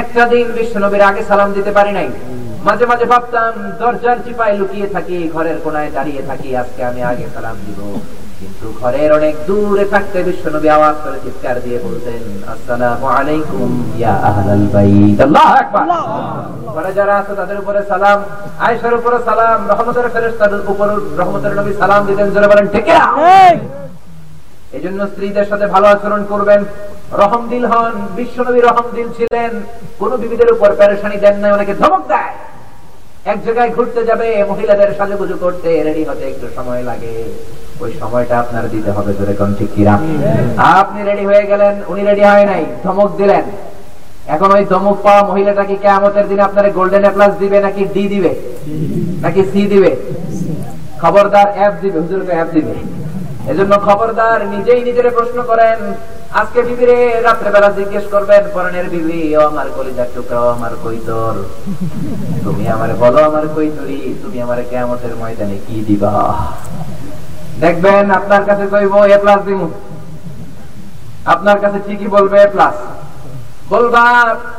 একটা দিন বিশ্বনবীর আগে সালাম দিতে পারি নাই। মাঝে মাঝে ভাবতাম দরজার চিপায় লুকিয়ে থাকি ঘরের কোনায় দাঁড়িয়ে থাকি আজকে আমি আগে সালাম দিব। কিন্তু ঘরের অনেক দূরে থাকতে বিশ্বনবী আওয়াজ করে চিৎকার দিয়ে বলতেন আসসালামু আলাইকুম ইয়া আহলাল বাইত। আল্লাহু আকবার। ঘরে যারা আছে তাদের উপরে সালাম আয়েশার উপরে সালাম রহমতের ফেরেশতাদের উপর রহমতের নবী সালাম দিতেন জোরে বলেন ঠিক না? এই জন্য স্ত্রীদের সাথে ভালো আচরণ করবেন। রহম দিল হন বিশ্বনবী রহম দিল ছিলেন। কোন বিবিদের উপর প্যারেশানি দেন না অনেকে ধমক দেয়। এক জায়গায় ঘুরতে যাবে, মহিলাদের সাজুগুজু করতে রেডি হতে একটু সময় লাগে। ওই সময়টা আপনার দিতে হবে ধরে কোন ঠিক কিরা আপনি রেডি হয়ে গেলেন, উনি রেডি হয় নাই, ধমক দিলেন। এখন ওই ধমক পাওয়া মহিলাটা কি কেমতের দিন আপনার গোল্ডেন প্লাস দিবে নাকি ডি দিবে? নাকি সি দিবে? খবরদার অ্যাপ দিবে, হুজুরকে অ্যাপ দিবে। এজন্য খবরদার নিজেই নিজের প্রশ্ন করেন আজকে বিবিরে রাত্রেবেলা জিজ্ঞেস করবেন, পরনের বিবি, ও আমার কলিজার টুকরা আমার কৈতর তুমি আমার বলো আমার কৈতরি তুমি আমার কেমতের ময়দানে কি দিবা? দেখবেন, আপনার কাছে কইব, এ প্লাস দিব আপনার কাছে ঠিকই বলবে, এ প্লাস। বলবা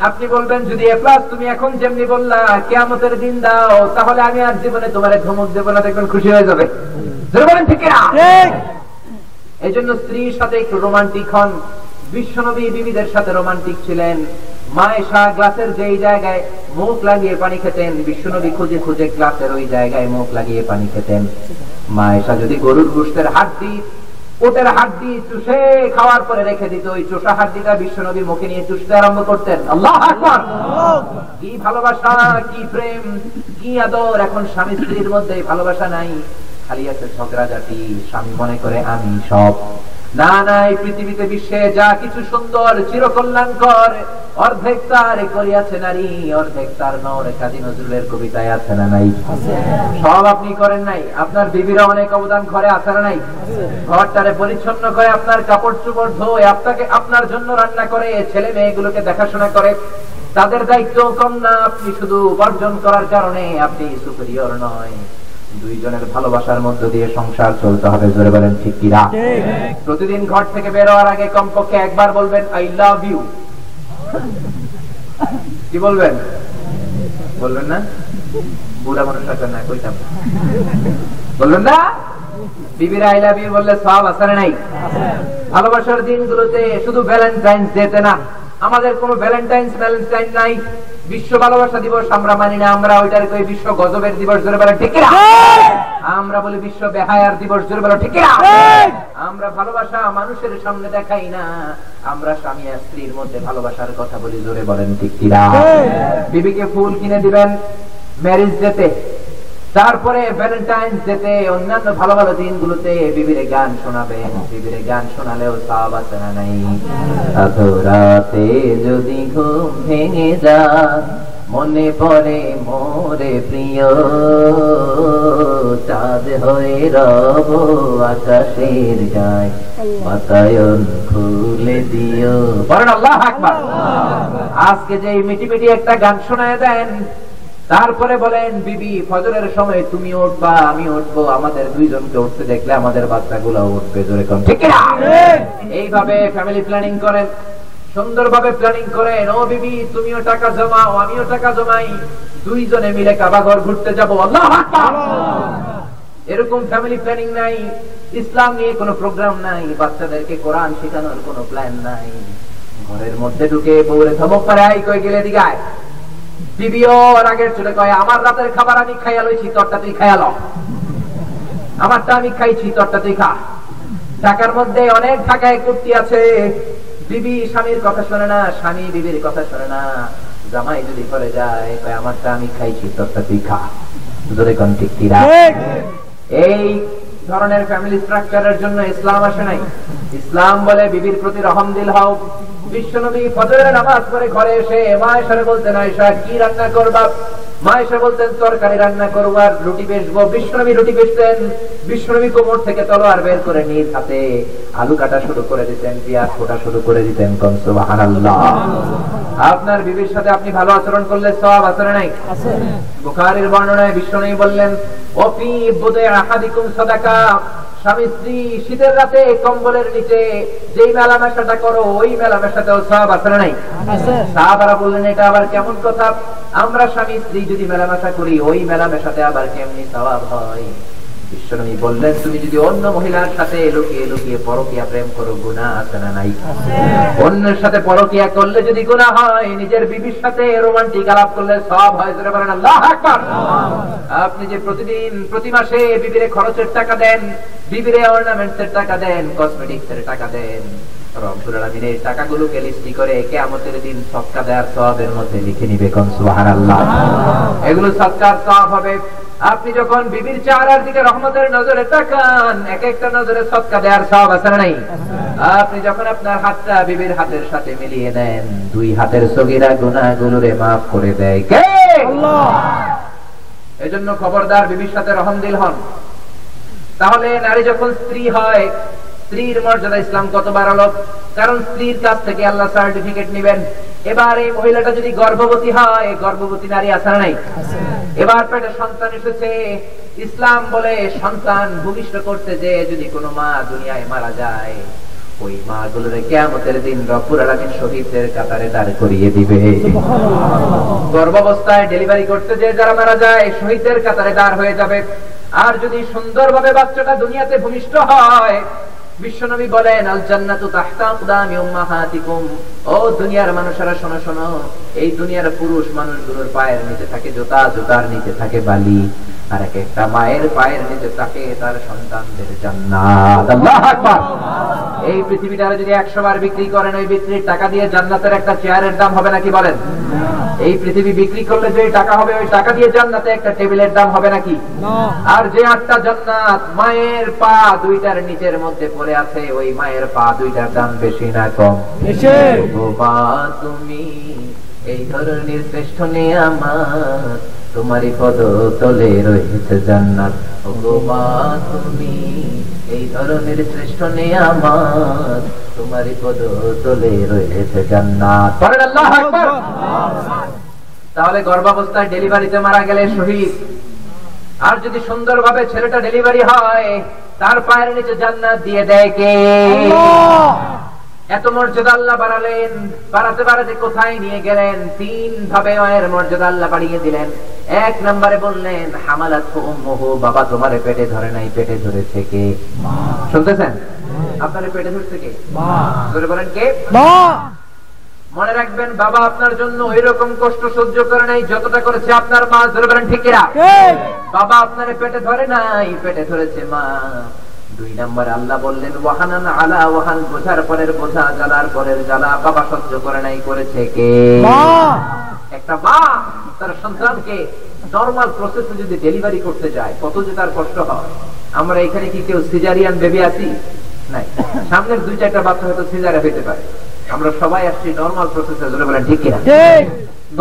আপনি বলবেন, যদি এ প্লাস, তুমি এখন যেমনি বললা, কেয়ামতের দিন দাও, তাহলে আমি আর জীবনে তোমার ধমক দেবো না। দেখবেন খুশি হয়ে যাবে। বলেন, ঠিক কিনা? এই জন্য স্ত্রীর সাথে একটু রোমান্টিক হন। বিশ্বনবী বিবিদের সাথে রোমান্টিক ছিলেন। মায়েশা গ্লাসের যেই জায়গায় মুখ লাগিয়ে পানি খেতেন, বিশ্বনবী খুঁজে খুঁজে গ্লাসের ওই জায়গায় মুখ লাগিয়ে পানি খেতেন। মায়েশা যদি গরুর গুষ্টের হাড্ডি, ওটের হাড্ডি চুষে খাওয়ার পরে রেখে দিত, ওই চোষা হাড্ডিটা বিশ্বনবী মুখে নিয়ে চুষতে আরম্ভ করতেন। আল্লাহ কি ভালোবাসা, কি প্রেম, কি আদর! এখন স্বামী স্ত্রীর মধ্যে ভালোবাসা নাই। খালি আছে ঝগড়াঝাটি স্বামী মনে করে আমি সব। না না, এই পৃথিবীতে বিশ্বে যা কিছু সুন্দর, চিরকল্যাণকর, অর্ধেক তার করিয়াছে নারী, অর্ধেক তার নর, কাজী নজরুলের কবিতায় আছে না নাই? সব আপনি করেন নাই? আপনার বিবিরা অনেক অবদান ঘরে আছে না নাই? ঘরটারে পরিচ্ছন্ন করে আপনার কাপড় চোপড় ধোয়, আপনাকে আপনার জন্য রান্না করে, ছেলে মেয়েগুলোকে দেখাশোনা করে। তাদের দায়িত্ব কম না, আপনি শুধু উপার্জন করার কারণে আপনি সুপেরিয়র নয়। দুইজনের ভালোবাসার মধ্য দিয়ে সংসার চলতে হবে জোরে বলেন ঠিক কিরা প্রতিদিন ঘর থেকে বেরোয়ার আগে কমপক্ষে একবার বলবেন আই লাভ ইউ কি বলবেন? বলবেন না? বুড়া মানুষ না কইতাম বলবেন না? বিবির আই লাভ ইউ বললে সব নাই? ভালোবাসার দিনগুলোতে শুধু ভ্যালেন্টাইন্স ডেতে না আমাদের কোনো ভ্যালেন্টাইন্স ভ্যালেন্টাইন নাই। বিশ্ব ভালোবাসা দিবস আমরা মানি না আমরা ওইটার কই বিশ্ব গজবের দিবস জোরে বলে ঠিক না আমরা বলি বিশ্ব বেহায়ার দিবস জোরে বলে ঠিক না আমরা ভালোবাসা মানুষের সামনে দেখাই না আমরা স্বামী আর স্ত্রীর মধ্যে ভালোবাসার কথা বলি জোরে বলেন ঠিক কিনা? বিবিকে ফুল কিনে দিবেন ম্যারেজ ডেতে তারপরে ভ্যালেন্টাইন্স ডেতে অন্যান্য ভালো ভালো দিনগুলোতে বিবিরে গান শোনাবেন বিবিরে গান শোনালেও সব আছে না নাই। রাতে যদি ঘুম ভেঙে যায় মনে পড়ে মোরে প্রিয়। চাঁদ হয়ে রব আকাশের গায় বাতায়ন খুলে দিও। বলেন আল্লাহ আজকে যে মিটি মিটি একটা গান শোনায় দেন তারপরে বলেন বিবি ফজরের সময় তুমি উঠবা আমি উঠবো। আমাদের দুইজনকে উঠতে দেখলে আমাদের বাচ্চাগুলো উঠবে জোরে কম। ঠিক না এইভাবে ফ্যামিলি প্ল্যানিং করেন সুন্দরভাবে প্ল্যানিং করেন। ও বিবি তুমিও টাকা জমাও আমিও টাকা জমাই। দুইজনে মিলে কাবাঘর ঘুরতে যাব। আল্লাহ এরকম ফ্যামিলি প্ল্যানিং নাই। ইসলাম নিয়ে কোনো প্রোগ্রাম নাই। বাচ্চাদেরকে কোরআন শেখানোর কোনো প্ল্যান নাই। ঘরের মধ্যে ঢুকে বউরে ধমক পারে আই কই গেলে দিগায় বিবিও রাগের চলে কয় আমার রাতের খাবার আমি খাইয়া লইছি তোরটা তুই খাইয়া আমারটা আমি খাইছি তোরটা তুই খা। ঢাকার মধ্যে অনেক ঢাকায় কুর্তি আছে। বিবি স্বামীর কথা শোনে না স্বামী বিবির কথা শোনে না। জামাই যদি করে যায় কয় আমারটা আমি খাইছি তোরটা তুই খা। জোরে কোন ঠিক এই ধরনের ফ্যামিলি স্ট্রাকচারের জন্য ইসলাম আসে নাই। ইসলাম বলে বিবির প্রতি রহম দিল হও। বিশ্বনবী ফজরের নামাজ পড়ে ঘরে এসে মা এসে বলতেন আয়সা কি রান্না করবা? মা এসে বলতেন তরকারি রান্না করব আর রুটি বিশ্বনবী রুটি বিশ্বনবী কোমর থেকে তলোয়ার বের করে নিজ হাতে আলু কাটা শুরু করে দিতেন পেঁয়াজ ফোটা শুরু করে দিতেন কনসুবাহানাল্লাহ আপনার বিবির সাথে আপনি ভালো আচরণ করলে সব আচরণ নাই? বুখারীর বর্ণনায় বিশ্বনবী বললেন ওফি বুদে আহাদিকুম সাদাকা। স্বামী স্ত্রী শীতের রাতে কম্বলের নিচে যেই মেলামেশাটা করো ওই মেলামেশাতেও সব আছে না নাই? সাহাবারা বললেন এটা আবার কেমন কথা? আমরা স্বামী স্ত্রী যদি মেলামেশা করি ওই মেলামেশাতে আবার কেমনি সবাব হয়? বিশ্বনবী বললেন, তুমি যদি অন্য মহিলার সাথে লুকিয়ে লুকিয়ে পরকিয়া প্রেম করো গুণা আছে না নাই। অন্যের সাথে পরকিয়া করলে যদি গুণা হয়, নিজের বিবির সাথে রোমান্টিক আলাপ করলে সব হয়, জোরে বলেন আপনি যে প্রতিদিন, প্রতি মাসে বিবিরে খরচের টাকা দেন, বিবিরে অর্নামেন্টস এর টাকা দেন কসমেটিক্স এর টাকা দেন রব্বুল আলামিনের টাকাগুলোকে লিস্টি করে? কিয়ামতের দিন সদকা দেওয়ার সওয়াবের মধ্যে লিখে নিবে কোন? সুবহানাল্লাহ। এগুলো সদকার সওয়াব হবে। আপনি যখন বিবির চেহারার দিকে রহমতের নজরে তাকান এক একটা নজরে সদকা দেওয়ার সওয়াব আছে নাই? আপনি যখন আপনার হাতটা বিবির হাতের সাথে মিলিয়ে দেন দুই হাতের সগীরা গুনাহগুলোরে maaf করে দেয়। কে? এজন্য খবরদার বিবির সাথে রহমদিল হন। তাহলে নারী যখন স্ত্রী হয় স্ত্রীর মর্যাদা ইসলাম কত বাড়ালো কারণ স্ত্রীর কাছ থেকে আল্লাহ সার্টিফিকেট নেবেন। এবার এই মহিলাটা যদি গর্ভবতী হয়, গর্ভবতী নারী আছে নাই। এবার পেটে সন্তান এসেছে। ইসলাম বলে সন্তান ভূমিষ্ঠ করতে যে যদি কোনো মা দুনিয়ায় মারা যায়, ওই মা গুলোরে কেয়ামতের দিন রব্বুল আলামিন শহীদদের কাতারে দাঁড় করিয়ে দিবে। গর্ভাবস্থায় ডেলিভারি করতে যে যারা মারা যায়, শহীদদের কাতারে দাঁড় হয়ে যাবে। আর যদি সুন্দরভাবে বাচ্চাটা দুনিয়াতে ভূমিষ্ঠ হয় বিশ্বনবী বলেন আল জান্নাতু তাহতা আকদামি উম্মাহাতিকুম। ও দুনিয়ার মানুষেরা, শোনো শোনো, এই দুনিয়ার পুরুষ মানুষগুলোর পায়ের নিচে থাকে জুতা, জুতার নিচে থাকে বালি। আর এক একটা মায়ের পায়ের নিচে থাকে তার সন্তানদের জান্নাত। আল্লাহু আকবার! এই পৃথিবীটা যদি একশো বার বিক্রি করেন ওই বিক্রির টাকা দিয়ে জান্নাতের একটা চেয়ারের দাম হবে নাকি বলেন? এই পৃথিবী বিক্রি করলে যে টাকা হবে ওই টাকা দিয়ে জান্নাতে একটা টেবিলের দাম হবে নাকি? আর যে আটটা জান্নাত মায়ের পা দুইটার নিচের মধ্যে পড়ে আছে ওই মায়ের পা দুইটার দাম বেশি না কম। তুমি এই ধরনের শ্রেষ্ঠ আমার তোমারই পদ তলে রয়েছে জান্নাত। মা তুমি এই ধরনের শ্রেষ্ঠ আমার তোমারই পদ তলে রয়েছে জান্নাত। পড়েন আল্লাহু আকবার। তাহলে গর্ভাবস্থায় ডেলিভারিতে মারা গেলে শহীদ। আর যদি সুন্দরভাবে ছেলেটা ডেলিভারি হয় তার পায়ের নিচে জান্নাত দিয়ে দেয় কে? এত মর্যাদা আল্লাহ বাড়ালেন বাড়াতে বাড়াতে কোথায় নিয়ে গেলেন? তিন ভাবে মায়ের মর্যাদা আল্লাহ বাড়িয়ে দিলেন। এক নম্বরে বললেন হামালাত উম্মুহু বাবা তোমারে পেটে ধরে নাই পেটে ধরেছে কে? শুনতেছেন? আপনার পেটে ধরছে কে? ধরে বলেন কে? মা। মনে রাখবেন বাবা আপনার জন্য ওই রকম কষ্ট সহ্য করে নাই যতটা করেছে আপনার মা ধরে বলেন ঠিক কিনা? ঠিক। বাবা আপনার পেটে ধরে নাই পেটে ধরেছে মা। দুই নম্বর আল্লাহ বললেন ওয়াহানান আলা ওয়াহান। বোঝার পরের বোঝা জ্বালার পরের জ্বালা বাবা সহ্য করে নাই করেছে কে? একটা মা তার সন্তানকে নর্মাল প্রসেসে যদি ডেলিভারি করতে যায় কত যে তার কষ্ট হয়। আমরা এখানে কি কেউ সিজারিয়ান বেবি আছি? নাই। সামনের দুই চারটা বাচ্চা হয়তো সিজারে হইতে পারে। আমরা সবাই আসছি নর্মাল প্রসেসে ধরে বলেন ঠিক কিনা? ঠিক।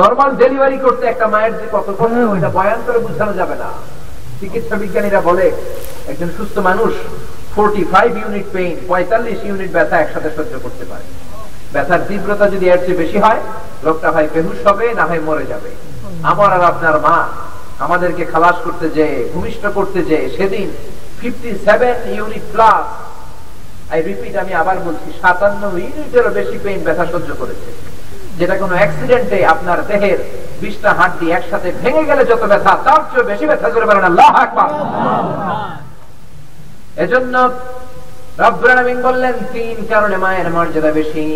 নর্মাল ডেলিভারি করতে একটা মায়ের যে কত কষ্ট ওইটা বয়ান করে বোঝানো যাবে না। চিকিৎসা বিজ্ঞানীরা বলে, একজন সুস্থ মানুষ ফোরটি ফাইভ ইউনিট পেইন পঁয়তাল্লিশ ইউনিট ব্যথা একসাথে সহ্য করতে পারে। ব্যথার তীব্রতা যদি এর চেয়ে বেশি হয়, লোকটা হয় বেহুশ হবে, না হয় মরে যাবে। আমার আর আপনার মা আমাদেরকে খালাস করতে যে ভূমিষ্ঠ করতে যে সেদিন fifty seven unit plus I repeat আমি আবার বলছি, সাতান্ন ইউনিটেরও বেশি পেইন ব্যথা সহ্য করেছে। যেটা কোনো অ্যাক্সিডেন্টে আপনার দেহের বিশটা হাড্ডি একসাথে ভেঙে গেলে যত ব্যথা তার চেয়ে বেশি ব্যথা করে পারেন আল্লাহ আকবার। এজন্য রব্বুল বললেন তিন কারণে মায়ের মর্যাদা বেশি।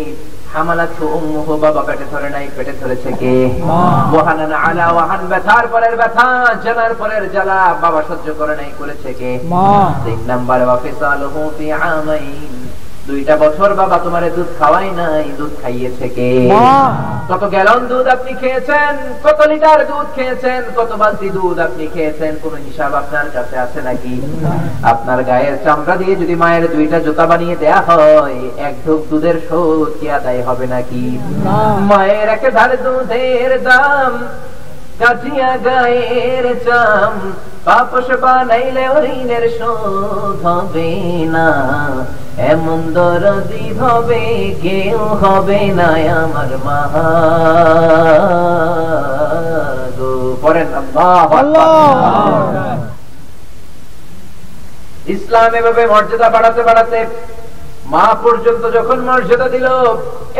বাবা পেটে ধরে নাই পেটে ধরেছে কে? আলা ওয়াহান ব্যথার পরের ব্যথা জানার পরের জ্বালা বাবা সহ্য করে নাই করেছে কে? তিন নাম্বার ওয়াফিসালুহু ফি আমাইন। দুইটা বছর বাবা তোমারে দুধ খাওয়াই নাই দুধ খাইয়েছে কে? কত গ্যালন দুধ আপনি খেয়েছেন কত লিটার দুধ খেয়েছেন কত বালতি দুধ আপনি খেয়েছেন কোন হিসাব আপনার কাছে আছে নাকি? আপনার গায়ের চামড়া দিয়ে যদি মায়ের দুইটা জুতা বানিয়ে দেয়া হয় এক ঢোক দুধের শোধ কি আদায় হবে নাকি? মায়ের এক ধারে দুধের দাম কাটিয়া গায়ের চাম পাপস বানাইলে ঋণের শোধ হবে না। এমন দরদি হবে কেউ হবে না আমার মা। পড়েন ইসলাম এভাবে মর্যাদা বাড়াতে বাড়াতে মা পর্যন্ত যখন মর্যাদা দিল,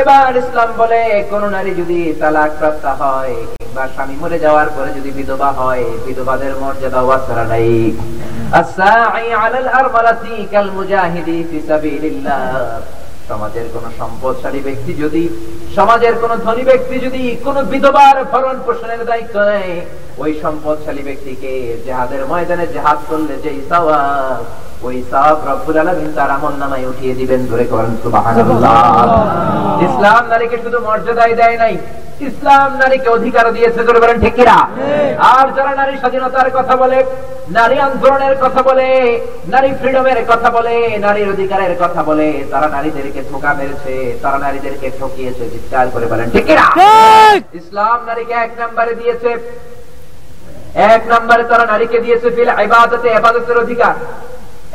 এবার ইসলাম বলে, কোন নারী যদি তালাক প্রাপ্ত হয়, কিংবা স্বামী মরে যাওয়ার পরে যদি বিধবা হয়, বিধবাদের মর্যাদা ওয়াসারা নাই। সমাজের কোন সম্পদশালী ব্যক্তি যদি, সমাজের কোন ধনী ব্যক্তি যদি কোন বিধবার ভরণ পোষণের দায়িত্ব নেয় ওই সম্পদশালী ব্যক্তিকে জেহাদের ময়দানে জেহাদ করলে যে সওয়াব ওই সওয়াব রব্বুল আলামিন তার আমলনামায় উঠিয়ে দিবেন ধরে করেন সুবহানাল্লাহ। ইসলাম নারীকে শুধু মর্যাদাই দেয় নাই ইসলাম নারীকে অধিকার দিয়েছে ধরে বলেন ঠিক কিনা? আর যারা নারী স্বাধীনতার কথা বলে নারী আন্দোলনের কথা বলে নারী ফ্রিডমের কথা বলে নারীর অধিকারের কথা বলে তারা নারীদেরকে ধোকা মেরেছে তারা নারীদেরকে ঠকিয়েছে চিৎকার করে বলেন ঠিক কিনা? ইসলাম নারীকে এক নম্বরে দিয়েছে এক নম্বরে তারা নারীকে দিয়েছে ফিল ইবাদতে ইবাদতের অধিকার।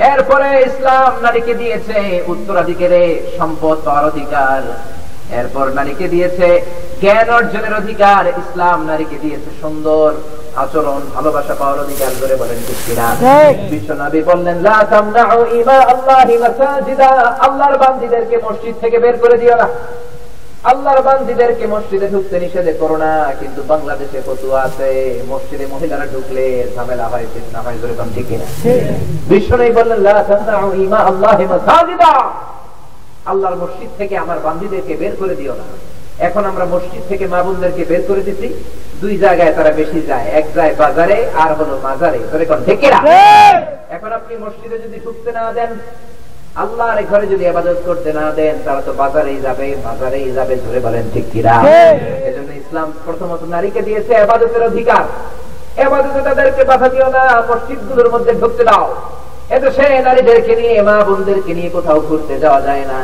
এরপরে ইসলাম নারীকে দিয়েছে উত্তরাধিকারে সম্পদ পাওয়ার অধিকার। এরপর নারীকে দিয়েছে জ্ঞান অর্জনের অধিকার। ইসলাম নারীকে দিয়েছে সুন্দর আচরণ ভালোবাসা পাওয়ার অধিকার করে বলেন বিশ্বনবী বললেন আল্লাহর বান্দীদেরকে মসজিদ থেকে বের করে দিও না। আল্লাহর বান্দিদেরকে মসজিদে ঢুকতে নিষেধ করো না কিন্তু বাংলাদেশে ফতুয়া আছে মসজিদে মহিলারা ঢুকলে ঝামেলা হয় ফিতনা হয় যেরকম ঠিক না বিশ্ব নেই বললেন লা তামনাউ ইমা আল্লাহি মাসাজিদা। আল্লাহর মসজিদ থেকে আমার বান্দিদেরকে বের করে দিও না। এখন আমরা মসজিদ থেকে মা বোনদেরকে বের করে দিচ্ছি দুই জায়গায় তারা বেশি যায় এক যায় বাজারে আর হলো মাজারে। যেরকম ঠিক না এখন আপনি মসজিদে যদি ঢুকতে না দেন আল্লাহর ঘরে যদি আবাদত করতে না দেন তারা তো বাজারেই যাবে বাজারেই যাবে ধরে বলেন ঠিক কিরা এজন্য ইসলাম প্রথমত নারীকে দিয়েছে আবাদতের অধিকার। আবাদতে তাদেরকে বাধা দিও না মসজিদগুলোর মধ্যে ঢুকতে দাও। এদেশে নারীদেরকে নিয়ে মা বোনদেরকে নিয়ে কোথাও ঘুরতে যাওয়া যায় না।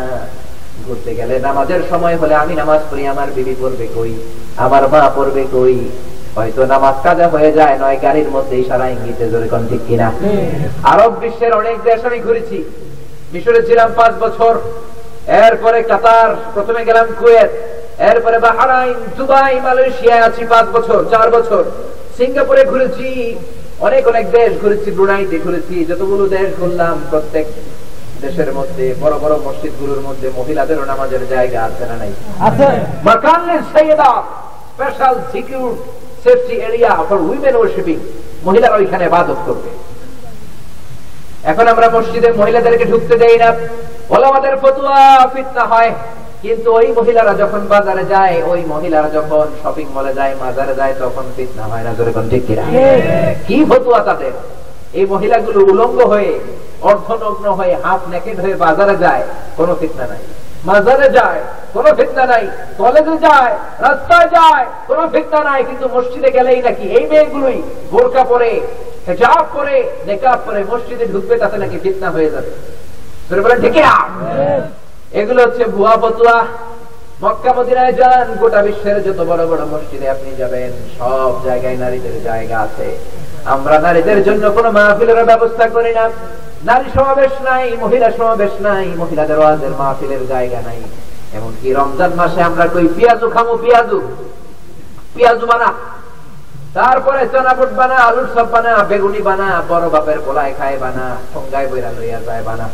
ঘুরতে গেলে নামাজের সময় হলে আমি নামাজ পড়ি আমার বিবি পড়বে কই? আমার মা পড়বে কই? হয়তো নামাজ কাজা হয়ে যায় নয় গাড়ির মধ্যে ইশারা ইঙ্গিতে জোরে কোন ঠিক কিনা? আরব বিশ্বের অনেক দেশ আমি ঘুরেছি। মিশরে ছিলাম পাঁচ বছর। এরপরে কাতার প্রথমে গেলাম কুয়েত। এরপরে বাহারাইন দুবাই মালয়েশিয়া আছি পাঁচ বছর চার বছর। সিঙ্গাপুরে ঘুরেছি অনেক অনেক দেশ ঘুরেছি ব্রুনাইতে ঘুরেছি যতগুলো দেশ ঘুরলাম প্রত্যেক দেশের মধ্যে বড় বড় মসজিদগুলোর মধ্যে মহিলাদেরও নামাজের জায়গা আছে না নাই? আছে। মাকানের Sayeda special secure safety area for women worshipping মহিলারা ওইখানে ইবাদত করবে। এখন আমরা মসজিদে মহিলাদেরকে ঢুকতে দেই না। ওলামাদের ফতুয়া ফিতনা হয়। কিন্তু ওই মহিলারা যখন বাজারে যায় ওই মহিলারা যখন শপিং মলে যায় বাজারে যায় তখন ফিতনা হয় না। যেরকম ঠিক কিনা? কি ফতুয়া তাদের? এই মহিলাগুলো উলঙ্গ হয়ে অর্ধনগ্ন হয়ে হাত নেকেড হয়ে বাজারে যায় কোনো ফিতনা নাই। মাজারে যায়, কোনো ফিতনা নাই। কলেজে যায়, রাস্তায় যায়, কোনো ফিতনা নাই, কিন্তু মসজিদে গেলেই নাকি এই মেয়েগুলোই বোরকা পরে, হেজাব পরে, নেকাব পরে মসজিদে ঢুকবে, তাতে নাকি ফিতনা হয়ে যাবে? এগুলো হচ্ছে ভুয়া ফতুয়া। মক্কা মদিনায় যান, গোটা বিশ্বের যত বড় বড় মসজিদে আপনি যাবেন, সব জায়গায় নারীদের জায়গা আছে। আমরা নারীদের জন্য কোনো মাহফিলের ব্যবস্থা করি না। নারী সমাবেশ নাই মহিলা সমাবেশ নাই মহিলাদের ওয়াজের মাহফিলের জায়গা নাই। এমনকি রমজান মাসে আমরা কই পেঁয়াজু খামু পেঁয়াজু। পেঁয়াজু বানা। তারপরে চানাপুট বানা আলুর সব বানা বেগুনি বানা বড় বাপের পোলায় খায় বানা সঙ্গায় বইরা লইয়া যায় বানা।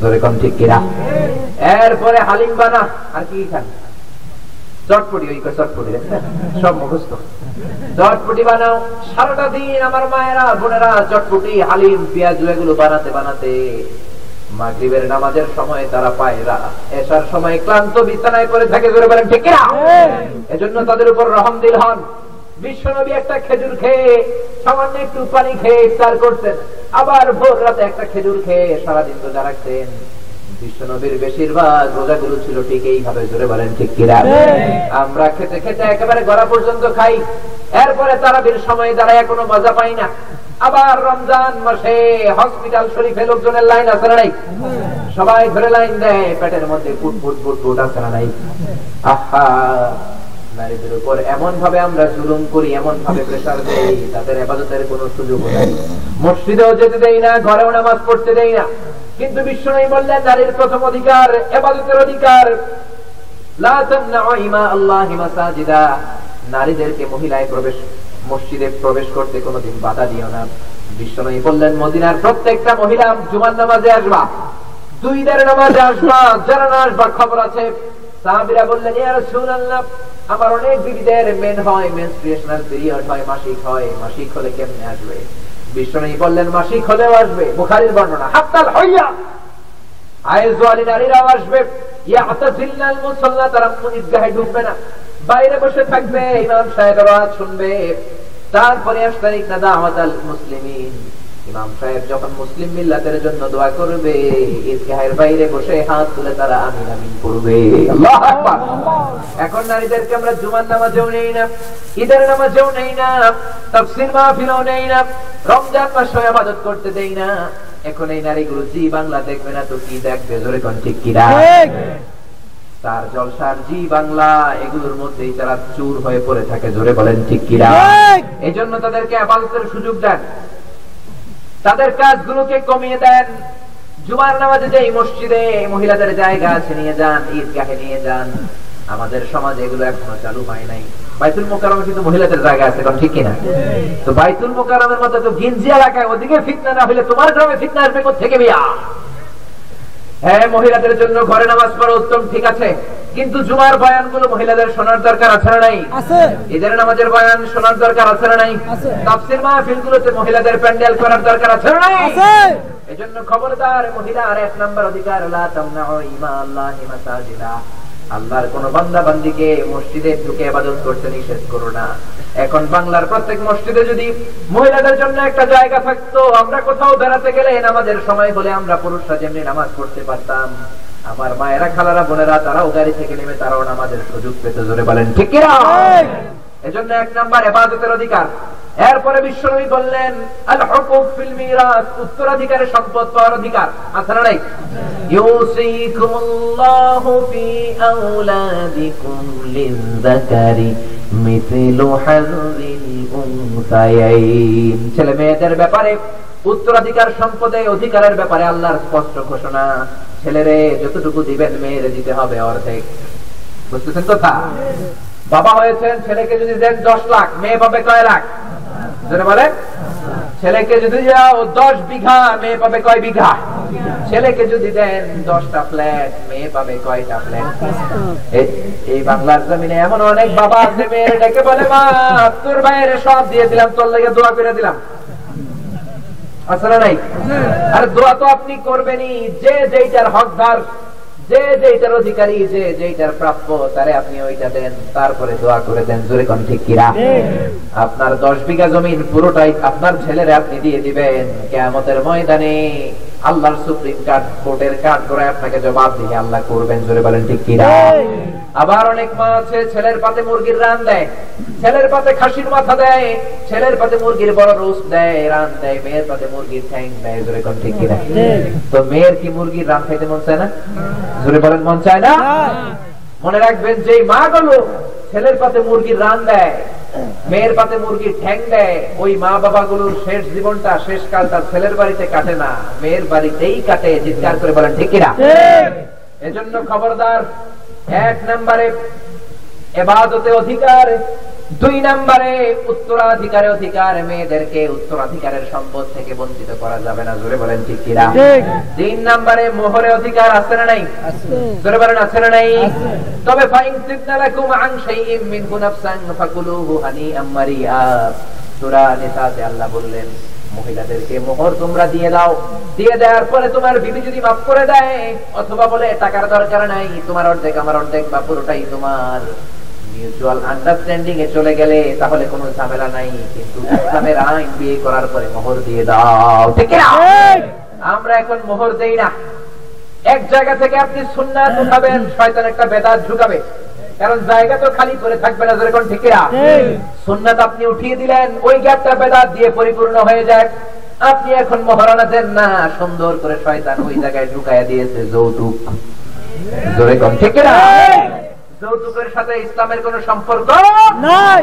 ধরে কম ঠিক কিরা এরপরে হালিম বানা। আর কি খান? চটপটি ওই চটপটি সব মুখস্থ। চটপটি বানাও। সারাটা দিন আমার মায়েরা, বোনেরা চটপটি হালিম পেঁয়াজ এগুলো বানাতে বানাতে মাগরিবের নামাজের সময় তারা পায় না। এসার সময় ক্লান্ত বিছানায় পড়ে থাকে ধরে বলেন, ঠিক এজন্য তাদের উপর রহম দিল হন। বিশ্বনবী একটা খেজুর খেয়ে, সামান্য একটু পানি খেয়ে ইফতার করতেন। আবার ভোর রাতে একটা খেজুর খেয়ে সারাদিন রোজা রাখতেন। বিশ্বনবীর বেশিরভাগ রোজাগুলো ছিল ঠিক এইভাবে জোরে বলেন ঠিক কিরা আমরা খেতে খেতে একেবারে গড়া পর্যন্ত খাই। এরপরে তারাবির সময় দাঁড়ায় কোনো মজা পাই না। আবার রমজান মাসে হসপিটাল শরীফে লোকজনের লাইন আছে না নাই? সবাই ধরে লাইন দেয় পেটের মধ্যে ফুট ফুট ফুট ফুট আছে না নাই? আহা! নারীদের উপর এমন ভাবে আমরা জুলুম করি এমন ভাবে প্রেসার দেই তাদের এবাদতের কোনো সুযোগ নাই। মসজিদেও যেতে দেই না ঘরেও নামাজ পড়তে দেই না। কিন্তু বিশ্ব নেই বললেন নারীর প্রথম অধিকার এবাদতের অধিকার। লা তামনাউ ইমা আল্লাহি মাসাজিদা। নারীদেরকে মহিলায় প্রবেশ মসজিদে প্রবেশ করতে কোনোদিন বাধা দিও না। বিশ্বনবী বললেন মদিনার প্রত্যেকটা মহিলা জুমার নামাজে আসবা। দুই দের নামাজে আসবা যারা না আসবা খবর আছে সাহাবীরা বললেন, ইয়া রাসূলুল্লাহ, আমার অনেক বিবিদের মেন হয় মেনস্ট্রুয়েশনাল পিরিয়ড হয়, মাসিক হয়, মাসিক হলে কেমনে আসবে? বিশ্বনবী বললেন, মাসিক হলেও আসবে, বুখারীর বর্ণনা, হাত্তাল হইয়া। আয়েজওয়ালি নারীরাও আসবে ইয়াতাজিল্লাল মুসাল্লা তারা ঈদগাহে ঢুকবে না, বাইরে বসে থাকবে, ইমাম সাহেবের আওয়াজ শুনবে। তারপরে আশতারিক না দাওয়াতাল মুসলিমিন ইমাম সাহেব যখন মুসলিম মিল্লাতের জন্য দোয়া করবে ঈদগাহের বাইরে বসে হাত তুলে তারা আমিন আমিন আকবার। এখন নারীদেরকে আমরা জুমার নামাজেও নেই না ঈদের নামাজেও নেই না তাফসীর মাহফিলও নেই না রমজান মাসে ইবাদত করতে দেই না। এখন এই নারীগুলো জি বাংলা দেখবে না তো কি দেখবে জোরে কোন ঠিক কিরা তার জলসার জি বাংলা এগুলোর মধ্যেই তারা চুর হয়ে পড়ে থাকে জোরে বলেন ঠিক কিরা এই জন্য তাদেরকে আবাদতের সুযোগ দেন। তাদের কাজগুলোকে কমিয়ে দেন। জুমার নামাজে যে মসজিদে মহিলাদের জায়গা আছে, নিয়ে যান, ঈদগাহে নিয়ে যান। আমাদের সমাজ এগুলো এখনও চালু হয় নাই। বাইতুল মোকারমে কিন্তু মহিলাদের জায়গা আছে কারণ ঠিক কিনা? তো বাইতুল মোকারমের মতো তো গিঞ্জি এলাকায়, ওদিকে ফিতনা না হলে তোমার গ্রামে ফিতনা আসবে থেকে বিয়া হ্যাঁ মহিলাদের জন্য ঘরে নামাজ পড়া উত্তম ঠিক আছে। কিন্তু জুমার বয়ানগুলো মহিলাদের শোনার দরকার আছে না নাই? ঈদের নামাজের বয়ান শোনার দরকার আছে না নাই? তাফসির মাহফিল গুলোতে মহিলাদের প্যান্ডেল করার দরকার আছে না নাই? এজন্য খবরদার মহিলা আর এক নাম্বার অধিকার লা তামনাউ ইমা আল্লাহি মাসাজিদা। আল্লাহর কোন বান্দা বান্দিকে মসজিদে ঢুকে আবাদন করতে নিষেধ করো না। এখন বাংলার প্রত্যেক মসজিদে যদি মহিলাদের জন্য একটা জায়গা থাকতো, আমরা কোথাও বেড়াতে গেলে নামাজের সময় বলে আমরা পুরুষরা যেমনি নামাজ পড়তে পারতাম, আমার মায়েরা খালারা বোনেরা তারাও গাড়ি থেকে নেমে তারাও নামাজের সুযোগ পেতে, জোরে বলেন ঠিক। এজন্য এক নাম্বার এবাদতের অধিকার। এরপরে বিশ্বনবী বললেন আল হুকুক ফিল মিরাস উত্তরাধিকারের সম্পদ পাওয়ার অধিকার। আছে না নাই ইউসিকুমুল্লাহু ফি আওলাদিকুম লিযযাকারি মিথলু হাযিল উনসায়াইন ছেলে মেয়েদের ব্যাপারে উত্তরাধিকার সম্পদে অধিকারের ব্যাপারে আল্লাহর স্পষ্ট ঘোষণা। ছেলেরে যতটুকু দিবেন মেয়েরে দিতে হবে অর্ধেক। বুঝতেছেন কথা? বাবা হয়েছেন, ছেলেকে যদি দেন দশ লাখ, মেয়ে পাবে কয় লাখ? বলে ছেলেকে যদি যাও দশ বিঘা, মেয়ে পাবে কয় বিঘা? ছেলেকে যদি দেন দশটা ফ্ল্যাট, মেয়ে পাবে কয়টা ফ্ল্যাট? এই বাংলার জমিনে এমন অনেক বাবা আছে, মেয়ের ডেকে বলে, মা, তোর বাইরে সব দিয়ে দিলাম, তোর লেগে দোয়া করে দিলাম। আসলে নাই? আর দোয়া তো আপনি করবেনই, যে যেইটার হকদার যে যেটার অধিকারী, যে যেটার প্রাপ্য, তারে আপনি ওইটা দেন, তারপরে দোয়া করে দেন। জোরে কোন ঠিক কিরা আপনার দশ বিঘা জমিন পুরোটাই আপনার ছেলেরা আপনি দিয়ে দিবেন। কেমতের ময়দানে আল্লাহর সুপ্রিম কার্ড কোর্টের কার্ড করে আপনাকে জবাব দিয়ে আল্লাহ করবেন জোরে বলেন ঠিক কিরা আবার অনেক মা আছে ছেলের পাতে মুরগির রান দেয় ছেলের পাতে খাসির মাথা দেয় ছেলের পাতে মুরগির বড় রোস দেয় রান দেয় মেয়ের পাতে মুরগির ঠ্যাং দেয় জোরে কোন ঠিক কিনা? তো মেয়ের কি মুরগির রান খাইতে মন চায় না? জোরে বলেন মন চায় না। মনে রাখবেন যে মা গুলো ছেলের পাতে মুরগির রান দেয় মেয়ের পাতে মুরগির ঠ্যাং দেয় ওই মা বাবা গুলোর শেষ জীবনটা শেষ কাল তার ছেলের বাড়িতে কাটে না মেয়ের বাড়িতেই কাটে চিৎকার করে বলেন ঠিক কিনা? এজন্য খবরদার এক নম্বরে এবাদতে অধিকার দুই নম্বরে উত্তরাধিকারে অধিকার মেয়েদেরকে উত্তরাধিকারের সম্পদ থেকে বঞ্চিত করা যাবে না। জোরে বলেন ঠিক কিনা? তিন নম্বরে মোহরে অধিকার আছে না নাই? জোরে বলেন আছে না নাই? তবে ফাইন সিবনালাকুম আন শাইইম মিন গুনাফসান ফাকুলুহু হানিআম মারিয়া। সূরা নিসাতে আল্লাহ বললেন মহিলাদেরকে মোহর তোমরা দিয়ে দাও। দিয়ে দেওয়ার পরে তোমার বিবি যদি মাফ করে দেয় অথবা বলে টাকার দরকার নাই তোমার অর্ধেক আমার অর্ধেক বা পুরোটাই তোমার। মিউচুয়াল আন্ডারস্ট্যান্ডিং এ চলে গেলে তাহলে কোনো ঝামেলা নাই কিন্তু ইসলামের আইন বিয়ে করার পরে মোহর দিয়ে দাও। ঠিক না আমরা এখন মোহর দেই না। এক জায়গা থেকে আপনি সুন্নাত উঠাবেন শয়তান একটা বেদাত ঢুকাবে। কারণ জায়গা তো খালি করে থাকবে না যেরকম ঠিক না সুন্নাত আপনি উঠিয়ে দিলেন ওই গ্যাপটা বেদাত দিয়ে পরিপূর্ণ হয়ে যায় আপনি এখন মহারানা দেন না সুন্দর করে শয়তান ওই জায়গায় ঢুকাইয়া দিয়েছে যৌতুক। জোরে কম ঠিক না যৌতুকের সাথে ইসলামের কোন সম্পর্ক নাই।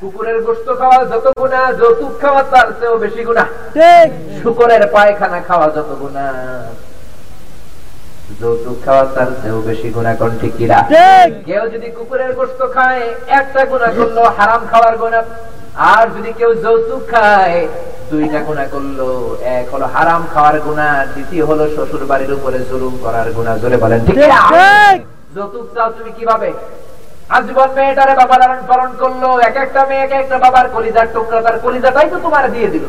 কুকুরের গোস্ত খাওয়া যত গুণা যৌতুক খাওয়া তার চেয়েও বেশি গুণা। ঠিক। শুকরের পায়খানা খাওয়া যত গুণা যৌতুক খাওয়া তার চেয়েও বেশি গুণা কোন ঠিক কিনা কেউ যদি কুকুরের গোস্ত খায় একটা গুণা করল হারাম খাওয়ার গুণা। আর যদি কেউ যৌতুক খায় দুইটা গুণা করল এক হলো হারাম খাওয়ার গুণা দ্বিতীয় হলো শ্বশুর বাড়ির উপরে জুলুম করার গুণা। জোরে বলেন? ঠিক। যৌতুক চাও তুমি কীভাবে? আজীবন মেয়েটারে বাবা লালন পালন করল এক একটা মেয়ে এক একটা বাবার কলিজার টুকরা তার কলিজাটাই তো তোমার দিয়ে দিল।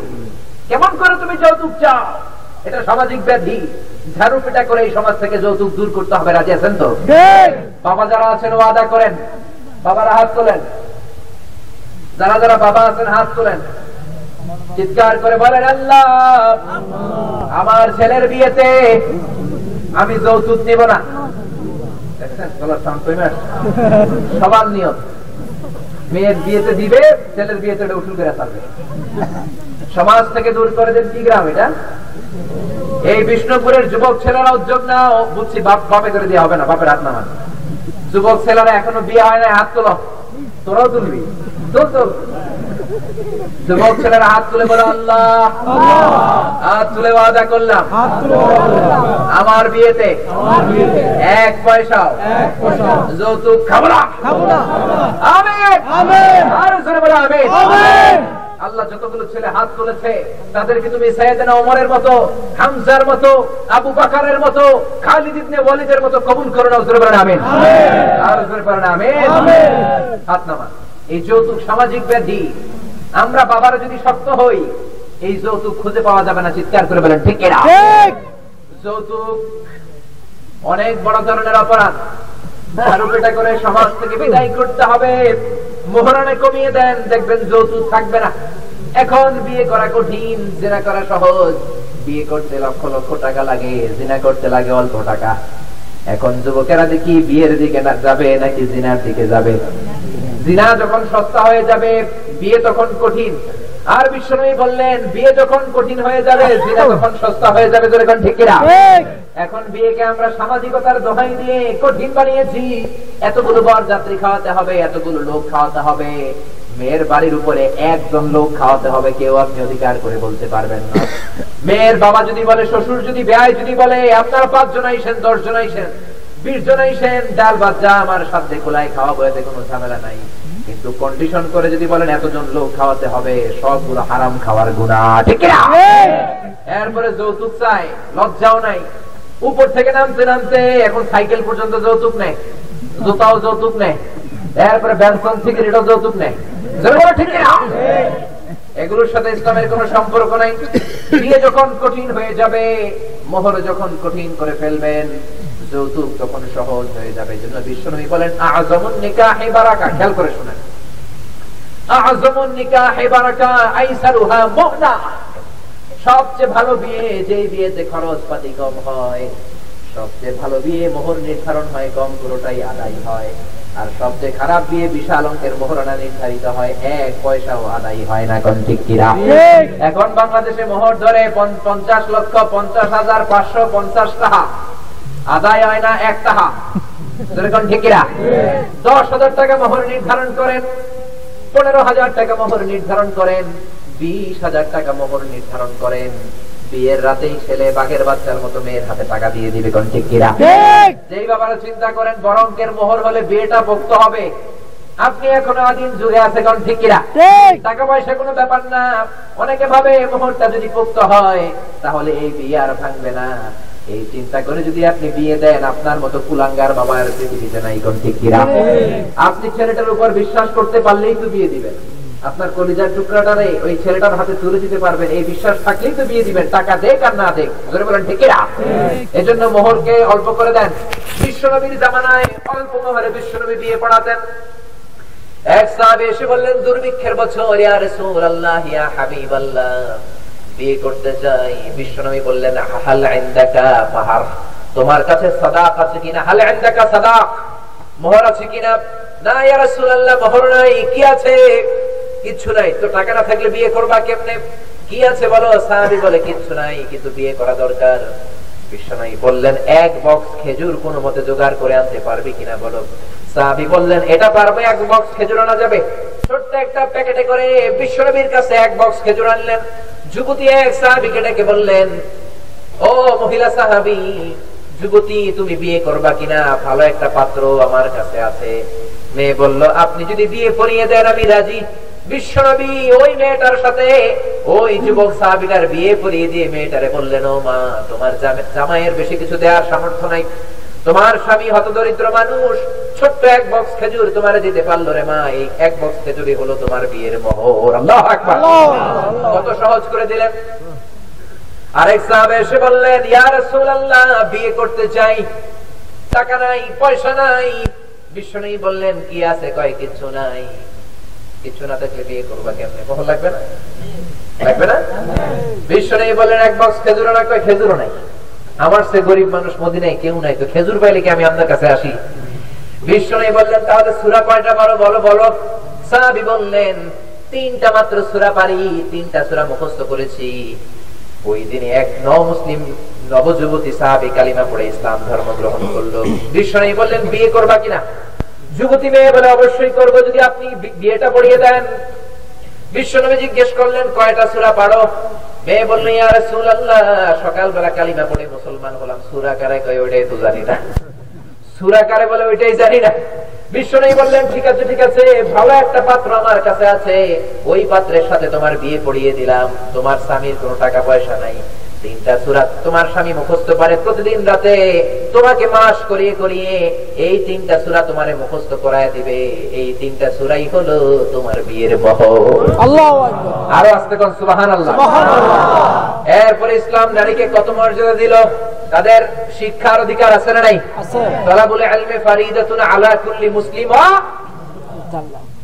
কেমন করে তুমি যৌতুক চাও? এটা সামাজিক ব্যাধি। ঝাড়ু পিটা করে এই সমাজ থেকে যৌতুক দূর করতে হবে রাজি আছেন তো? বাবা যারা আছেন ও আদা করেন। বাবারা হাত তোলেন। যারা যারা বাবা আছেন হাত তোলেন। চিৎকার করে বলেন আল্লাহ আমার ছেলের বিয়েতে আমি যৌতুক নিব না দেখছেন গলার sound কমে আসছে? সবার নিয়ম। মেয়ের বিয়েতে দিবে, ছেলের বিয়েতে উঠুল করে থাকবে সমাজ থেকে দূর করে দেন কি গ্রাম এটা? এই বিষ্ণুপুরের যুবক ছেলেরা উদ্যোগ না বুঝছি বাপ বাপে করে দিয়ে হবে না, বাপের হাত নামান যুবক ছেলেরা এখনও বিয়ে হয় না হাত তোলো। তোরাও তুলবি। তোল তোল যুবক ছেলেরা হাত তুলে বলো আল্লাহ হাত তুলে ওয়াদা করলাম। আমার বিয়েতে এক পয়সাও পয়সা যৌতুক খাব না। না। আর জোরে বলো। আল্লাহ যতগুলো ছেলে হাত তুলেছে তাদেরকে তুমি সাইয়েদনা ওমরের মতো হামজার মতো আবু বাকারের মতো খালিদ ইবনে ওয়ালিদের মতো কবুল করে জোরে বলেন আমিন। আমিন। আর জোরে বলেন আমিন। আমিন। হাত নামা এই যৌতুক সামাজিক ব্যাধি। আমরা বাবারা যদি শক্ত হই এই যৌতুক খুঁজে পাওয়া যাবে না চিৎকার করে বলেন ঠিক যৌতুক অনেক বড় ধরনের অপরাধ। আরোপিটা করে সমাজ থেকে বিদায় করতে হবে। মোহরানে কমিয়ে দেন দেখবেন যৌতুক থাকবে না। এখন বিয়ে করা কঠিন জেনা করা সহজ। বিয়ে করতে লক্ষ লক্ষ টাকা লাগে জিনা করতে লাগে অল্প টাকা। এখন যুবকেরা দেখি বিয়ের দিকে না যাবে নাকি জিনার দিকে যাবে। জিনা যখন সস্তা হয়ে যাবে বিয়ে তখন কঠিন। আর বিশ্বনবী বললেন বিয়ে যখন কঠিন হয়ে যাবে জিনা তখন সস্তা হয়ে যাবে যখন ঠিক কিনা? এখন বিয়েকে আমরা সামাজিকতার দোহাই দিয়ে কঠিন বানিয়েছি। এতগুলো বর যাত্রী খাওয়াতে হবে এতগুলো লোক খাওয়াতে হবে। মেয়ের বাড়ির উপরে একজন লোক খাওয়াতে হবে কেউ আপনি অধিকার করে বলতে পারবেন না। মেয়ের বাবা যদি বলে শ্বশুর যদি ব্যয় যদি বলে আপনারা পাঁচ জন আইসেন দশ জন আইসেন। বিশ জন আমার সাথে কোলায় খাওয়াবো এতে কোনো ঝামেলা নাই। কিন্তু কন্ডিশন করে যদি বলেন এতজন লোক খাওয়াতে হবে, সবগুলো হারাম খাওয়ার গুণা, ঠিক? এরপরে যৌতুক চাই, লজ্জাও নাই। উপর থেকে নামতে নামতে এখন সাইকেল পর্যন্ত যৌতুক নেই জুতাও যৌতুক নেই এরপরে ব্যানসন সিগারেটও যৌতুক নেই ঠিক? এগুলোর সাথে ইসলামের কোনো সম্পর্ক নাই। বিয়ে যখন কঠিন হয়ে যাবে, মোহর যখন কঠিন করে ফেলবেন যৌতুক তখন সহজ হয়ে যাবে এই জন্য বিশ্বনবী বলেন আজমুন নিকাহে বারাকা। খেয়াল করে শুনেন। আজমুন নিকাহে বারাকা আইসারুহা মুহনা। সবচেয়ে ভালো বিয়ে যে বিয়েতে কম হয় সবচেয়ে ভালো বিয়ে মোহর নির্ধারণ হয় কম পুরোটাই আদায় হয়। আর সবচেয়ে খারাপ বিয়ে বিশাল অঙ্কের মোহরানা নির্ধারিত হয় এক পয়সাও আদায় হয় না কোন ঠিক কিরা এখন বাংলাদেশে মোহর ধরে পঞ্চাশ লক্ষ পঞ্চাশ হাজার পাঁচশো পঞ্চাশ টাকা। আদায় হয় না এক টাকা যেরকম ঠিকিরা দশ হাজার টাকা মোহর নির্ধারণ করেন পনেরো হাজার টাকা মোহর নির্ধারণ করেন বিশ হাজার টাকা মোহর নির্ধারণ করেন। বিয়ের রাতেই ছেলে বাঘের বাচ্চার মতো মেয়ের হাতে টাকা দিয়ে দিবে কোন ঠিক! কিরা যেই ব্যাপারে চিন্তা করেন বড় অঙ্কের মোহর হলে বিয়েটা পোক্ত হবে আপনি এখনও আদিম যুগে আছে কোন ঠিক! কিরা টাকা পয়সা কোনো ব্যাপার না। অনেকে ভাবে মোহরটা যদি পোক্ত হয় তাহলে এই বিয়ে আর ভাঙবে না। এই চিন্তা করে যদি আপনি বিয়ে দেন আপনার মতো কুলাঙ্গার বাবার পৃথিবীতে নাই কোন ঠিক কিরা আপনি ছেলেটার উপর বিশ্বাস করতে পারলেই তো বিয়ে দিবেন। আপনার কলিজার টুকরাটারে ওই ছেলেটার হাতে তুলে দিতে পারবেন। এই বিশ্বাস থাকলেই তো বিয়ে দিবেন। টাকা দেখ আর না দেখ ধরে বলেন ঠিক কিনা? এজন্য মোহরকে অল্প করে দেন। বিশ্বনবীর জামানায় অল্প মোহরে বিশ্বনবী বিয়ে পড়াতেন। এক সাহাবী এসে বললেন দুর্ভিক্ষের বছর ইয়া রাসূলুল্লাহ ইয়া হাবিবাল্লাহ। বিয়ে করতে চাই। বিশ্বনবী বললেন, হাল ইনদাকা ফাহার। তোমার কাছে সাদাক আছে কিনা? হাল ইনদাকা সাদাক। মোহর আছে কিনা? না ইয়া রাসূলুল্লাহ, মোহর নাই। কি আছে? কিছু নাই। তো টাকা না থাকলে বিয়ে করবা কেমনে? কি আছে বলো? সাহাবী বলে কিছু নাই, কিন্তু বিয়ে করা দরকার। বিশ্বনবী বললেন, এক বক্স খেজুর কোন মতে জোগাড় করে আনতে পারবে কিনা বলো? সাহাবি বললেন, এটা পারবে, এক বক্স খেজুর আনা যাবে। ছোট্ট একটা প্যাকেটে করে কাছে এক বক্স খেজুর আনলেন। যুবতী এক সাহাবীকে ডেকে বললেন, ও মহিলা সাহাবী, যুবতী, তুমি বিয়ে করবা কিনা? ভালো একটা পাত্র আমার কাছে আছে। মেয়ে বলল, আপনি যদি বিয়ে পড়িয়ে দেন, আমি রাজি। বিশ্বনবী ওই মেয়েটার সাথে ওই যুবক সাহাবিকার বিয়ে পড়িয়ে দিয়ে মেয়েটারে বললেন, ও মা, তোমার জামাইয়ের বেশি কিছু দেওয়ার সামর্থ্য নাই। তোমার স্বামী হতদরিদ্র মানুষ ছোট্ট এক বক্স খেজুর তোমার দিতে পারল রে মা। এই এক বক্স খেজুরই হলো তোমার বিয়ের মোহর। আল্লাহ আকবার। কত সহজ করে দিলেন। আরেক সাহাবে এসে বললেন ইয়া রাসূলুল্লাহ বিয়ে করতে চাই। টাকা নাই পয়সা নাই। বিশ্বনবী বললেন কি আছে কয় কিছু নাই। কিছু না থাকলে বিয়ে করবা কেমনে? মোহর লাগবে না? লাগবে না? বিশ্বনবী বললেন এক বক্স খেজুর না কয় খেজুরও নাই। আমার সে গরিব মানুষ মদিনায় কেউ নাই। তো খেজুর পাইলে কি আমি আপনার কাছে আসি? বিশ্বনবী বললেন, তাহলে সূরা কয়টা পারো বলো বলো। সাহাবী বললেন, তিনটা মাত্র সূরা পারি, তিনটা সূরা মুখস্থ করেছি। ওই দিনে এক ন মুসলিম নবযুবতী সাহাবী কালিমা পড়ে ইসলাম ধর্ম গ্রহণ করল। বিশ্বনবী বললেন, বিয়ে করবা কিনা? যুবতী মেয়ে বলে অবশ্যই করব। যদি আপনি বিয়েটা পড়িয়ে দেন বিশ্বনবী জিজ্ঞেস করলেন, কয়টা সুরা পারো মেয়ে বললেন ইয়া রাসূলুল্লাহ। সকালবেলা কালিমা পড়ে মুসলমান হলাম। সূরা কারে কয়, ওইটাই তো জানি না। সূরা কারে বলে, ওইটাই জানি না। বিশ্বনবী বললেন, ঠিক আছে ঠিক আছে, ভালো একটা পাত্র আমার কাছে আছে। ওই পাত্রের সাথে তোমার বিয়ে পড়িয়ে দিলাম। তোমার স্বামীর কোনো টাকা পয়সা নাই। তিনটা সূরা তোমার স্বামী মুখস্থ পারে প্রতিদিন রাতে। তোমাকে মাস করিয়ে করিয়ে এই তিনটা সূরা তোমারে মুখস্থ করায় দিবে। এই তিনটা সূরাই হলো তোমার বিয়ের আল্লাহ আরও আসতে কোন সুবাহান আল্লাহ এরপরে ইসলাম নারীকে কত মর্যাদা দিল? তাদের শিক্ষার অধিকার আছে না নাই? আছে। তলাবুল ইলমে ফারিদাতুন আলা কুল্লি মুসলিম।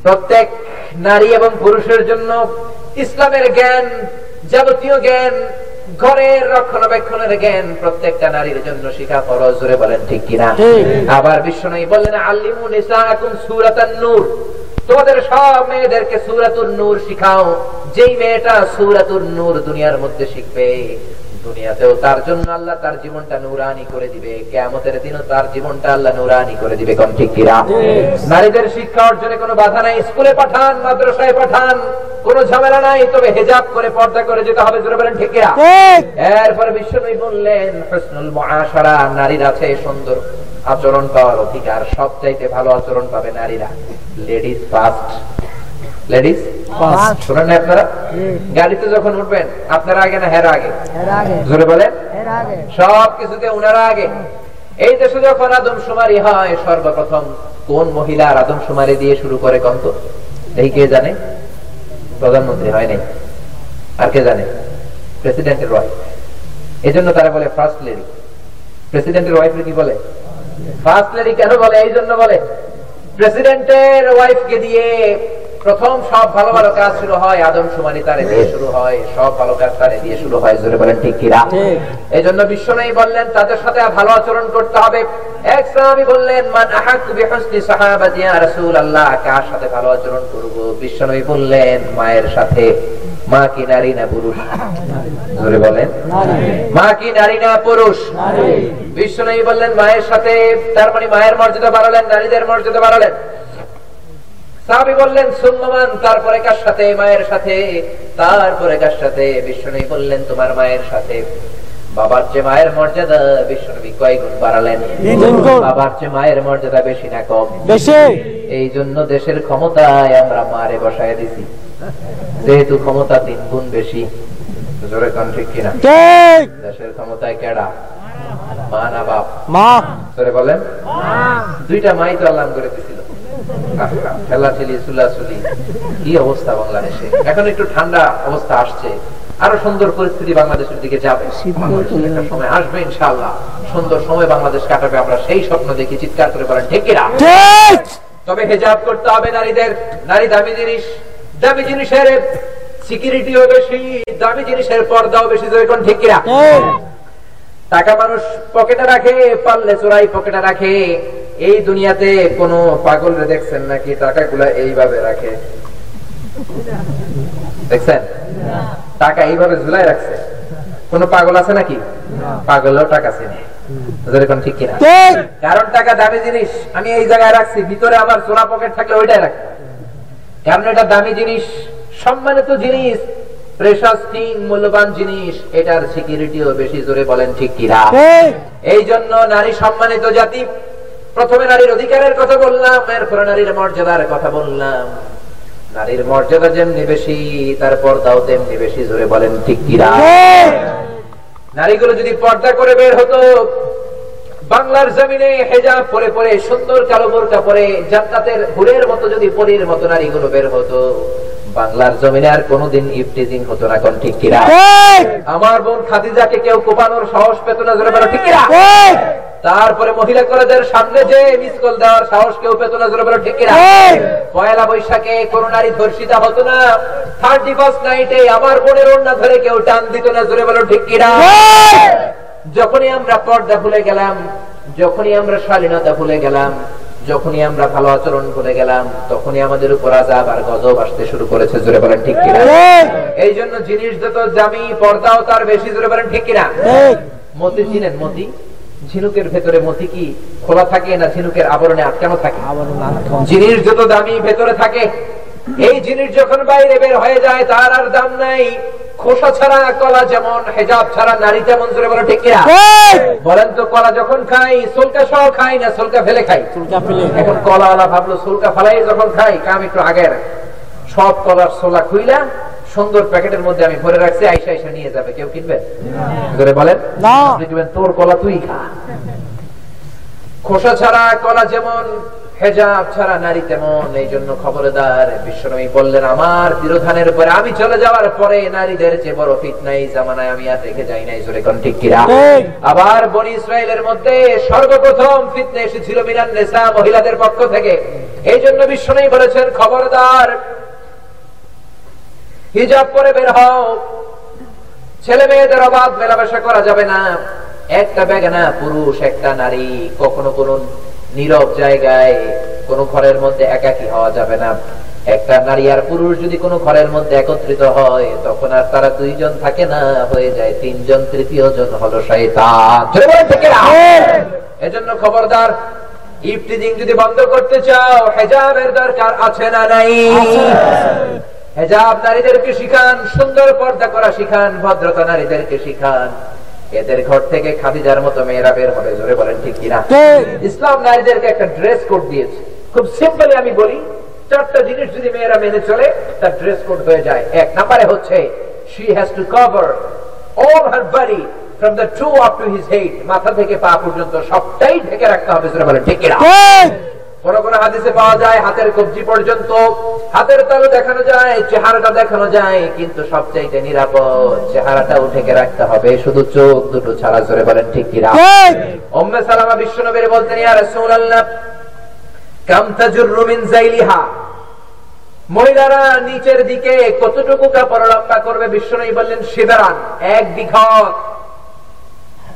প্রত্যেক নারী এবং পুরুষের জন্য ইসলামের জ্ঞান যাবতীয় জ্ঞান ঘরের রক্ষণাবেক্ষণের জ্ঞান প্রত্যেকটা নারীর জন্য শিখা ফরজ জোরে বলেন ঠিক কিনা? আবার বিশ্ব বিশ্বনবী বললেন আল্লিমু নিসাআকুম সূরাতান নূর। তোমাদের সব মেয়েদেরকে সূরাতুন নূর শিখাও। যেই মেয়েটা সূরাতুন নূর দুনিয়ার মধ্যে শিখবে দুনিয়াতেও তার জন্য আল্লাহ তার জীবনটা নুরানি করে দিবে। কেয়ামতের দিনও তার জীবনটা আল্লাহ নুরানি করে দিবে কম ঠিক কিনা? নারীদের শিক্ষা অর্জনে কোনো বাধা নাই স্কুলে পাঠান মাদ্রাসায় পাঠান কোনো ঝামেলা নাই তবে হেজাব করে পর্দা করে যেতে হবে জোরে বলেন ঠিক কিনা? এরপরে বিশ্বনবী বললেন হুসনুল মুআশারা নারীর আছে সুন্দর আচরণ পাওয়ার অধিকার সবচাইতে ভালো আচরণ পাবে নারীরা। Ladies first. লেডিস. শোনেন আপনারা? গাড়িতে যখন উঠবেন আপনারা আগে না হেরা আগে? জোরে বলেন। সব কিছুতে উনারা আগে। এই দেশে যখন আদমশুমারি হয় সর্বপ্রথম কোন মহিলার আদমশুমারি দিয়ে শুরু করে কন্ত? এই কে জানে? প্রধানমন্ত্রী হয় নাই। আর কে জানে? প্রেসিডেন্টের ওয়াইফ এই জন্য তারা বলে ফার্স্ট লেডি প্রেসিডেন্টের ওয়াইফ কি বলে? ফার্স্ট লেডি কেন বলে? এই জন্য বলে। প্রেসিডেন্টের ওয়াইফকে দিয়ে প্রথম সব ভালো ভালো কাজ শুরু হয় আদম সুমারি তারে দিয়ে শুরু হয় সব ভালো কাজ তারে দিয়ে শুরু হয় জোরে বলেন ঠিক কিরা ঠিক। এই জন্য বিশ্বনবী বললেন তাদের সাথে ভালো আচরণ করতে হবে। এক সাহাবী বললেন মান আহাক্কু বিহুসনি সাহাবাতি ইয়া রাসূলুল্লাহ কার সাথে ভালো আচরণ করব? বিশ্বনবী বললেন মায়ের সাথে। মা কি নারী না পুরুষ? জোরে বলেন। নারী। মা কি নারী না পুরুষ? নারী। বিশ্বনবী বললেন মায়ের সাথে। তার মানে মায়ের মর্যাদা বাড়ালেন নারীদের মর্যাদা বাড়ালেন। সাহাবী বললেন সুন্নমান তারপরে কার সাথে? মায়ের সাথে। তারপরে কার সাথে? বিশ্বনবী বললেন তোমার মায়ের সাথে। বাবার যে মায়ের মর্যাদা বিশ্বনবী কয় গুণ বাড়ালেন। বাবার যে মায়ের মর্যাদা বেশি না কম? বেশি। এই জন্য দেশের ক্ষমতায় আমরা মারে বসায় দিছি। যেহেতু ক্ষমতা তিন গুণ বেশি। জোরে কন ঠিক কিনা? দেশের ক্ষমতায় কেডা? মা না বাপ? মা। বলেন। দুইটা মাই তো আল্লাহ করে দিছিল। আহা, চুলাচুলি কি অবস্থা বাংলাদেশে? এখন একটু ঠান্ডা অবস্থা আসছে। আরও সুন্দর পরিস্থিতি বাংলাদেশের দিকে যাবে। একটা সময় আসবে ইনশাআল্লাহ। সুন্দর সময় বাংলাদেশ কাটাবে আমরা সেই স্বপ্ন দেখি চিৎকার করে বলেন ঠিক তবে হেজাব করতে হবে নারীদের। নারী দামি জিনিস দামি জিনিসের সিকিউরিটিও বেশি দামি জিনিসের পর্দাও বেশি যেরকম ঠিক টাকা মানুষ পকেটে রাখে পারলে চোরাই পকেটে রাখে। এই দুনিয়াতে কোন পাগল দেখছেন নাকি? টাকাগুলা এইভাবে রাখে। দেখছেন? টাকা এইভাবে ঝুলাই রাখছে। কোন পাগল আছে নাকি? পাগলও টাকা চেনে যেরকম ঠিক কিনা? কারণ টাকা দামি জিনিস আমি এই জায়গায় রাখছি ভিতরে আমার চোরা পকেট থাকলে ওইটাই রাখি কারণ এটা দামি জিনিস সম্মানিত জিনিস মূল্যবান জিনিস এটার সিকিউরিটিও বেশি জোরে বলেন ঠিক কিনা? এই জন্য নারী সম্মানিত জাতি প্রথমে নারীর অধিকারের কথা বললাম এরপরে নারীর মর্যাদার কথা বললাম। নারীর মর্যাদা যেমনি বেশি তার পর্দাও তেমনি বেশি জোরে বলেন ঠিক ঠিক। নারীগুলো যদি পর্দা করে বের হতো বাংলার জমিনে হেজাব পরে পরে সুন্দর কালো বোরকা পরে জান্নাতের হুরের মতো যদি পরীর মতো নারীগুলো বের হতো বাংলার জমিনে আর কোনোদিন ইফটিজিং হতো না কোন ঠিক কিনা? আমার বোন খাদিজাকে কেউ কোপানোর সাহস পেত না জোরে বলো ঠিক কিনা? তারপরে মহিলা কলেজের সামনে যে মিস কল দেওয়ার সাহস কেউ পেত না জোরে বলো ঠিক কিনা? পয়লা বৈশাখে কোন নারী ধর্ষিতা হতো না থার্টি ফার্স্ট নাইটে আমার বোনের ওড়না ধরে কেউ টান দিত না জোরে বলো ঠিক কিনা? যখনই আমরা পর্দা ভুলে গেলাম যখনই আমরা শালীনতা ভুলে গেলাম যখনই আমরা ভালো আচরণ করে গেলাম তখনই আমাদের উপর আজাব আর গজব আসতে শুরু করেছে জোরে বলেন ঠিক কিনা? এই জন্য জিনিস যত দামি পর্দাও তার বেশি জোরে বলেন ঠিক কিনা? মতি চিনেন মতি? ঝিনুকের ভেতরে মতি কি খোলা থাকে না ঝিনুকের আবরণে আটকানো থাকে। জিনিস যত দামি ভেতরে থাকে। এই জিনিস যখন বাইরে বের হয়ে যায় তার আর দাম নাই। খোসা ছাড়া কলা যেমন হেজাব ছাড়া নারী তেমন জোরে বলো ঠিক বলেন তো কলা যখন খাই সুলকা সহ খাই না সুলকা ফেলে খাই? এখন কলাওয়ালা ভাবলো সুলকা ফালাই যখন খাই কাম একটু আগের। সব কলার সোলা খুইলা সুন্দর প্যাকেটের মধ্যে আমি ভরে রাখছি আইসা আইসা নিয়ে যাবে কেউ কিনবে? ধরে বলেন না। আপনি কিনবেন তোর কলা তুই খা। খোসা ছাড়া কলা যেমন হেজাব ছাড়া নারী তেমন এই জন্য খবরদার বিশ্বনবী বললেন আমার তিরোধানের পরে আমি চলে যাওয়ার পরে নারীদের যে বড় ফিতনাই জামানায় আমি আর রেখে যাই নাই। জোরে কোন ঠিক কিরা আবার বনি ইসরায়েলের মধ্যে সর্বপ্রথম ফিতনে এসেছিল মিরান নেসা মহিলাদের পক্ষ থেকে। এই জন্য বিশ্বনবী বলেছেন খবরদার হিজাব পরে বের হও। ছেলে মেয়েদের অবাধ মেলামেশা করা যাবে না। একটা ব্যাগে না পুরুষ একটা নারী কখনো কোন নীরব জায়গায় কোন ঘরের মধ্যে একাকী হওয়া যাবে না। একটা নারী আর পুরুষ যদি কোনো ঘরের মধ্যে একত্রিত হয় তখন আর তারা দুইজন থাকে না হয়ে যায় তিনজন তৃতীয় জন হলো শয়তান? এজন্য খবরদার ইফতিজিং যদি বন্ধ করতে চাও হেজাবের দরকার আছে না নাই? হেজাব নারীদেরকে শিখান সুন্দর পর্দা করা শিখান ভদ্রতা নারীদেরকে শিখান। এদের ঘর থেকে খাদিজার মতো মেয়েরা বের হবে জোরে বলেন ঠিক কিনা? ইসলাম নারীদেরকে একটা ড্রেস কোড দিয়েছে। খুব সিম্পলি আমি বলি চারটা জিনিস যদি মেয়েরা মেনে চলে তার ড্রেস কোড হয়ে যায়। এক নম্বরে হচ্ছে she has to cover all her body from the true up to his head মাথা থেকে পা পর্যন্ত সবটাই ঢেকে রাখতে হবে সেটা বলে ঠিক কিনা? কোন কোন হাদিসে পাওয়া যায় হাতের কবজি পর্যন্ত হাতের তালু দেখানো যায় চেহারাটা দেখানো যায় কিন্তু সবচাইতে নিরাপদ চেহারাটা উঠেকে রাখতে হবে। শুধু চোখ দুটো ছাড়া জোরে বলেন ঠিক কিনা? ঠিক। সালামা বিশ্বনবীর বলতেন ইয়া রাসূলুল্লাহ কাম তাজুরু মিন যাইলিহা। মহিলারা নিচের দিকে কতটুকু কাপড় লম্বা করবে বিশ্বনবী বললেন শিদারান এক বিঘত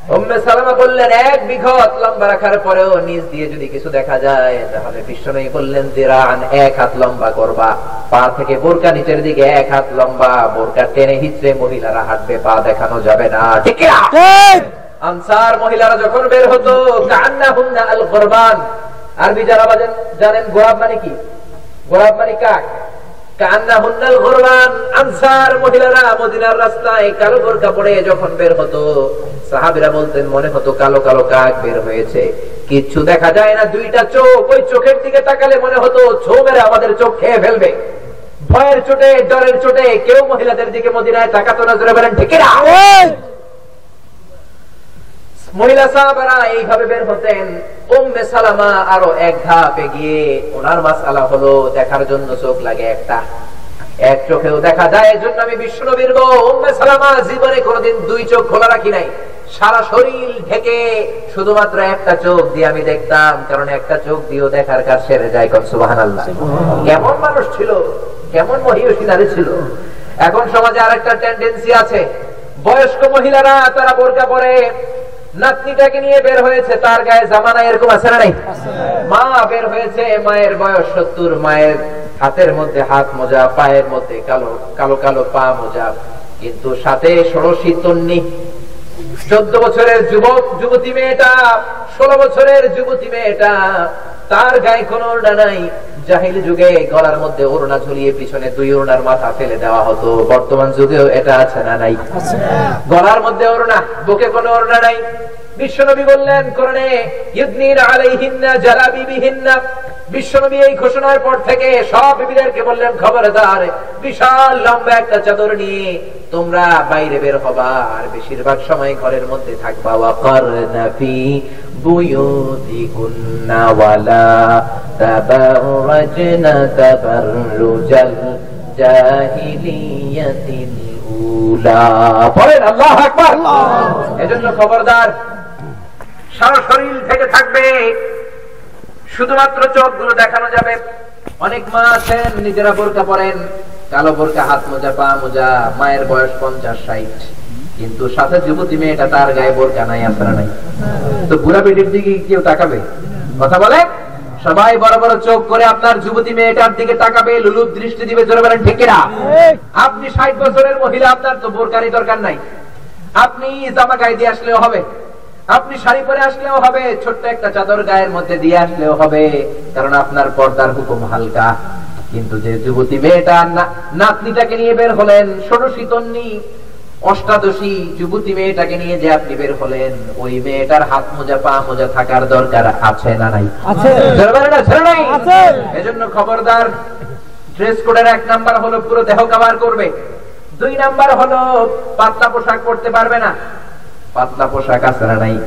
উম্মে সালামা বললেন এক বিঘত লম্বা রাখার পরেও নিচ দিয়ে যদি কিছু দেখা যায় তাহলে বিশ্বনবী বললেন দিরান এক হাত লম্বা করবা। পা থেকে বোরকা নিচের দিকে এক হাত লম্বা। বোরকা টেনে হিচড়ে মহিলারা হাঁটবে পা দেখানো যাবে না। ঠিক আনসার মহিলারা যখন বের হতো কান্না হুন্না আল কোরবান আরবি যারা জানেন গোলাপ মানে কি? গোলাপ মানে কাক? হয়েছে। কিচ্ছু দেখা যায় না, দুইটা চোখ, ওই চোখের দিকে তাকালে মনে হতো ছো আমাদের চোখ খেয়ে ফেলবে। ভয়ের চোটে, ডরের চোটে কেউ মহিলাদের দিকে মদিনায় তাকাতো না, জোরে বলেন ঠিক মহিলা সাহাবারা এইভাবে বের হতেন, উম্মে সালামা আরও এক ধাপ এগিয়ে। ওনার মাসালা হলো, দেখার জন্য চোখ লাগে একটা। এক চোখেও দেখা যায়, এজন্য আমি বিষ্ণুবীর গো উম্মে সালামা, জীবনে কোনোদিন দুই চোখ খোলা রাখি নাই। সারা শরীর ঢেকে শুধুমাত্র একটা চোখ দিয়ে আমি দেখতাম, কারণ একটা চোখ দিয়েও দেখার কাজ সেরে যায় কম, সুবহানাল্লাহ। কেমন মানুষ ছিল, কেমন মহিষী নারী ছিল। এখন সমাজে আরেকটা টেন্ডেন্সি আছে, বয়স্ক মহিলারা তারা বোরকা পরে নাতনিটাকে নিয়ে বের হয়েছে তার গায়ে জামানা এরকম আছে না নাই? মা বের হয়েছে মায়ের বয়স সত্তর মায়ের হাতের মধ্যে হাত মোজা পায়ের মধ্যে কালো কালো কালো পা মোজা কিন্তু সাথে ষোড়শী তন্নি। চোদ্দ বছরের যুবক যুবতী মেয়েটা ষোলো বছরের যুবতী মেয়েটা তার গায়ে কোন ওড়না নাই। জাহিল যুগে গলার মধ্যে ওড়না ঝুলিয়ে পিছনে দুই ওড়নার মাথা ফেলে দেওয়া হতো। বর্তমান যুগেও এটা আছে না নাই? গলার মধ্যে ওড়না বুকে কোনো ওড়না নাই। বিশ্বনবী বললেন করণে ইউদনির আলাইহিন্না জালাবিবিহিন্না বিশ্বনবী এই ঘোষণার পর থেকে সব বিবিদেরকে বললেন খবরদার বিশাল লম্বা একটা চাদর নিয়ে তোমরা বাইরে বের হবা আর বেশিরভাগ সময় ঘরের মধ্যে থাকবা। ওয়াকারনা ফি বুয়ুতিকুন্না ওয়ালা তাবাররাজনা তাবাররুজাল জাহিলিয়াতিল উলা। আল্লাহু আকবার। এজন্য খবরদার সারা শরীর থেকে থাকবে। শুধুমাত্র চোখগুলো দেখানো যাবে। অনেক মা আছেন, নিজেরা বোরকা পরেন। কালো বোরকা, হাত মোজা, পা মোজা, মায়ের বয়স পঞ্চাশ, ষাট। কিন্তু সাথে যুবতী মেয়েটা, তার গায়ে বোরকা নাই আসরা নাই। তো বুড়া বেটির দিকে কেউ তাকাবে? কথা বলে সবাই বড় বড় চোখ করে আপনার যুবতী মেয়েটার দিকে তাকাবে, লুলুপ দৃষ্টি দিবে, জোরে বলেন, ঠিক আপনি ষাট বছরের মহিলা, আপনার তো বোরকারই দরকার নাই। আপনি জামা গায়ে দিয়ে আসলেও হবে। আপনি শাড়ি পরে আসলেও হবে ছোট্ট একটা চাদর গায়ের মধ্যে দিয়ে আসলেও হবে কারণ আপনার পর্দার হুকুম হালকা। কিন্তু যে যুবতী মেয়েটা নাতনিটাকে নিয়ে বের হলেন ষোড়শী তন্নি অষ্টাদশী যুবতী মেয়েটাকে নিয়ে যে আপনি বের হলেন ওই মেয়েটার হাত মোজা পা মোজা থাকার দরকার আছে না নাই। এজন্য খবরদার ড্রেস কোডের এক নাম্বার হলো পুরো দেহ কভার করবে। দুই নাম্বার হলো পাতলা পোশাক পরতে পারবে না। পাতলা পোশাক আছে না নাই?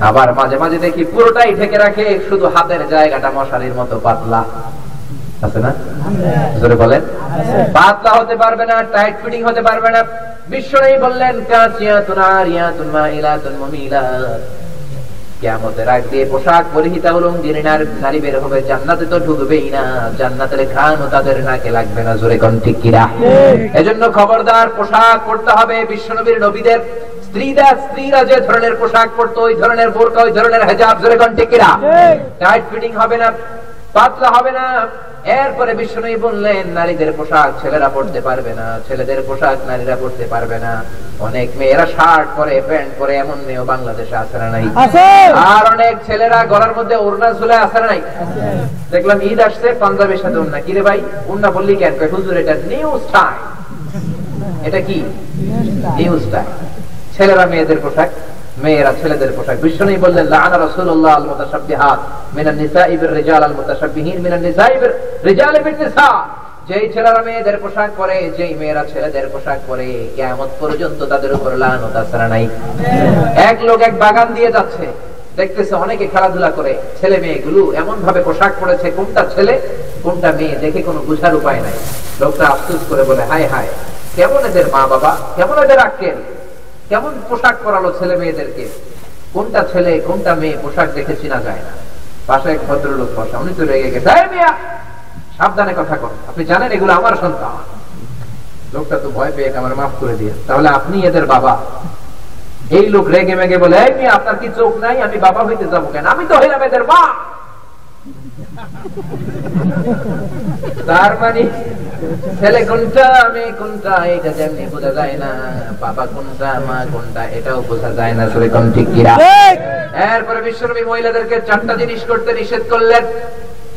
আবার মাঝে মাঝে দেখি পুরোটাই ঢেকে রাখে শুধু হাতের জায়গাটা মশারির মতো পাতলা। আছে না? জোরে বলেন। পাতলা হতে পারবে না টাইট ফিটিং হতে পারবে না। বিশ্বনেই বললেন কাচিয়াতুন আরিয়াতুন মাইলাতুন মুমিলাত কিয়ামতের আগ দিয়ে পোশাক পরিহিতা উলঙ্গিনী নার- নারী বের হবে জান্নাতে তো ঢুকবেই না। জান্নাতের তাদের নাকে লাগবে না জোরে কোন? ঠিক। এজন্য খবরদার পোশাক পরতে হবে বিশ্বনবীর নবীদের। স্ত্রীরা স্ত্রীরা যে ধরনের পোশাক পরতো ওই ধরনের বোরকা ওই ধরনের হেজাব জোরে কোন টাইট ফিটিং হবে না পাতলা হবে না। এরপরে বিষ্ণু বললেন নারীদের পোশাক ছেলেরা পড়তে পারবে না ছেলেদের পোশাক নারীরা পড়তে পারবে না। অনেক মেয়েরা শার্ট পরে প্যান্ট পরে এমন মেয়েও বাংলাদেশে আসে না নাই? আর অনেক ছেলেরা গলার মধ্যে ওড়না ঝুলে আসে না নাই? দেখলাম ঈদ আসছে পাঞ্জাবের সাথে ওড়না। কিরে ভাই? ওড়না বললি কেন? হুজুর এটা নিউ স্টাইল এটা কি? নিউ স্টাইল ছেলেরা মেয়েদের পোশাক, মেয়েরা ছেলেদের পোশাক। বিশ্বনী বললেন, লাআনা রাসূলুল্লাহ আল মুতাশাব্বিহাত মিনান নিসাই বির রিজাল আল মুতাশাব্বিহিন মিনান নিসাই বির রিজাল বিন নিসা। যেই ছেলেরা মেয়েদের পোশাক পরে, যেই মেয়েরা ছেলেদের পোশাক পরে, কিয়ামত পর্যন্ত তাদের উপর লানত আসরা নাই? এক লোক এক বাগান দিয়ে যাচ্ছে, দেখতেছে অনেকে খেলাধুলা করে, ছেলে মেয়েগুলো এমন ভাবে পোশাক পরেছে, কোনটা ছেলে, কোনটা মেয়ে, দেখে কোনো বুঝার উপায় নাই। লোকটা আফসোস করে বলে, হায় হায়, কেমন এদের মা বাবা কেমন এদের আক্কেল? কেমন পোশাক পরালো ছেলে মেয়েদেরকে? কোনটা ছেলে, কোনটা মেয়ে, পোশাক দেখে চেনা যায় না। পাশে এক ভদ্রলোক বসা, উনি তো রেগে গেছে সাবধানে কথা কর আপনি জানেন এগুলো আমার সন্তান। লোকটা তো ভয় পেয়ে আমার মাফ করে দিয়ে, তাহলে আপনি এদের বাবা? এই লোক রেগে মেগে বলে আপনার কি চোখ নাই? আমি বাবা হইতে যাব কেন? আমি তো হইলাম এদের মা। তার মানে ছেলে কোনটা মেয়ে কোনটা এটা যেমনি বোঝা যায় না। বাবা কোনটা মা কোনটা এটাও বোঝা যায় না সরে কোন ঠিক কিরা এরপরে বিশ্বনবী মহিলাদেরকে চারটা জিনিস করতে নিষেধ করলেন।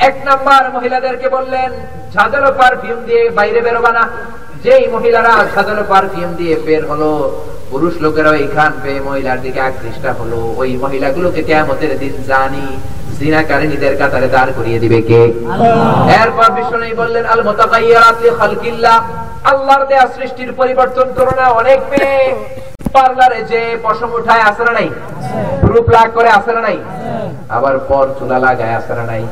এক নাম্বার মহিলাদেরকে বললেন ঝাঁঝালো পারফিউম দিয়ে বাইরে বেরোবা না। যেই মহিলারা ঝাঁঝালো পারফিউম দিয়ে বের হলো পুরুষ লোকেরা এইখান পেয়ে মহিলার দিকে আকৃষ্ট হলো। ওই মহিলাগুলোকে কেমতের দিন জানি কাতারে দাঁড় করিয়ে দিবে কে? এরপর বিষ্ণু বললেন আল মুতাগায়্যিরাত লি খালকিল্লাহ। আল্লাহর দেয়া সৃষ্টির পরিবর্তন করো না অনেক মেয়ে। পার্লারে যে পশম উঠায় আসে নাই? রূপ লাগ করে আসে নাই? আবার পর চুলা লাগায় আসে নাই?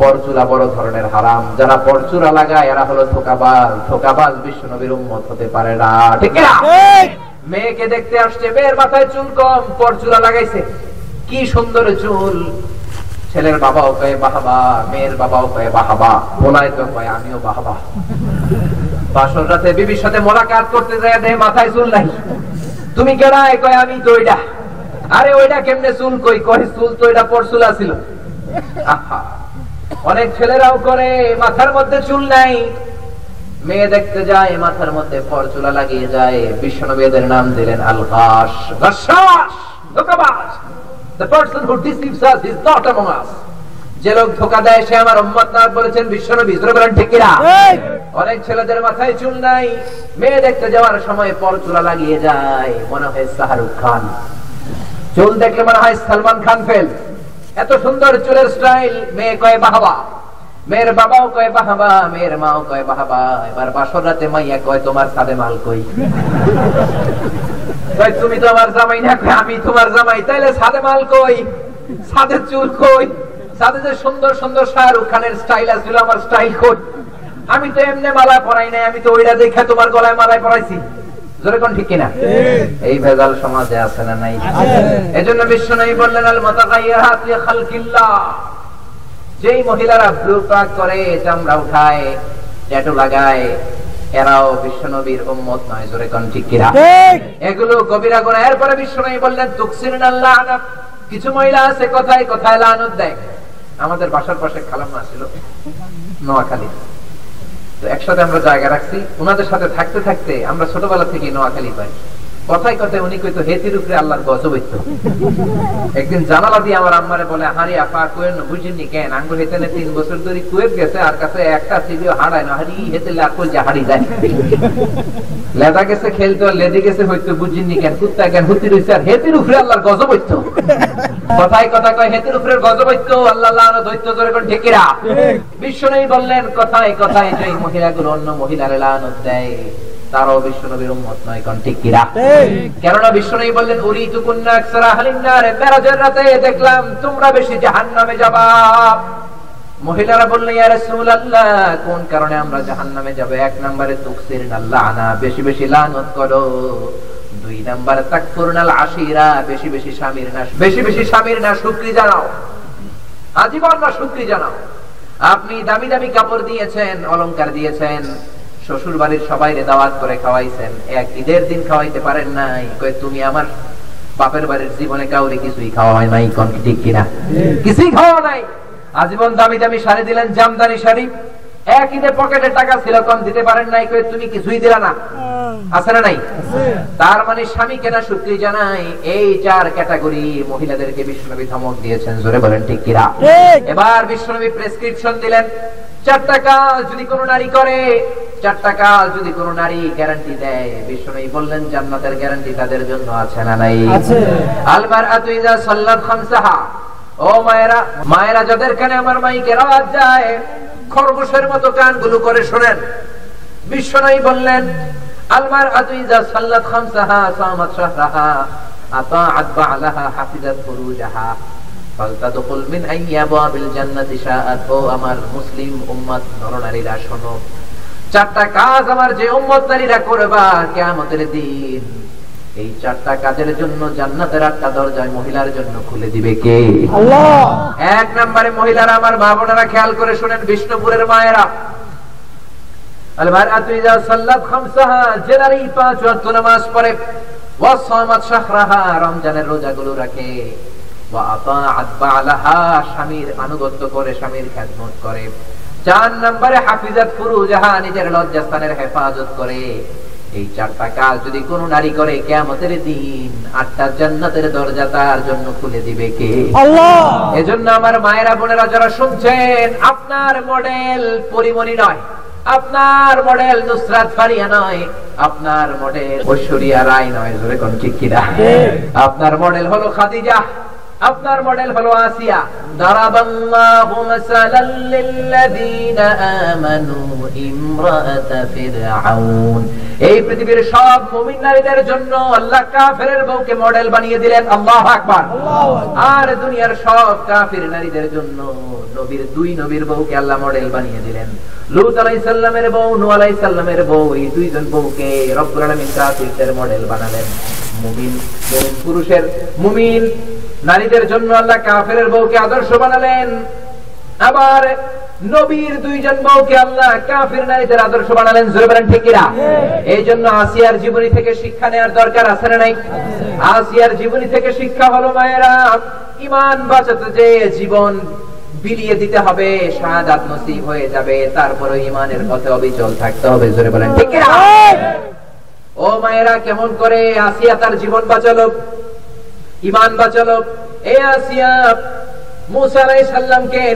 পর চুলা বড় ধরনের হারাম। যারা পর চুলা লাগায় এরা হলো ধোকাবাজ। ধোকাবাজ বিশ্ব নবীর উম্মত হতে পারে না। ঠিক না মেয়েকে দেখতে আসছে মেয়ের মাথায় চুল কম পর চুলা লাগাইছে। কি সুন্দর চুল। ছেলের বাবাও কয়ে বাহাবা, মেয়ের বাবাও কয়ে বাহাবা বলায় তো কয়ে আমিও বাহাবা। বাসর রাতে বিবির সাথে মোলাকাত করতে যায় দেহে মাথায় চুল নাই। তুমি কেডায় কয়, আমি তো ওইটা আরে ওইটা কেমনে চুল কই? কয় চুল তো ছিল অনেক ছেলেরাও করে, মাথার মধ্যে চুল নাই। মেয়ে দেখতে যায়, মাথার মধ্যে পরচুলা লাগিয়ে যায়। বিশ্বনবীদের নাম দিলেন আল ঘাস the person who deceives us is not among us. যে লোক ধোকা দেয় সে আমার উম্মত না বলেছেন বিশ্বনবী জোরে বলেন ঠিক কিনা অনেক ছেলেদের মাথায় চুল নাই মেয়ে দেখতে যাওয়ার সময় পর চুলা লাগিয়ে যায় মনে হয় শাহরুখ খান। চুল দেখলে মনে হয় সালমান খান ফেল। এত সুন্দর চুলের স্টাইল মেয়ে কয়ে বাহাবা। মেয়ের বাবাও কয়ে বাহাবা মেয়ের মাও কয়ে বাহাবা। এবার বাসর রাতে মাইয়া কয় তোমার সাদে মাল কই? কয় তুমি তো আমার জামাই না কয় আমি তোমার জামাই? তাইলে সাদে মাল কই? সাদে চুল কই? সাদে যে সুন্দর সুন্দর শাহরুখ খানের স্টাইল আছিল আমার স্টাইল কই? আমি তো এমনি মালা পরাই নাই আমি তো ওইটা দেখে তোমার গলায় মালায় পরাইছি। জোরে কোন ঠিক কিনা? এই ভেজাল সমাজে আছে না নাই? এজন্য বিশ্ব নবী বললেন আল মুতাগায়্যিরাত লি খালকিল্লাহ। যেই মহিলারা ব্লু পাক করে চামড়া উঠায় ট্যাটু লাগায় এরাও বিশ্বনবীর উম্মত নয় জোরে কোন ঠিক কিনা? এগুলো কবিরা গুনাহ এরপরে বিশ্বনবী বললেন তুকসিরুন আল্লাহ কিছু মহিলা আছে কথায় কথায় লানত দেয়। আমাদের বাসার পাশে খালাম্মা ছিল নোয়াখালী। তো একসাথে আমরা জায়গা রাখছি। ওনাদের সাথে থাকতে থাকতে আমরা ছোটবেলা থেকে নোয়াখালী পাই। কথায় কথায় উনি কইতো হেতির উপরে আল্লাহর গজব হইতো। একদিন জানালা দিয়ে আমার আম্মারে বলে হারি আপা কোয়েন বুঝিনি কেন? আঙ্গুল হেতে নে তিন বছর ধরে কুয়েত গেছে আর কাছে একটা সিবিও হারায় না। হারি হেতে কই যা হারি যায়? লেদা গেছে খেলতে লেদে গেছে হইতো বুঝিনি কেন? কুত্তা কেন হুতি রইছে আর হেতির উপরে আল্লাহর গজব হইতো। কথায় কথা কয় হেতির উপরে গজব হইতো আল্লাহ লানত হইতো জোরে কোন ঠেকিরা বিশ্ব নেই বললেন কথায় কথায় যে মহিলাগুলো অন্য মহিলারে লানত দেয় তারাও বিশ্ব নবীর উম্মত নয় ঠিক কিরা? কেননা বিশ্ব নবী বললেন উরি তুকুন্না আকসারা মেরাজের রাতে দেখলাম তোমরা বেশি জাহান্নামে যাবা। মহিলারা বললেন ইয়া রাসূলুল্লাহ কোন কারণে আমরা জাহান্নামে যাব? এক নম্বরে লানা বেশি বেশি লানত করো। দুই নম্বরে তাকফুরনাল আশিরা বেশি বেশি স্বামীর না বেশি বেশি স্বামীর না শুকরি জানাও। আজীবন না শুকরি জানাও। আপনি দামি দামি কাপড় দিয়েছেন অলংকার দিয়েছেন। শ্বশুর বাড়ির সবাই দাওয়াত করে খাওয়াইছেন। এক ঈদের দিন খাওয়াইতে পারেন নাই। কয়ে তুমি আমার বাপের বাড়ির জীবনে কাউরে কিছুই খাওয়া হয় নাই? কোন ঠিক কিনা? কিছুই খাওয়া নাই। আজীবন দামি দামি শাড়ি দিলেন জামদানি শাড়ি এক ঈদে পকেটে টাকা ছিল কম দিতে পারেন নাই? কয়ে তুমি কিছুই দিলা না। আছে না নাই? তার মানে স্বামী কেনা শুক্রি জানাই এই চার ক্যাটাগরি মহিলাদেরকে বিষ্ণুনবী ধমক দিয়েছেন। জোরে বলেন ঠিক কিরা এবার বিষ্ণুনবী প্রেসক্রিপশন দিলেন। চারটা কাজ যদি কোনো নারী করে চারটা কাজ যদি কোনো নারী গ্যারান্টি দেয় বিষ্ণু বললেন জান্নাতের গ্যারান্টি তাদের জন্য আছে না নাই? আলমার আতুইজা সাল্লাত খামসাহা। ও মায়েরা মায়েরা যাদের কানে আমার মাইকের আওয়াজ যায় খরগোশের মতো কানগুলো করে শোনেন। বিশ্বনবী বললেন আলমার আতুইজা সাল্লাত খামসাহা সামাত শাহরাহা আতাআত বালাহা হাফিজাত ফুরুজাহা। ফালতাদখুল মিন আইয়ি আবওয়াবিল জান্নাতি শাআত। ও আমার মুসলিম উম্মত নরনারীরা শোনো। চারটা কাজ আমার যে উম্মত নারীরা করবা কিয়ামতের দিন। এই চারটা কাজের জন্য জান্নাতের আটটা দরজায় মহিলার জন্য খুলে দিবে কে? আল্লাহ! এক নম্বরে মহিলারা আমার মা বোনেরা খেয়াল করে শুনেন বিষ্ণুপুরের মায়েরা। রমজানের রোজাগুলো রাখে। আনুগত্য করে স্বামীর খেদমত করে। চার নম্বরে হাফিজাত ফুরুজাহা নিজের লজ্জাস্থানের হেফাজত করে। এই চারটা কাজ যদি কোনো নারী করে কেয়ামতের দিন আটটা জান্নাতের দরজা তার জন্য খুলে দিবে কে? আল্লাহ! এজন্য আমার মায়েরা বোনেরা যারা শুনছেন আপনার মডেল পরিমণি নয় আপনার মডেল নুসরাত ফারিয়া নয় আপনার মডেল ঐশ্বরিয়া রায় নয় জোরে কোন ঠিক কিনা? আপনার মডেল হলো খাদিজা। আপনার মডেল হলো আসিয়া। দারাবাল্লাহু মাসালাল আমানু ফিরআউন। এই পৃথিবীর সব মুমিন নারীদের জন্য আল্লাহ বউকে মডেল বানিয়ে দিলেন আল্লাহু আকবার। আর দুনিয়ার সব কাফির নারীদের জন্য নবীর দুই নবীর বউকে আল্লাহ মডেল বানিয়ে দিলেন। লুত আলাইহিস সালামের বউ, নূহ আলাইহিস সালামের বউ, এই দুইজন বউকে রব্বুল আলামিন কাফিরদের মডেল বানালেন। মুমিন, পুরুষের মুমিন নারীদের জন্য আল্লাহ কাফেরের বউকে আদর্শ বানালেন। আবার নবীর দুইজন বউকে আল্লাহ কাফির নারীদের আদর্শ বানালেন। জোরে বলেন ঠিক এই জন্য আসিয়ার জীবনী থেকে শিক্ষা নেওয়ার দরকার আছে না নাই? আসিয়ার জীবনী থেকে শিক্ষা হলো মায়েরা ইমান বাঁচাতে যে জীবন বিলিয়ে দিতে হবে শাহাদাত নসিব হয়ে যাবে। তারপরে ইমানের পথে অবিচল থাকতে হবে। জোরে বলেন ঠিক। ও মায়েরা কেমন করে আসিয়া তার জীবন বাঁচালো? ইমান বাঁচালো। এ আসিয়া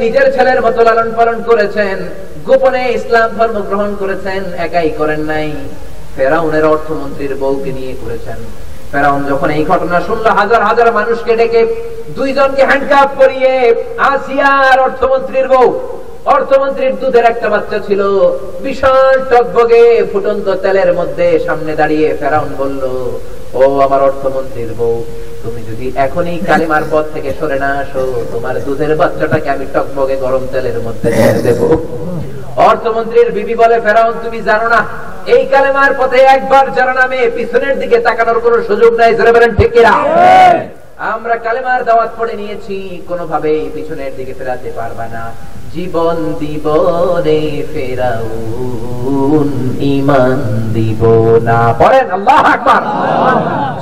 নিজের ছেলের মতো লালন পালন করেছেন। গোপনে ইসলাম ধর্ম গ্রহণ করেছেন, একাই করেন নাই। ফেরাউনের অর্থমন্ত্রীর বউকে নিয়ে করেছেন। ফেরাউন যখন এই ঘটনা শুনলো, হাজার হাজার মানুষকে ডেকে দুইজনকে হ্যান্ডকাপ করিয়ে আসিয়ার অর্থমন্ত্রীর বউ, অর্থমন্ত্রীর দুধের একটা বাচ্চা ছিল, বিশাল টকবগে ফুটন্ত তেলের মধ্যে সামনে দাঁড়িয়ে ফেরাউন বলল ও আমার অর্থমন্ত্রীর বউ, তুমি যদি এখনই কালিমার পথ থেকে সরে না আসো, তোমার দুধের বাচ্চাটাকে আমি টকবগে গরম তেলের মধ্যে দেব অর্থমন্ত্রীর বিবি বলে, ফেরাউন, তুমি জানো না, এই কালেমার পথে একবার যারা নামে পিছনের দিকে তাকানোর কোনো সুযোগ নাই জোরে? আমরা কালেমার দাওয়াত পড়ে নিয়েছি, কোনোভাবেই পিছনের দিকে ফেরাতে পারবা না। জীবন দিব রে ফেরাউন ইমান দিব না। পড়েন, আল্লাহ আকবার।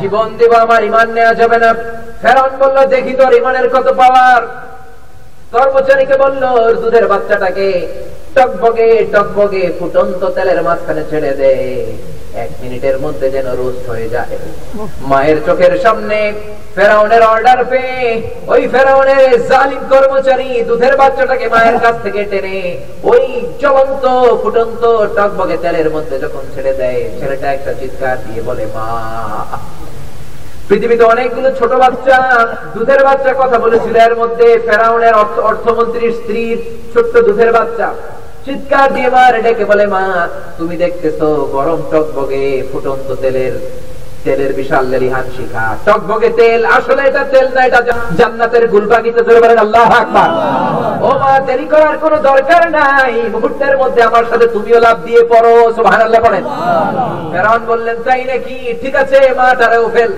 জীবন দিব, আমার ইমান নেওয়া যাবে না। ফেরাউন বলল, দেখি তোর ইমানের কত পাওয়ার। কর্মচারীকে বলল দুধের বাচ্চাটাকে টকবগে টকবগে ফুটন্ত তেলের মাঝখানে ছেড়ে দে। এক মিনিটের মধ্যে যেন রোস্ট হয়ে যায়। মায়ের চোখের সামনে ফেরাউনের অর্ডার পেয়ে ওই ফেরাউনের জালিম কর্মচারী দুধের বাচ্চাটাকে মায়ের কাছ থেকে টেনে ওই জ্বলন্ত, ফুটন্ত টকবগে তেলের মধ্যে যখন ছেড়ে দেয়, ছেলেটা একটা চিৎকার দিয়ে বলে, মা, পৃথিবীতে অনেকগুলো ছোট বাচ্চা, দুধের বাচ্চা কথা বলেছিল। এর মধ্যে ফেরাউনের অর্থমন্ত্রীর স্ত্রীর ছোট্ট দুধের বাচ্চা। চিৎকার দিয়ে মার ডেকে বলে মা তুমি দেখতেছো গরম টকবগে ফুটন্ত তেলের তেলের বিশাল লেলিহান শিখা টকবগে তেল আসলে এটা তেল না এটা জান্নাতের গুলবাগিতে ধরে বলেন আল্লাহ আকবার। ও মা দেরি করার কোনো দরকার নাই মুহূর্তের মধ্যে আমার সাথে তুমিও লাভ দিয়ে পড়ো সুবহানাল্লাহ পড়েন ফেরাউন বললেন তাই নাকি? ঠিক আছে মাটারেও ফেল।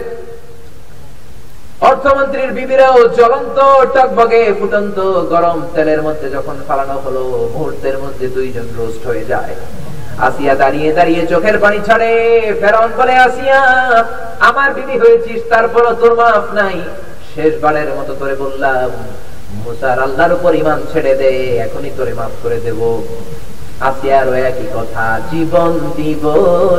অর্থমন্ত্রীর বিবিরাও জ্বলন্ত, টকবগে ফুটন্ত গরম তেলের মধ্যে যখন ফালানো হলো, মুহূর্তের মধ্যে দুইজন রোস্ট হয়ে যায়। আসিয়া দাঁড়িয়ে দাঁড়িয়ে চোখের পানি ছাড়ে, ফেরাউন বলে, আসিয়া, আমার বিবি হয়েছিস, তারপরও তোর মাফ নাই। শেষবারের মতো তোরে বললাম, মুসার আল্লাহর উপর ইমান ছেড়ে দে, এখনই তোরে মাফ করে দেব। একই কথা, জীবন দিব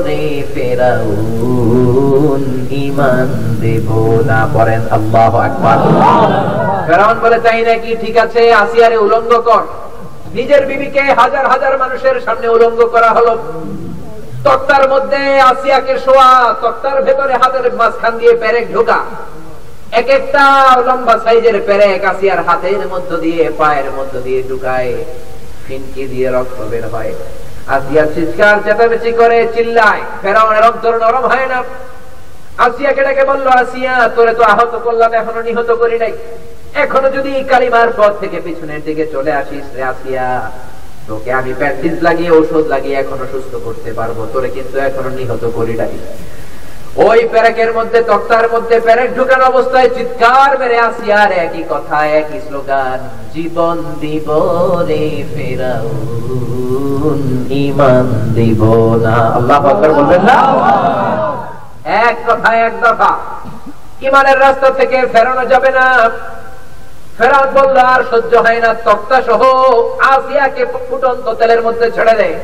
রে ফেরাউন ইমান দেব না আল্লাহ আকবার। ফেরাউন বলে ঠিক আছে আসিয়ারে উলঙ্গ কর। নিজের বিবিকে হাজার হাজার মানুষের সামনে উলঙ্গ করা হলো। তক্তার মধ্যে আসিয়াকে শোয়া, তক্তার ভেতরে হাতের মাঝখান দিয়ে পেরেক ঢোকা। এক একটা লম্বা সাইজের পেরেক আসিয়ার হাতের মধ্য দিয়ে, পায়ের মধ্য দিয়ে ঢুকায়। ফিনকি দিয়ে রক্ত বের হয়। আসিয়া চিৎকার চেঁচামেচি করে, চিল্লায়, ফেরাউনের অন্তর নরম হয় না। আসিয়াকে ডেকে বলল, আসিয়া, তোরে তো আহত করলাম, এখনও নিহত করি নাই। এখনও যদি কালিমার পথ থেকে পিছনের দিকে চলে আসিস রে আসিয়া, তোকে আমি প্যান্ডিজ লাগিয়ে ওষুধ লাগিয়ে এখনও সুস্থ করতে পারব। তোরে কিন্তু এখনও নিহত করি নাই। ওই প্যারেকের মধ্যে, তক্তার মধ্যে প্যারেক ঢুকান অবস্থায় চিৎকার মেরে আর একই কথা, একই স্লোগান, জীবন দিব রে ফেরাও ইমান দিব না। আল্লাহ আকবার বলবেন না? এক কথা এক দফা। ইমানের রাস্তা থেকে ফেরানো যাবে না। ফেরাউন বলল, আর সহ্য হয় না, তক্তা সহ আসিয়াকে ফুটন্ত তেলের মধ্যে ছেড়ে দেয়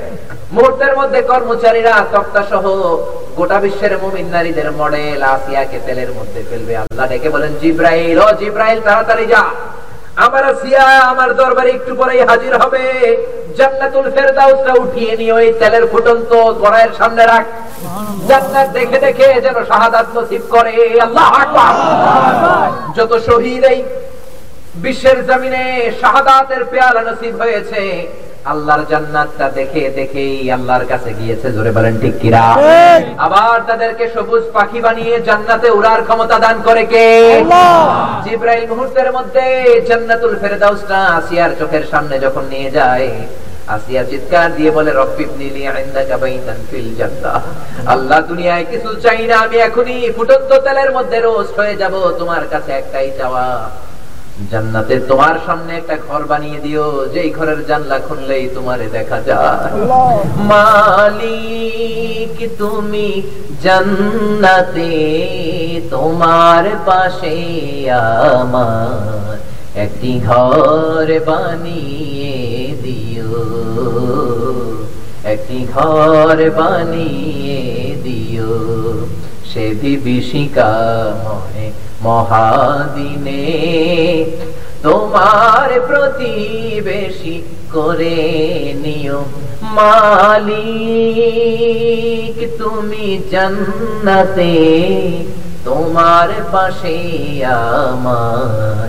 মুহূর্তের মধ্যে কর্মচারীরা তক্তা সহ গোটা বিশ্বের মুমিন নারীদের মডেল আসিয়াকে তেলের মধ্যে ফেলবে। আল্লাহ ডেকে বলেন, জিব্রাইল, ও জিব্রাইল, তাড়াতাড়ি যা। আমার আসিয়া, আমার দরবারে একটু পরেই হাজির হবে। জান্নাতুল ফেরদাউসটা উঠিয়ে নিয়ে ওই তেলের ফুটন্ত গড়াইয়ের সামনে রাখ। জান্নাত দেখে দেখে যেন শাহাদাত নসিব করে। আল্লাহ আকবার। যত শহীদ এই বিশ্বের জমিনে শাহাদাতের পেয়ালা নসিব হয়েছে। আল্লাহর জান্নাতটা দেখে দেখেই আল্লাহর কাছে গিয়েছে জোরে বলেন ঠিক কিরা আবার তাদেরকে সবুজ পাখি বানিয়ে জান্নাতে উড়ার ক্ষমতা দান করে কে? জিব্রাইল মুহূর্তের মধ্যে জান্নাতুল ফেরদাউসটা আসিয়ার চোখের সামনে যখন নিয়ে যায় আসিয়া চিৎকার দিয়ে বলে রব্বিবনি লি ইনদাকা বাইতান ফিল জান্নাহ। আল্লাহ দুনিয়ায় কিছু চাই না আমি এখনই ফুটন্ত তেলের মধ্যে রোস্ট হয়ে যাব তোমার কাছে একটাই চাওয়া। জান্নাতে তোমার সামনে একটা ঘর বানিয়ে দিও। যেই ঘরের জানলা খুললেই তোমারে দেখা যায়। মালিক তুমি জান্নাতে তোমার পাশে আমার একটি ঘর বানিয়ে দিও। একটি ঘর বানিয়ে দিও। সে বিভীষিকাময় মহাদিনে তোমার প্রতিবেশী করে নিও মালিক। তুমি জান্নাতে তোমার পাশে আমার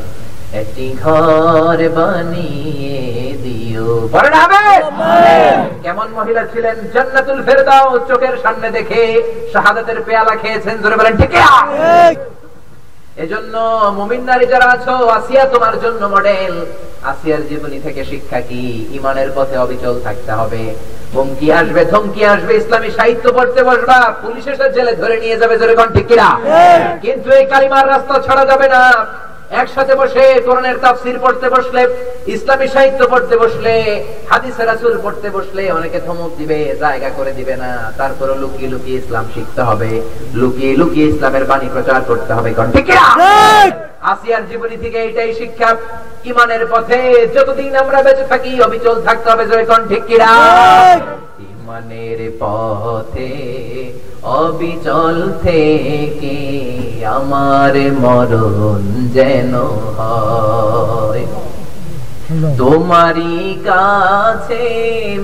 একটি ঘর বানিয়ে দিও। কেমন মহিলা ছিলেন? জান্নাতুল ফেরদাও চোখের সামনে দেখে শাহাদাতের পেয়ালা খেয়েছেন। জোরে বলেন ঠিক? এজন্য মুমিন নারী যারা আছো আসিয়া তোমার জন্য মডেল আসিয়ার জীবনী থেকে শিক্ষা কি? ইমানের পথে অবিচল থাকতে হবে। হুমকি আসবে ধমকি আসবে ইসলামী সাহিত্য পড়তে বসবা। পুলিশের এসে জেলে ধরে নিয়ে যাবে জোরে কণ্ঠে ঠিক কিন্তু এই কালিমার রাস্তা ছাড়া যাবে না। একসাথে বসে কোরআনের তাফসীর পড়তে বসলে ইসলামী সাহিত্য পড়তে বসলে হাদিসের রাসূল পড়তে বসলে অনেকে ধমক দিবে জায়গা করে দিবে না। তারপরে লুকিয়ে লুকিয়ে ইসলাম শিখতে হবে। লুকিয়ে লুকিয়ে ইসলামের বাণী প্রচার করতে হবে ঠিক আসিয়ার জীবনী থেকে এটাই শিক্ষা ইমানের পথে যতদিন আমরা বেঁচে থাকি অবিচল থাকতে হবে জয় ঠিক কিনা? ইমানের পথে অবিচল থেকে আমার মরণ যেন হয়। তোমারই কাছে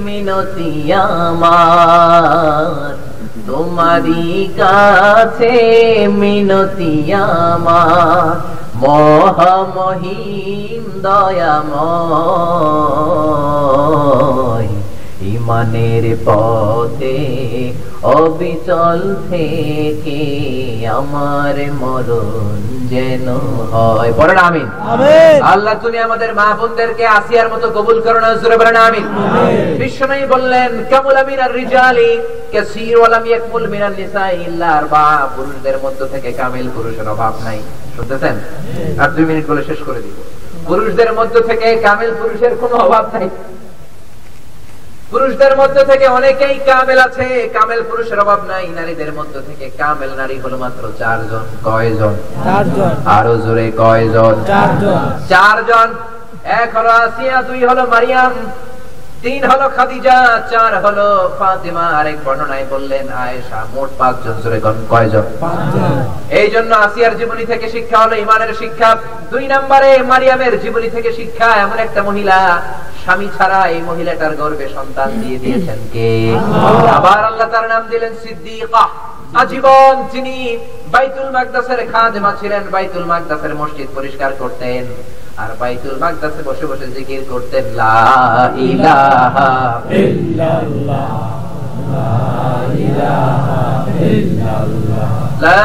মিনতি আমার। তোমারই কাছে মিনতি আমার। মহামহিম দয়াময় ইমানের পথে অবিচল থেকে আমার মরণ যেন হয়। পড়েন আমিন। আল্লাহ তুমি আমাদের মা বোনদেরকে আসিয়ার মতো কবুল করো না জোরে বলেন আমিন। বিশ্বনবী বললেন কামুল আমিন আর রিজালি কাসীর ওয়ালাম ইয়াকমুল মিনান নিসা ইল্লা আরবা পুরুষদের মধ্য থেকে কামিল পুরুষের অভাব নাই। শুনতেছেন? আর দুই মিনিট বলে শেষ করে দিব পুরুষদের মধ্য থেকে কামিল পুরুষের কোনো অভাব নাই। পুরুষদের মধ্যে থেকে অনেকেই কামেল আছে। কামেল পুরুষের অভাব নাই নারীদের মধ্যে থেকে কামেল নারী হলো মাত্র চারজন কয়জন? চারজন। আরও জোরে কয়জন? চারজন। চারজন। এক হলো আসিয়া দুই হলো মারিয়াম। তিন হলো খাদিজা চার হলো ফাতিমা। আরেক বর্ণনায় বললেন আয়েশা মোট পাঁচজন জোরে কোন কয়জন? এই জন্য আসিয়ার জীবনী থেকে শিক্ষা হলো ইমানের শিক্ষা। দুই নম্বরে মারিয়ামের জীবনী থেকে শিক্ষা এমন একটা মহিলা স্বামী ছাড়া এই মহিলাটার গর্ভে সন্তান দিয়ে দিয়েছেন কে? আবার আল্লাহ তার নাম দিলেন সিদ্দিকা। আজীবন তিনি বাইতুল মাকদাসের খাদেমা ছিলেন বাইতুল মাকদাসের মসজিদ পরিষ্কার করতেন। আর বাইতুল মাকদাসে বসে বসে জিকির করতেন, লা ইলাহা লা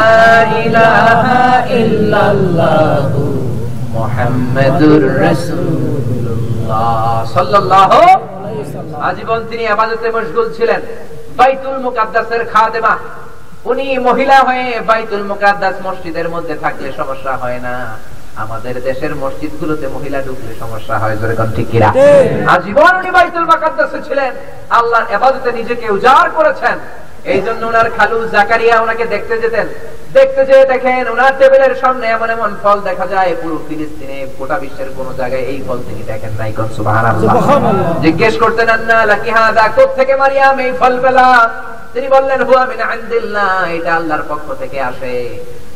ইল্লাল্লাহু সাল্লাল্লাহু আজীবন তিনি ইবাদতে মশগুল ছিলেন। বাইতুল মুকাদ্দাসের খাদেমা, উনি মহিলা হয়ে বাইতুল মুকাদ্দাস মসজিদের মধ্যে থাকলে সমস্যা হয় না। আমাদের দেশের মসজিদগুলোতে মহিলা ঢুকলে সমস্যা হয় জোরে কোন ঠিক কিনা? আজীবন উনি বাইতুল মুকাদ্দাসে ছিলেন। আল্লাহর ইবাদতে নিজেকে উজাড় করেছেন। এই জন্য ওনার খালু জাকারিয়া ওনাকে দেখতে যেতেন। দেখতে যেয়ে দেখেন ওনার টেবিলের সামনে এমন এমন ফল দেখা যায় পুরো ফিলিস্তিনে গোটা বিশ্বের কোন জায়গায় এই ফল তিনি দেখেন নাই কোন জিজ্ঞেস করতেন আন্না লাকি হাদা কোত্থেকে মারিয়াম এই ফল পেলা? তিনি বললেন হুয়া মিন ইনদিল্লাহ এটা আল্লাহর পক্ষ থেকে আসে।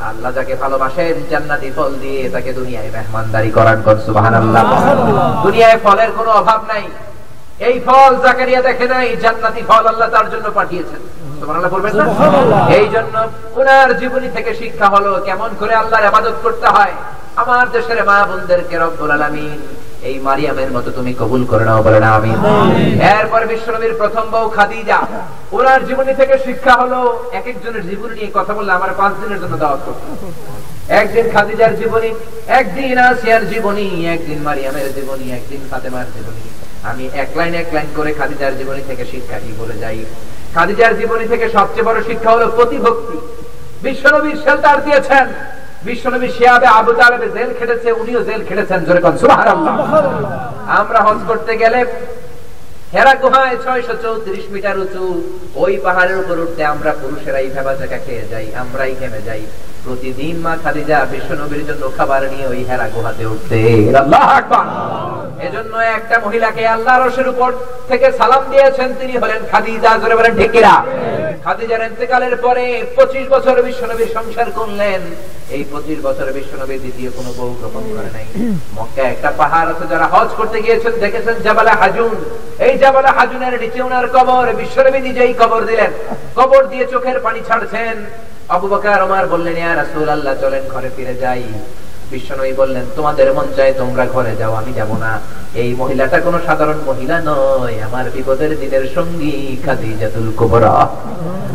আল্লাহ যাকে ভালোবাসেন জান্নাতি ফল দিয়ে তাকে দুনিয়ায় মেহমানদারি করান কোন সুবহানাল্লাহ। দুনিয়ায় ফলের কোনো অভাব নাই। এই ফল জাকারিয়া দেখে নাই জান্নাতি ফল আল্লাহ তার জন্য পাঠিয়েছেন। এই জন্য ওনার জীবনী থেকে শিক্ষা হলো কেমন করে আল্লাহর ইবাদত করতে হয়। আমার দেশের মা বোনদেরকে রব্বুল আলামিন এই মারিয়ামের মতো তুমি কবুল করে নাও বলে না আমি এরপর বিশ্বনবীর প্রথম বউ খাদিজা। ওনার জীবনী থেকে শিক্ষা হলো এক একজনের জীবনী নিয়ে কথা বললে আমার পাঁচ দিনের জন্য দাওয়াত করতে একদিন খাদিজার জীবনী একদিন আসিয়ার জীবনী একদিন মারিয়ামের জীবনী একদিন ফাতেমার জীবনী। আমি এক লাইন এক লাইন করে খাদিজার জীবনী থেকে শিক্ষা কি বলে যাই। খাদিজার জীবনী থেকে সবচেয়ে বড় শিক্ষা হলো প্রতিভক্তি। বিশ্বনবীর শেল্টার দিয়েছেন। বিশ্বনবী শিয়াবে আবু তালেবে জেল খেটেছে, উনিও জেল খেটেছেন, জোরে কোন আমরা হজ করতে গেলে হেরা গুহায় ছয়শো চৌত্রিশ মিটার উঁচু, ওই পাহাড়ের উপর উঠতে আমরা পুরুষেরাই ভেবা জায়গা খেয়ে যাই, আমরাই ঘেমে যাই। প্রতিদিন মা খাদিজা বিশ্ব নবীর জন্য খাবার নিয়ে ওই হেরা গুহাতে উঠতে। এজন্য একটা মহিলাকে আল্লাহ রসের উপর থেকে সালাম দিয়েছেন, তিনি হলেন খাদিজা, জোরে বলেন খাদিজার ইন্তেকালের পরে পঁচিশ বছর বিশ্বনবীর সংসার করলেন। এই পঁচিশ বছর বিশ্বনবী দ্বিতীয় কোনো বউ গ্রহণ করে নাই। মক্কা একটা পাহাড় আছে, যারা হজ করতে গিয়েছেন, দেখেছেন জাবালা হাজুন। এই জাবালা হাজুনের নিচে ওনার কবর, বিশ্বনবী নিজেই কবর দিলেন। কবর দিয়ে চোখের পানি ছাড়ছেন। বললেন, ইয়া চলেন ঘরে ফিরে যাই। বিশ্বনবী বললেন, তোমাদের মন চায় তোমরা ঘরে যাও, আমি যাব না। এই মহিলাটা কোনো সাধারণ মহিলা নয়, আমার বিপদের দিনের সঙ্গী খাদিজাতুল কুবরা।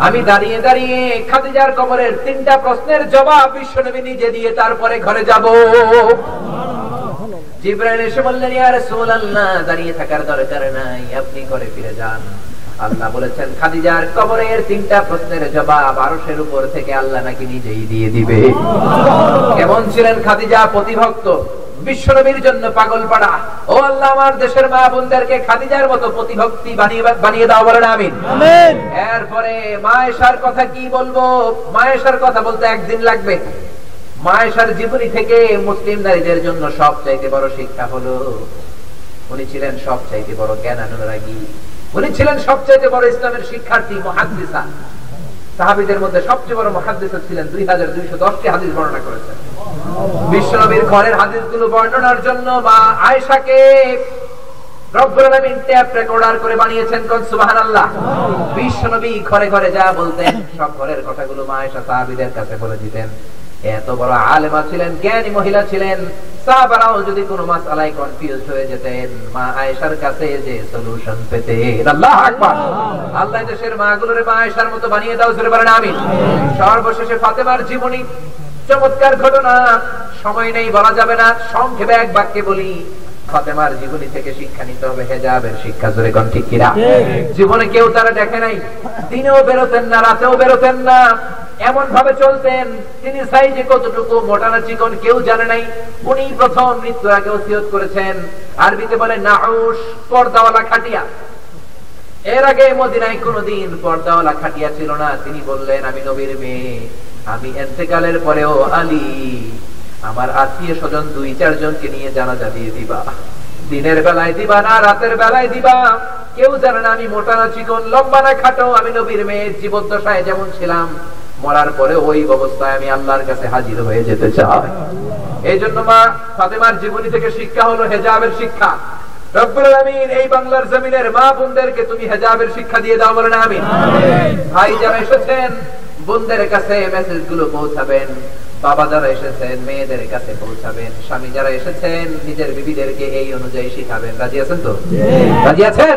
আমি দাঁড়িয়ে দাঁড়িয়ে খাদিজার কবরের তিনটা প্রশ্নের জবাব বিশ্বনবী নিজে দিয়ে তারপরে ঘরে যাব। জিব্রাইল এসে বললেন, ইয়া রাসূলুল্লাহ, দাঁড়িয়ে থাকার দরকার নাই, আপনি ঘরে ফিরে যান। আল্লাহ বলেছেন খাদিজার কবরের তিনটা প্রশ্নের জবাব আরশের উপর থেকে আল্লাহ নাকি নিজেই দিয়ে দিবে। কেমন ছিলেন খাদিজা প্রতিভক্ত? বিশ্বনবীর জন্য পাগল পাড়া। ও আল্লাহ আমার দেশের মা বোনদেরকে খাদিজার মতো প্রতিভক্তি বানিয়ে বানিয়ে দাও বলেন আমিন। আমিন। এরপরে মায়েশার কথা কি বলব? মায়েশার কথা বলতে একদিন লাগবে। মায়েশার জীবনী থেকে মুসলিম নারীদের জন্য সব চাইতে বড় শিক্ষা হলো উনি ছিলেন সব চাইতে বড় জ্ঞান অনুরাগী উনি ছিলেন সবচাইতে বড় ইসলামের শিক্ষার্থী, মহাদ্দিসা। সাহাবিদের মধ্যে সবচেয়ে বড় মহাদ্দিসা ছিলেন দুই হাজার দুইশো দশটি হাদিস বর্ণনা করেছেন। বিশ্বনবীর ঘরের হাদিসগুলো বর্ণনার জন্য কোন? সুবহানাল্লাহ। বিশ্বনবী ঘরে ঘরে যা বলতেন, সব ঘরের কথাগুলো মা আয়েশা সাহাবীদের কাছে বলে দিতেন। এত বড় আলেমা ছিলেন, জ্ঞানী মহিলা ছিলেন। সাহাবারাও যদি কোনো কনফিউজ হয়ে যেতেন, মা আয়েশার কাছে যে সলিউশন পেতে আল্লাহ আকবার। আল্লাহ দেশের মা আয়েশার মতো বানিয়ে দাও সর্বশেষে ফাতেমার জীবনী, চমৎকার ঘটনা। সময় নেই, বলা যাবে না, সংক্ষেপে এক বাক্যে বলি ফাতেমার জীবনী থেকে শিক্ষা নিতে হবে, হেজাবের শিক্ষা, জোরে কোন ঠিক কিনা? জীবনে কেউ তারা দেখে নাই। দিনেও বেরোতেন না, রাতেও বেরোতেন না। এমন ভাবে চলতেন। তিনি সাইজে কতটুকু, মোটানা চিকন কেউ জানে নাই। উনি প্রথম মৃত্যুর আগে ওসিয়ত করেছেন। আরবিতে বলে নাউস পর্দাওয়ালা খাটিয়া। এর আগে মদিনায় কোনদিন পর্দাওয়ালা খাটিয়া ছিল না। তিনি বললেন, আমি নবীর মেয়ে। আমি এতেকালের পরেও আলী। আমার আত্মীয় স্বজন দুই চার জনকে নিয়ে জানাজা দিয়ে দিবা। দিনের বেলায় দিবা না রাতের বেলায় দিবা। কেউ জানে না আমি মোটা না চিকন লম্বা না খাটো আমি নবীর মেয়ে জীবদ্দশায় যেমন ছিলাম। মরার পরে ওই অবস্থায় আমি আল্লাহর কাছে হাজির হয়ে যেতে চাই। এই জন্য মা ফাতেমার জীবনী থেকে শিক্ষা হলো হেজাবের শিক্ষা। রব্বুল আলামিন এই বাংলার জমিনের মা বোনদেরকে তুমি হেজাবের শিক্ষা দিয়ে দাও বলেন আমিন। ভাই যারা এসেছেন বোনদের কাছে মেসেজগুলো পৌঁছাবেন। বাবা যারা এসেছেন মেয়েদের কাছে পৌঁছাবেন স্বামী যারা এসেছেন নিজের বিবিদেরকে এই অনুযায়ী শিখাবেন। রাজি আছেন তো? রাজি আছেন?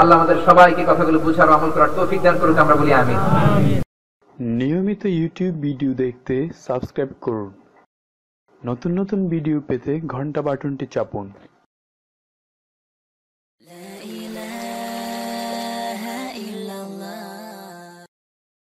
আল্লাহ আমাদের সবাইকে কথাগুলো বুঝার আমল করার তৌফিক দান করুক আমরা বলি আমি নিয়মিত ইউটিউব ভিডিও দেখতে সাবস্ক্রাইব করুন। নতুন নতুন ভিডিও পেতে ঘণ্টা বাটনটি চাপুন।